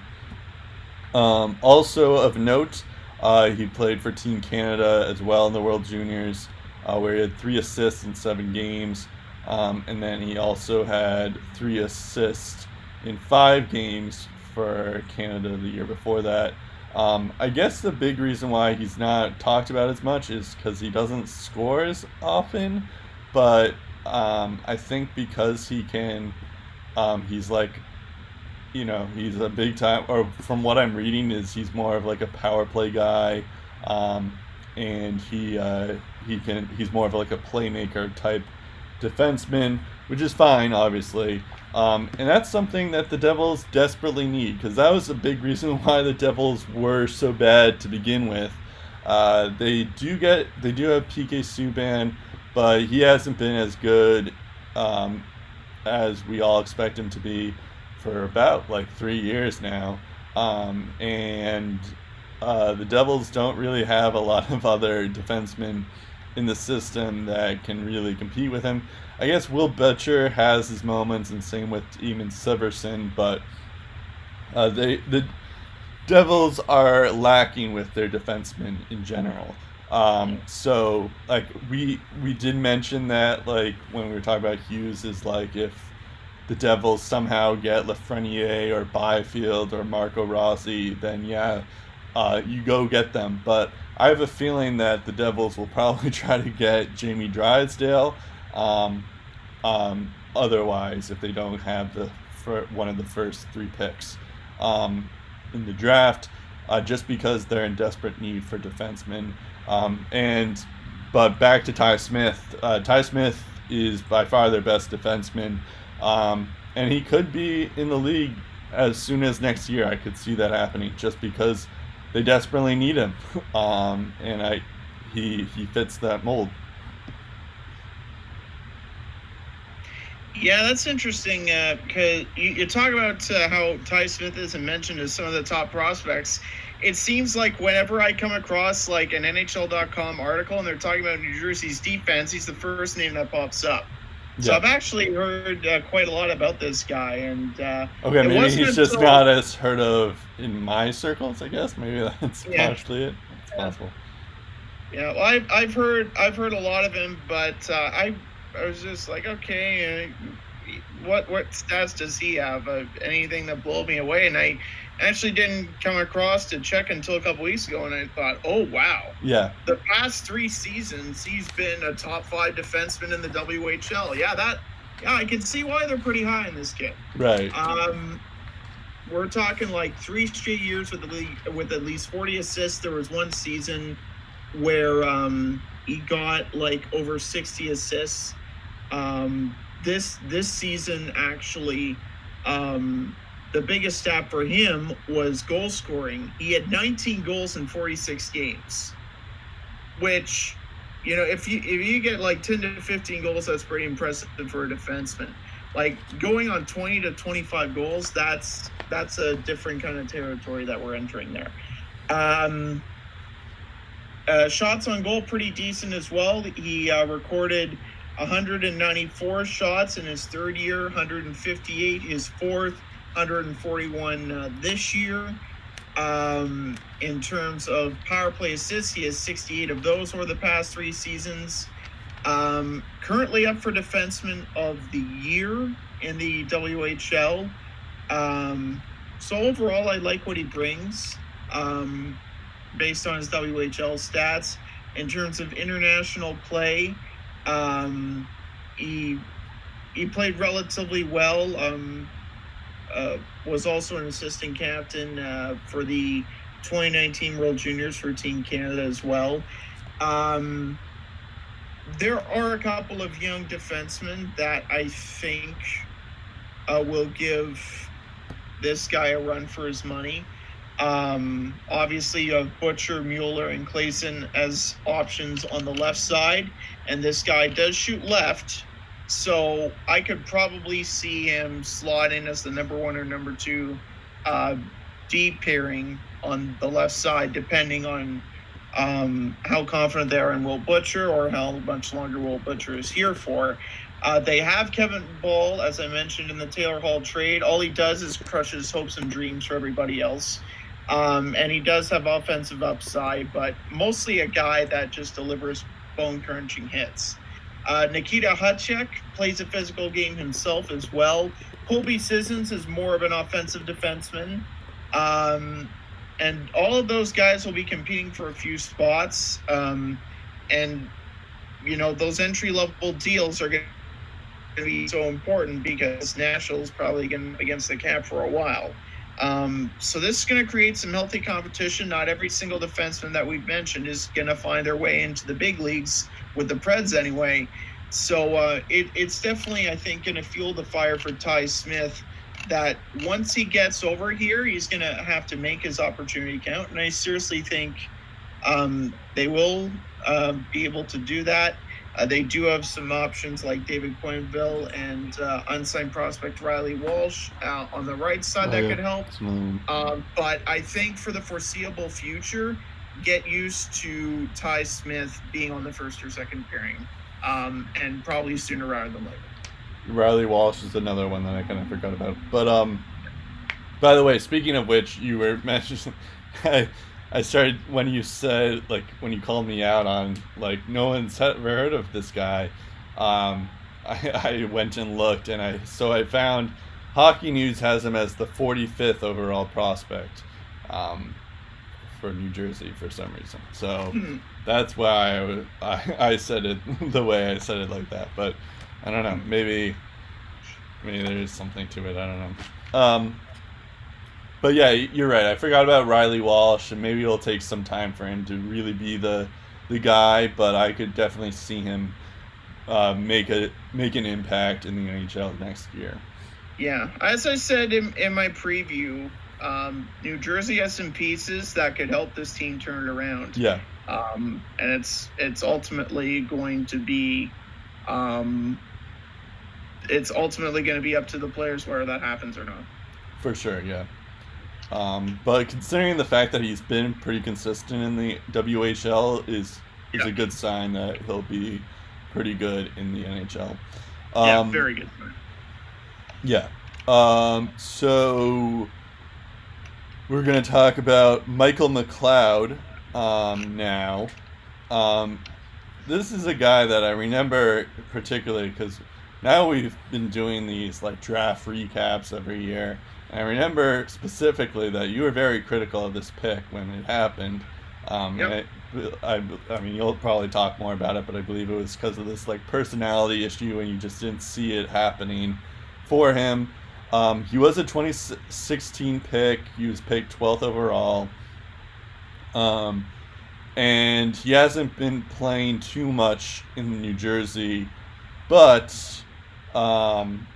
Um, also of note, uh, he played for Team Canada as well in the World Juniors, uh, where he had three assists in seven games. Um, and then he also had three assists in five games for Canada the year before that. Um, I guess the big reason why he's not talked about as much is because he doesn't score as often, but um, I think because he can, um, he's like, you know, he's a big time, or from what I'm reading, is he's more of like a power play guy, um, and he uh, he can he's more of like a playmaker type defenseman, which is fine, obviously. Um, and that's something that the Devils desperately need because that was a big reason why the Devils were so bad to begin with. Uh, they do get they do have PK Subban, but he hasn't been as good um, as we all expect him to be for about like three years now. Um, and uh, the Devils don't really have a lot of other defensemen in the system that can really compete with him. I guess Will Butcher has his moments, and same with Damon Severson, but uh, they the Devils are lacking with their defensemen in general. Um, so like we we did mention that like when we were talking about Hughes is like if the Devils somehow get Lafreniere or Byfield or Marco Rossi, then yeah, uh, you go get them. But I have a feeling that the Devils will probably try to get Jamie Drysdale. Um, um, otherwise, if they don't have the one of the first three picks um, in the draft, uh, just because they're in desperate need for defensemen. Um, and but back to Ty Smith. Uh, Ty Smith is by far their best defenseman, um, and he could be in the league as soon as next year. I could see that happening just because they desperately need him, um, and I he he fits that mold. Yeah, that's interesting because uh, you, you, talk about uh, how Ty Smith isn't mentioned as some of the top prospects. It seems like whenever I come across like an NHL.com article and they're talking about New Jersey's defense, he's the first name that pops up. So yeah. I've actually heard uh, quite a lot about this guy, and uh, okay, maybe he's until... just not as heard of in my circles. I guess maybe that's yeah. partially it. It's yeah. possible. Yeah, well, I've, I've heard I've heard a lot of him, but uh, I I was just like, okay, uh, what what stats does he have? Uh, anything that blew me away? And I actually didn't come across to check until a couple weeks ago, and I thought, oh wow, yeah. The past three seasons, he's been a top five defenseman in the WHL. Yeah, that. Yeah, I can see why they're pretty high in this kid. Right. Um, we're talking like three straight years with the with at least 40 assists. There was one season where um, he got like over 60 assists. Um, this this season actually, um, the biggest stat for him was goal scoring. He had 19 goals in 46 games, which, you know, if you if you get like 10 to 15 goals, that's pretty impressive for a defenseman. Like going on 20 to 25 goals, that's that's a different kind of territory that we're entering there. Um, uh, shots on goal pretty decent as well. He uh, recorded 194 shots in his third year, 158 his fourth, 141 uh, this year. Um, in terms of power play assists, he has 68 of those over the past three seasons. Um, currently up for defenseman of the year in the WHL. Um, so overall, I like what he brings um, based on his WHL stats. In terms of international play, um, he he played relatively well. Uh, was also an assistant captain uh, for the 2019 World Juniors for Team Canada as well. Um, there are a couple of young defensemen that I think uh, will give this guy a run for his money. Um, obviously, you have Butcher, Mueller, and Claesson as options on the left side, and this guy does shoot left, so I could probably see him slot in as the number one or number two uh, deep pairing on the left side, depending on um, how confident they are in Will Butcher or how much longer Will Butcher is here for. Uh, they have Kevin Bahl, as I mentioned in the Taylor Hall trade. All he does is crushes hopes and dreams for everybody else. Um, and he does have offensive upside, but mostly a guy that just delivers bone crunching hits. Uh, Nikita Okhotiuk plays a physical game himself as well. Colby Sissons is more of an offensive defenseman. Um, and all of those guys will be competing for a few spots. Um, and, you know, those entry level deals are going to be so important because Nashville's probably going against the cap for a while. Um, so this is going to create some healthy competition. Not every single defenseman that we've mentioned is going to find their way into the big leagues with the Preds anyway. So uh, it, it's definitely, I think, going to fuel the fire for Ty Smith. That once he gets over here, he's going to have to make his opportunity count. And I seriously think um, they will uh, be able to do that. Uh, they do have some options like David Quenneville and uh, unsigned prospect Reilly Walsh uh, on the right side Oh, that yeah. could help. It's another one. Um, but I think for the foreseeable future, get used to Ty Smith being on the first or second pairing, um, and probably sooner rather than later. Reilly Walsh is another one that I kind of forgot about. But um, by the way, speaking of which, you were mentioning, I, I started when you said like when you called me out on like no one's ever heard of this guy. Um, I, I went and looked, and I so I found Hockey News has him as the 45th overall prospect. Um, for New Jersey for some reason. So Hmm. that's why I, I, I said it the way I said it like that. But I don't know. Maybe maybe there's something to it. I don't know. Um, but yeah, you're right. I forgot about Reilly Walsh, and maybe it'll take some time for him to really be the the guy. But I could definitely see him uh, make a make an impact in the NHL next year. Yeah, as I said in, in my preview, um, New Jersey has some pieces that could help this team turn it around. Yeah, um, and it's it's ultimately going to be um, it's ultimately going to be up to the players whether that happens or not. for sure. Yeah. Um, but considering the fact that he's been pretty consistent in the WHL is is Yeah. a good sign that he'll be pretty good in the NHL. yeah, Um, very good. Yeah. Um, so we're going to talk about Michael McLeod um, now. Um, this is a guy that I remember particularly because now we've been doing these like draft recaps every year. And I remember specifically that you were very critical of this pick when it happened. Um, Yep. I, I, I mean, you'll probably talk more about it, but I believe it was because of this like personality issue, and you just didn't see it happening for him. Um, he was a 2016 pick. He was picked 12th overall. Um, and he hasn't been playing too much in New Jersey. But um,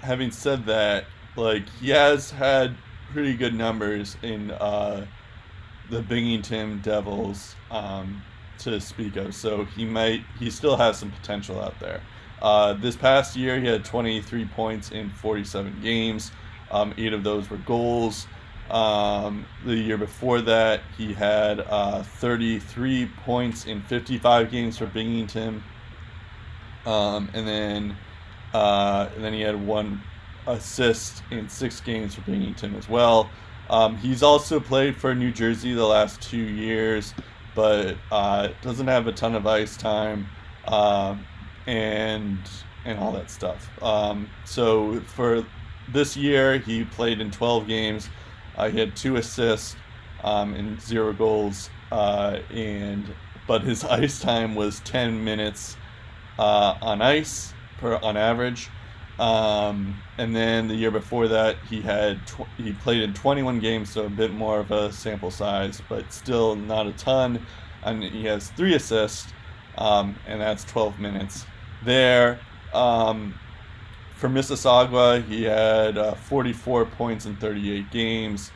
having said that, like he has had pretty good numbers in uh, the Binghamton Devils um, to speak of. So he might he still has some potential out there. Uh, this past year, he had 23 points in 47 games. Um, eight of those were goals. Um, the year before that, he had uh, 33 points in 55 games for Binghamton. Um, and then, uh, and then he had one assist in six games for Binghamton as well. Um, he's also played for New Jersey the last two years, but uh, doesn't have a ton of ice time, um, and and all that stuff. Um, so for this year, he played in 12 games. Uh, he had two assists um, and zero goals, uh, and but his ice time was 10 minutes uh, on ice per on average. Um, and then the year before that, he had tw- he played in 21 games, so a bit more of a sample size, but still not a ton. And he has three assists, um, and that's 12 minutes there. Um, for Mississauga, he had uh, 44 points in 38 games.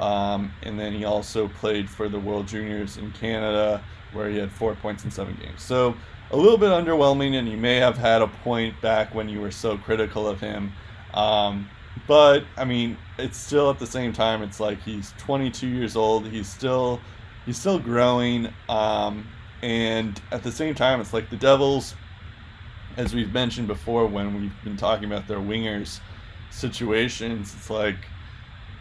Um, and then he also played for the World Juniors in Canada, where he had four points in seven games. So a little bit underwhelming, and you may have had a point back when you were so critical of him. Um, but I mean, it's still at the same time. It's like he's 22 years old. He's still he's still growing, um, and at the same time, it's like the Devils as we've mentioned before when we've been talking about their wingers situations, it's like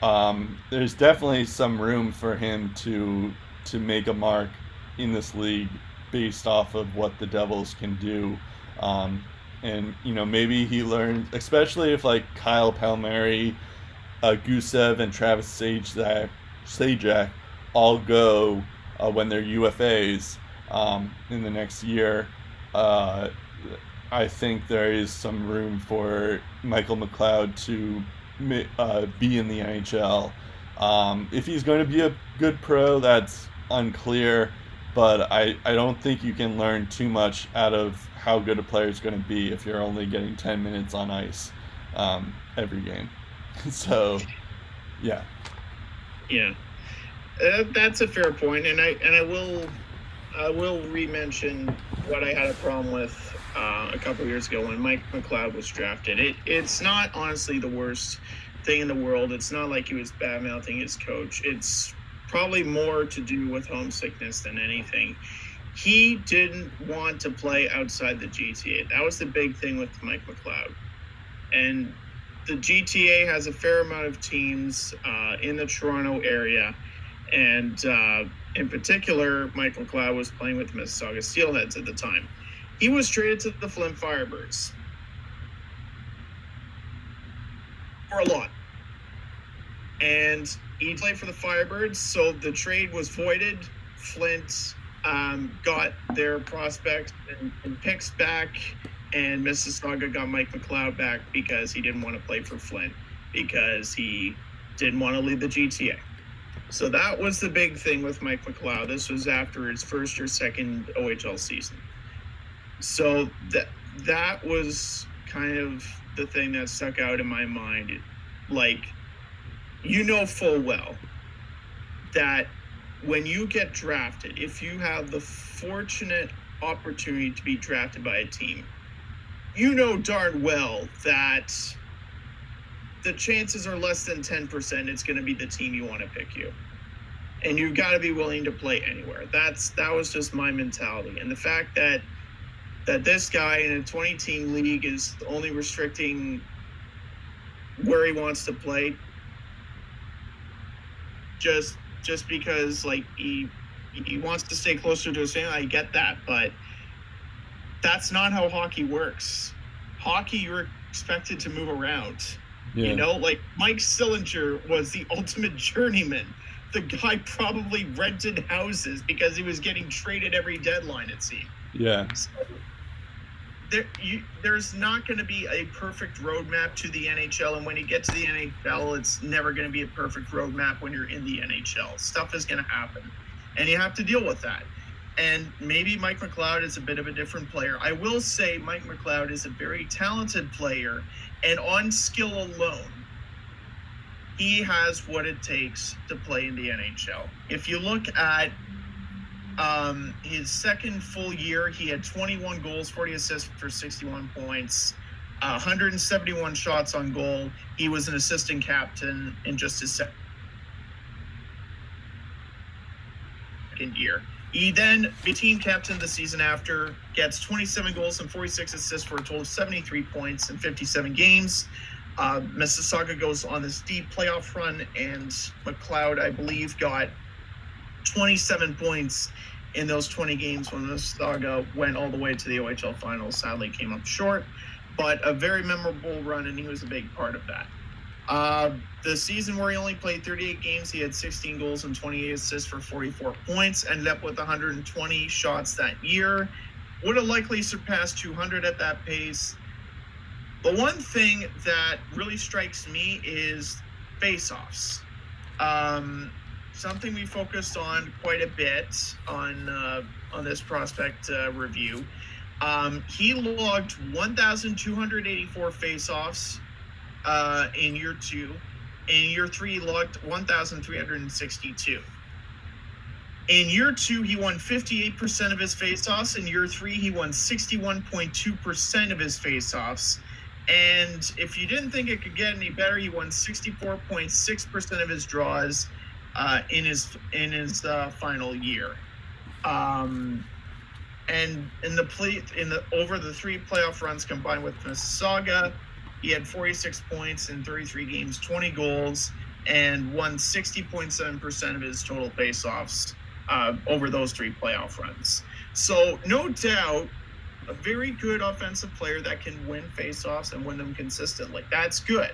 um, there's definitely some room for him to to make a mark in this league based off of what the Devils can do. Um, and you know maybe he learned, especially if like Kyle Palmieri, uh, Gusev, and Travis Zajac, Zajac all go uh, when they're UFAs um, in the next year. Uh, I think there is some room for Michael McLeod to uh, be in the NHL. Um, if he's going to be a good pro, that's unclear, but I, I don't think you can learn too much out of how good a player is going to be if you're only getting 10 minutes on ice um, every game. so, yeah. Yeah. Uh, that's a fair point, and I and I will I will re-mention what I had a problem with uh, a couple years ago when Mike McLeod was drafted. It it's not honestly the worst thing in the world. It's not like he was bad mouthing his coach. It's probably more to do with homesickness than anything. He didn't want to play outside the GTA. That was the big thing with Mike McLeod. And the GTA has a fair amount of teams uh, in the Toronto area. And uh, in particular, Mike McLeod was playing with the Mississauga Steelheads at the time. He was traded to the Flint Firebirds for a lot. And he played for the Firebirds, so the trade was voided. Flint um, got their prospects and, and, picks back, and Mississauga got Mike McLeod back because he didn't want to play for Flint because he didn't want to leave the GTA. So that was the big thing with Mike McLeod. This was after his first or second OHL season. So that that was kind of the thing that stuck out in my mind. Like, you know full well that when you get drafted, if you have the fortunate opportunity to be drafted by a team, you know darn well that the chances are less than 10% it's going to be the team you want to pick you. And you've got to be willing to play anywhere. That's that was just my mentality. And the fact that that this guy in a 20 team league is only restricting where he wants to play. Just just because like he he wants to stay closer to his family. I get that but that's not how hockey works. Hockey you're expected to move around. Yeah. you know like mike sillinger was the ultimate journeyman. The guy probably rented houses because he was getting traded every deadline it seemed. Yeah. So, there, you, there's not going to be a perfect roadmap to the NHL, and when you get to the NHL, it's never going to be a perfect roadmap when you're in the NHL. Stuff is going to happen, and you have to deal with that. And maybe Mike McLeod is a bit of a different player. I will say Mike McLeod is a very talented player, and on skill alone, he has what it takes to play in the NHL. If you look at um, his second full year, he had 21 goals, 40 assists for 61 points, uh, 171 shots on goal. He was an assistant captain in just his second year. He then became captain the season after, gets 27 goals and 46 assists for a total of 73 points in 57 games. Uh, Mississauga goes on this deep playoff run, and McLeod, I believe, got 27 points in those 20 games when Mississauga went all the way to the OHL finals. Sadly, came up short, but a very memorable run, and he was a big part of that. Uh, the season where he only played 38 games, he had 16 goals and 28 assists for 44 points, ended up with 120 shots that year. Would have likely surpassed 200 at that pace. The one thing that really strikes me is face-offs. Um, something we focused on quite a bit on uh, on this prospect uh, review. Um, he logged 1,284 faceoffs uh, in year two. and year three, logged 1,362. In year two, he won 58% of his faceoffs. In year three, he won 61.2% of his faceoffs. And if you didn't think it could get any better, he won 64.6% of his draws uh, in his in his uh, final year. Um, And in the play in the over the three playoff runs combined with Mississauga, he had 46 points in 33 games, 20 goals, and won 60.7% of his total faceoffs uh, over those three playoff runs. So no doubt, a very good offensive player that can win faceoffs and win them consistently. That's good.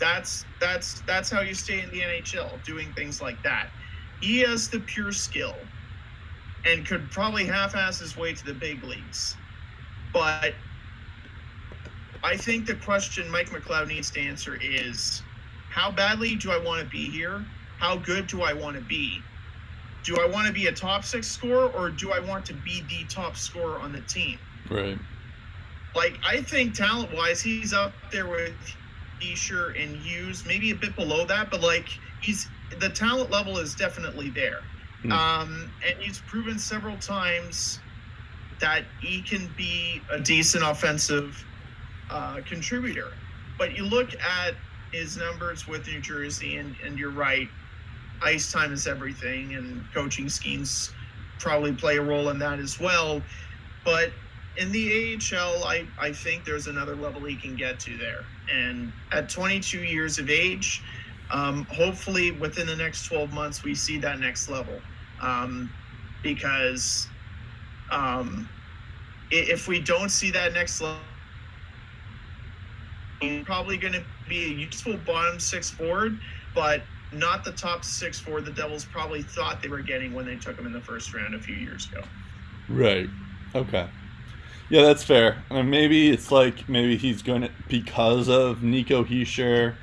That's that's that's how you stay in the NHL, doing things like that. He has the pure skill and could probably half-ass his way to the big leagues. But I think the question Mike McLeod needs to answer is how badly do I want to be here? How good do I want to be? Do I want to be a top six scorer or do I want to be the top scorer on the team? Right. Like I think talent wise, he's up there with Hischier and Hughes, maybe a bit below that, but like he's the talent level is definitely there. Hmm. Um, and he's proven several times that he can be a decent offensive uh, contributor. But you look at his numbers with New Jersey, and, and you're right, ice time is everything, and coaching schemes probably play a role in that as well. But in the AHL, I, I think there's another level he can get to there. And at 22 years of age, um, hopefully within the next 12 months, we see that next level. Um, because um, if we don't see that next level, he's probably going to be a useful bottom six forward, but not the top six forward the Devils probably thought they were getting when they took him in the first round a few years ago. Right. Okay. Yeah, that's fair. And maybe it's like maybe he's going to because of Nico Hischier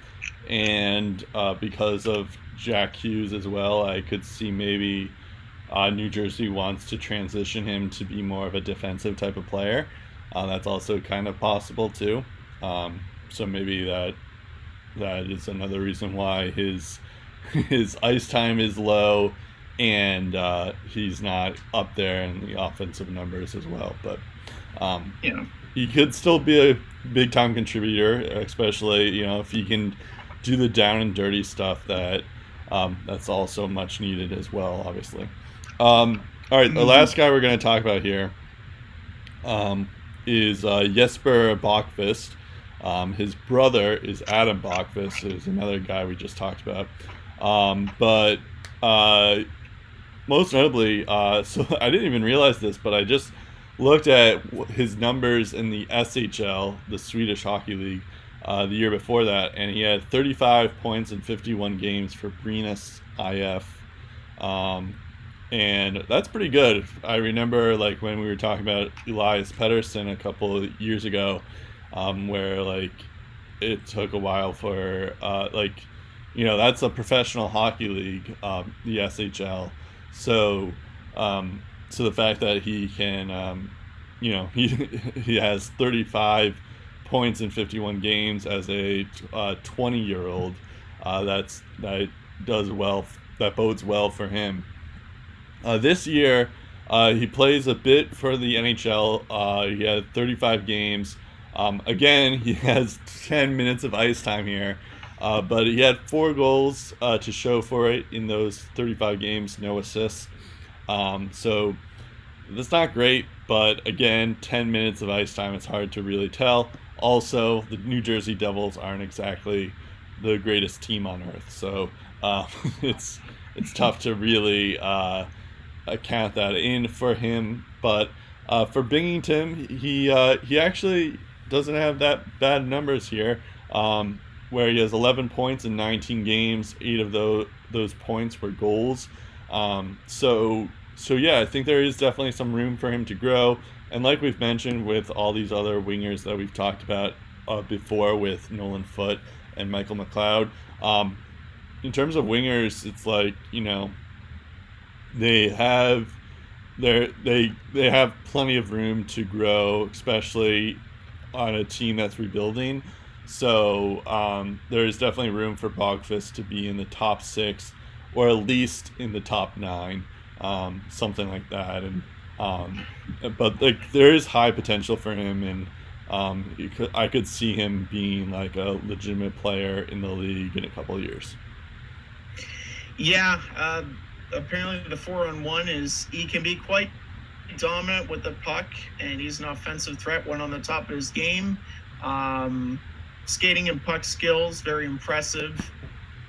and uh, because of Jack Hughes as well. I could see maybe uh, New Jersey wants to transition him to be more of a defensive type of player. Uh, that's also kind of possible too. Um, so maybe that that is another reason why his his ice time is low and uh, he's not up there in the offensive numbers as well. But um, You know, he could still be a big time contributor, especially you know if he can do the down and dirty stuff that um, that's also much needed as well. Obviously. Um, all right, the Mhm. last guy we're going to talk about here um, is uh, Jesper Boqvist. Um, his brother is Adam Boqvist, who's another guy we just talked about. Um, but uh, most notably, uh, so I didn't even realize this, but I just looked at his numbers in the SHL, the Swedish Hockey League, uh, the year before that, and he had 35 points in 51 games for Brynäs IF. Um, and that's pretty good. I remember like when we were talking about Elias Pettersson a couple of years ago, um, where like it took a while for uh, like you know that's a professional hockey league, um, the SHL. So um, so the fact that he can um, you know he he has 35 points in 51 games as a 20 year old uh, that's that does well that bodes well for him uh, this year, uh, he plays a bit for the NHL. Uh, he had 35 games. Um, again, he has 10 minutes of ice time here, uh, but he had four goals uh, to show for it in those 35 games, no assists. Um, so that's not great, but again, 10 minutes of ice time, it's hard to really tell. Also, the New Jersey Devils aren't exactly the greatest team on earth, so uh, it's it's tough to really uh, account that in for him. But uh, for Binghamton, he uh, he actually doesn't have that bad numbers here, um, where he has 11 points in 19 games. Eight of those those points were goals. Um, so so yeah, I think there is definitely some room for him to grow. And like we've mentioned with all these other wingers that we've talked about uh, before with Nolan Foote and Michael McLeod, um, in terms of wingers, it's like you know they have they they have plenty of room to grow, especially on a team that's rebuilding. So um, there is definitely room for Boqvist to be in the top six, or at least in the top nine, um, something like that. And um, but like there is high potential for him, and um, could, I could see him being like a legitimate player in the league in a couple of years. Yeah, uh, apparently the four on one is he can be quite dominant with the puck, and he's an offensive threat. Went on the top of his game. Um, skating and puck skills, very impressive.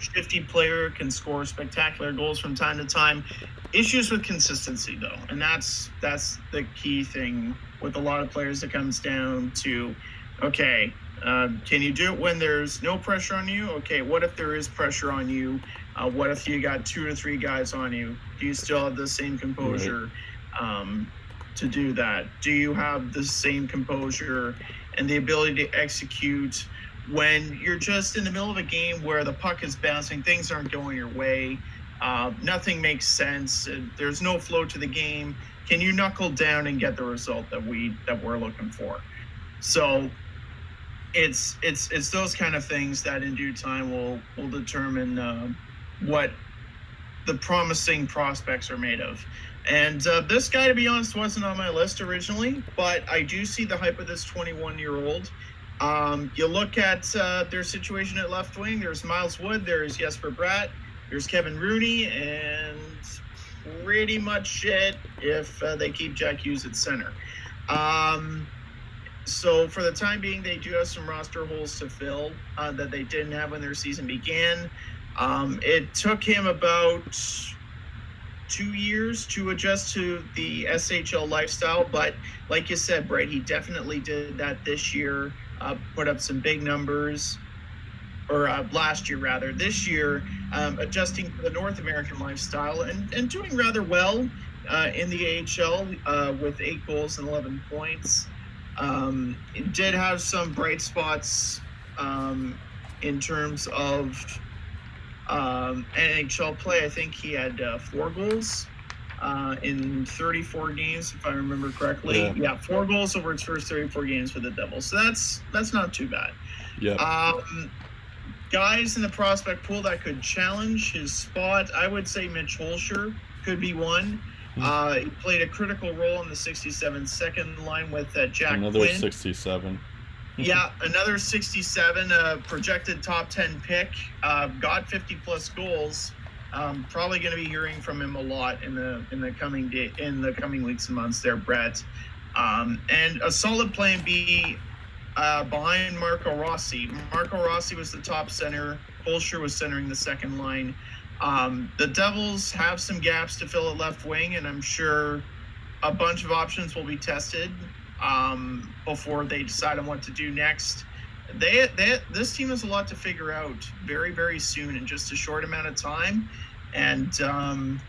Shifty player, can score spectacular goals from time to time. Issues with consistency though, and that's that's the key thing with a lot of players. It comes down to, okay, uh, can you do it when there's no pressure on you? Okay, what if there is pressure on you? Uh, what if you got two or three guys on you? Do you still have the same composure um, to do that? Do you have the same composure and the ability to execute when you're just in the middle of a game where the puck is bouncing, things aren't going your way, uh, nothing makes sense, uh, there's no flow to the game? Can you knuckle down and get the result that we that we're looking for? So it's it's it's those kind of things that in due time will will determine uh, what the promising prospects are made of. And uh, this guy, to be honest, wasn't on my list originally, but I do see the hype of this 21 year old. Um, you look at uh, their situation at left wing. There's Miles Wood. There's Jesper Bratt. There's Kevin Rooney, and pretty much it if uh, they keep Jack Hughes at center. Um, so for the time being, they do have some roster holes to fill uh, that they didn't have when their season began. Um, it took him about two years to adjust to the SHL lifestyle, but like you said, Brett, he definitely did that this year. Uh, put up some big numbers, or uh, last year rather. This year, um, adjusting to the North American lifestyle and, and doing rather well uh, in the AHL uh, with eight goals and 11 points. Um, it did have some bright spots um, in terms of um, NHL play. I think he had uh, four goals uh, in 34 games, if I remember correctly. Yeah. Yeah. four goals over his first 34 games for the Devils. So that's that's not too bad. Yeah. Um, guys in the prospect pool that could challenge his spot, I would say Mitch Holscher could be one. Hmm. Uh, he played a critical role in the 67 second line with uh, Jack Another Quinn. 67. yeah, another 67, uh, projected top 10 pick. Uh, got 50 plus goals. Um, probably going to be hearing from him a lot in the in the coming day in the coming weeks and months. There, Brett, um, and a solid plan B uh, behind Marco Rossi. Marco Rossi was the top center. Holscher was centering the second line. Um, the Devils have some gaps to fill at left wing, and I'm sure a bunch of options will be tested um, before they decide on what to do next. They, they, this team has a lot to figure out very, very soon in just a short amount of time, and um,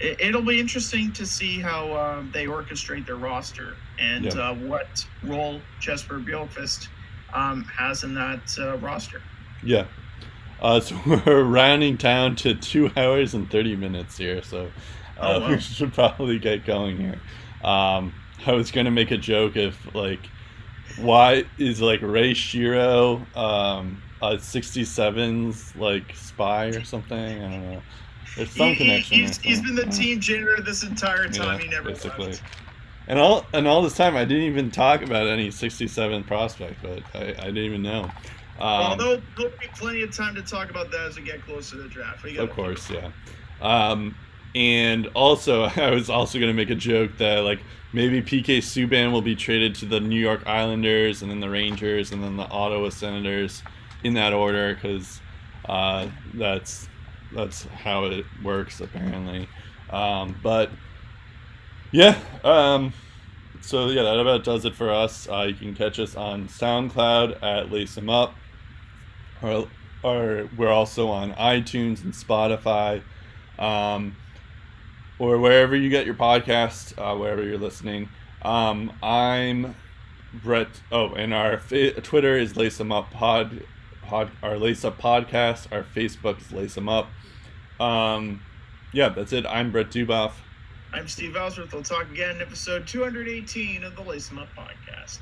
it, it'll be interesting to see how uh, they orchestrate their roster and Yeah. uh, what role Jesper Boqvist um, has in that uh, roster. Yeah. Uh, so we're rounding down to two hours and 30 minutes here, so uh, Oh, wow. we should probably get going here. Um, I was going to make a joke if, like, why is, like, Ray Shero um, a 67's, like, spy or something? I don't know. There's some He- connection. he's, he's been the team janitor this entire time. Yeah, he never basically. left. And all and all this time, I didn't even talk about any 67 prospect, but I, I didn't even know. well, Um, there'll, there'll be plenty of time to talk about that as we get closer to the draft. Of course, yeah. Um, and also, I was also going to make a joke that like maybe PK Subban will be traded to the New York Islanders, and then the Rangers, and then the Ottawa Senators, in that order, because uh, that's that's how it works apparently. Um, but yeah, um, so yeah, that about does it for us. Uh, you can catch us on SoundCloud at Lace 'em Up, or, or we're also on iTunes and Spotify, um, or wherever you get your podcast, uh, wherever you're listening. Um, I'm Brett. Oh, and our fa- Twitter is Lace 'em Up Pod. Pod, our Lace Up Podcast. Our Facebook is Lace 'em Up. Um, yeah, that's it. I'm Brett Duboff. I'm Steve Ellsworth. We'll talk again in episode 218 of the Lace 'em Up podcast.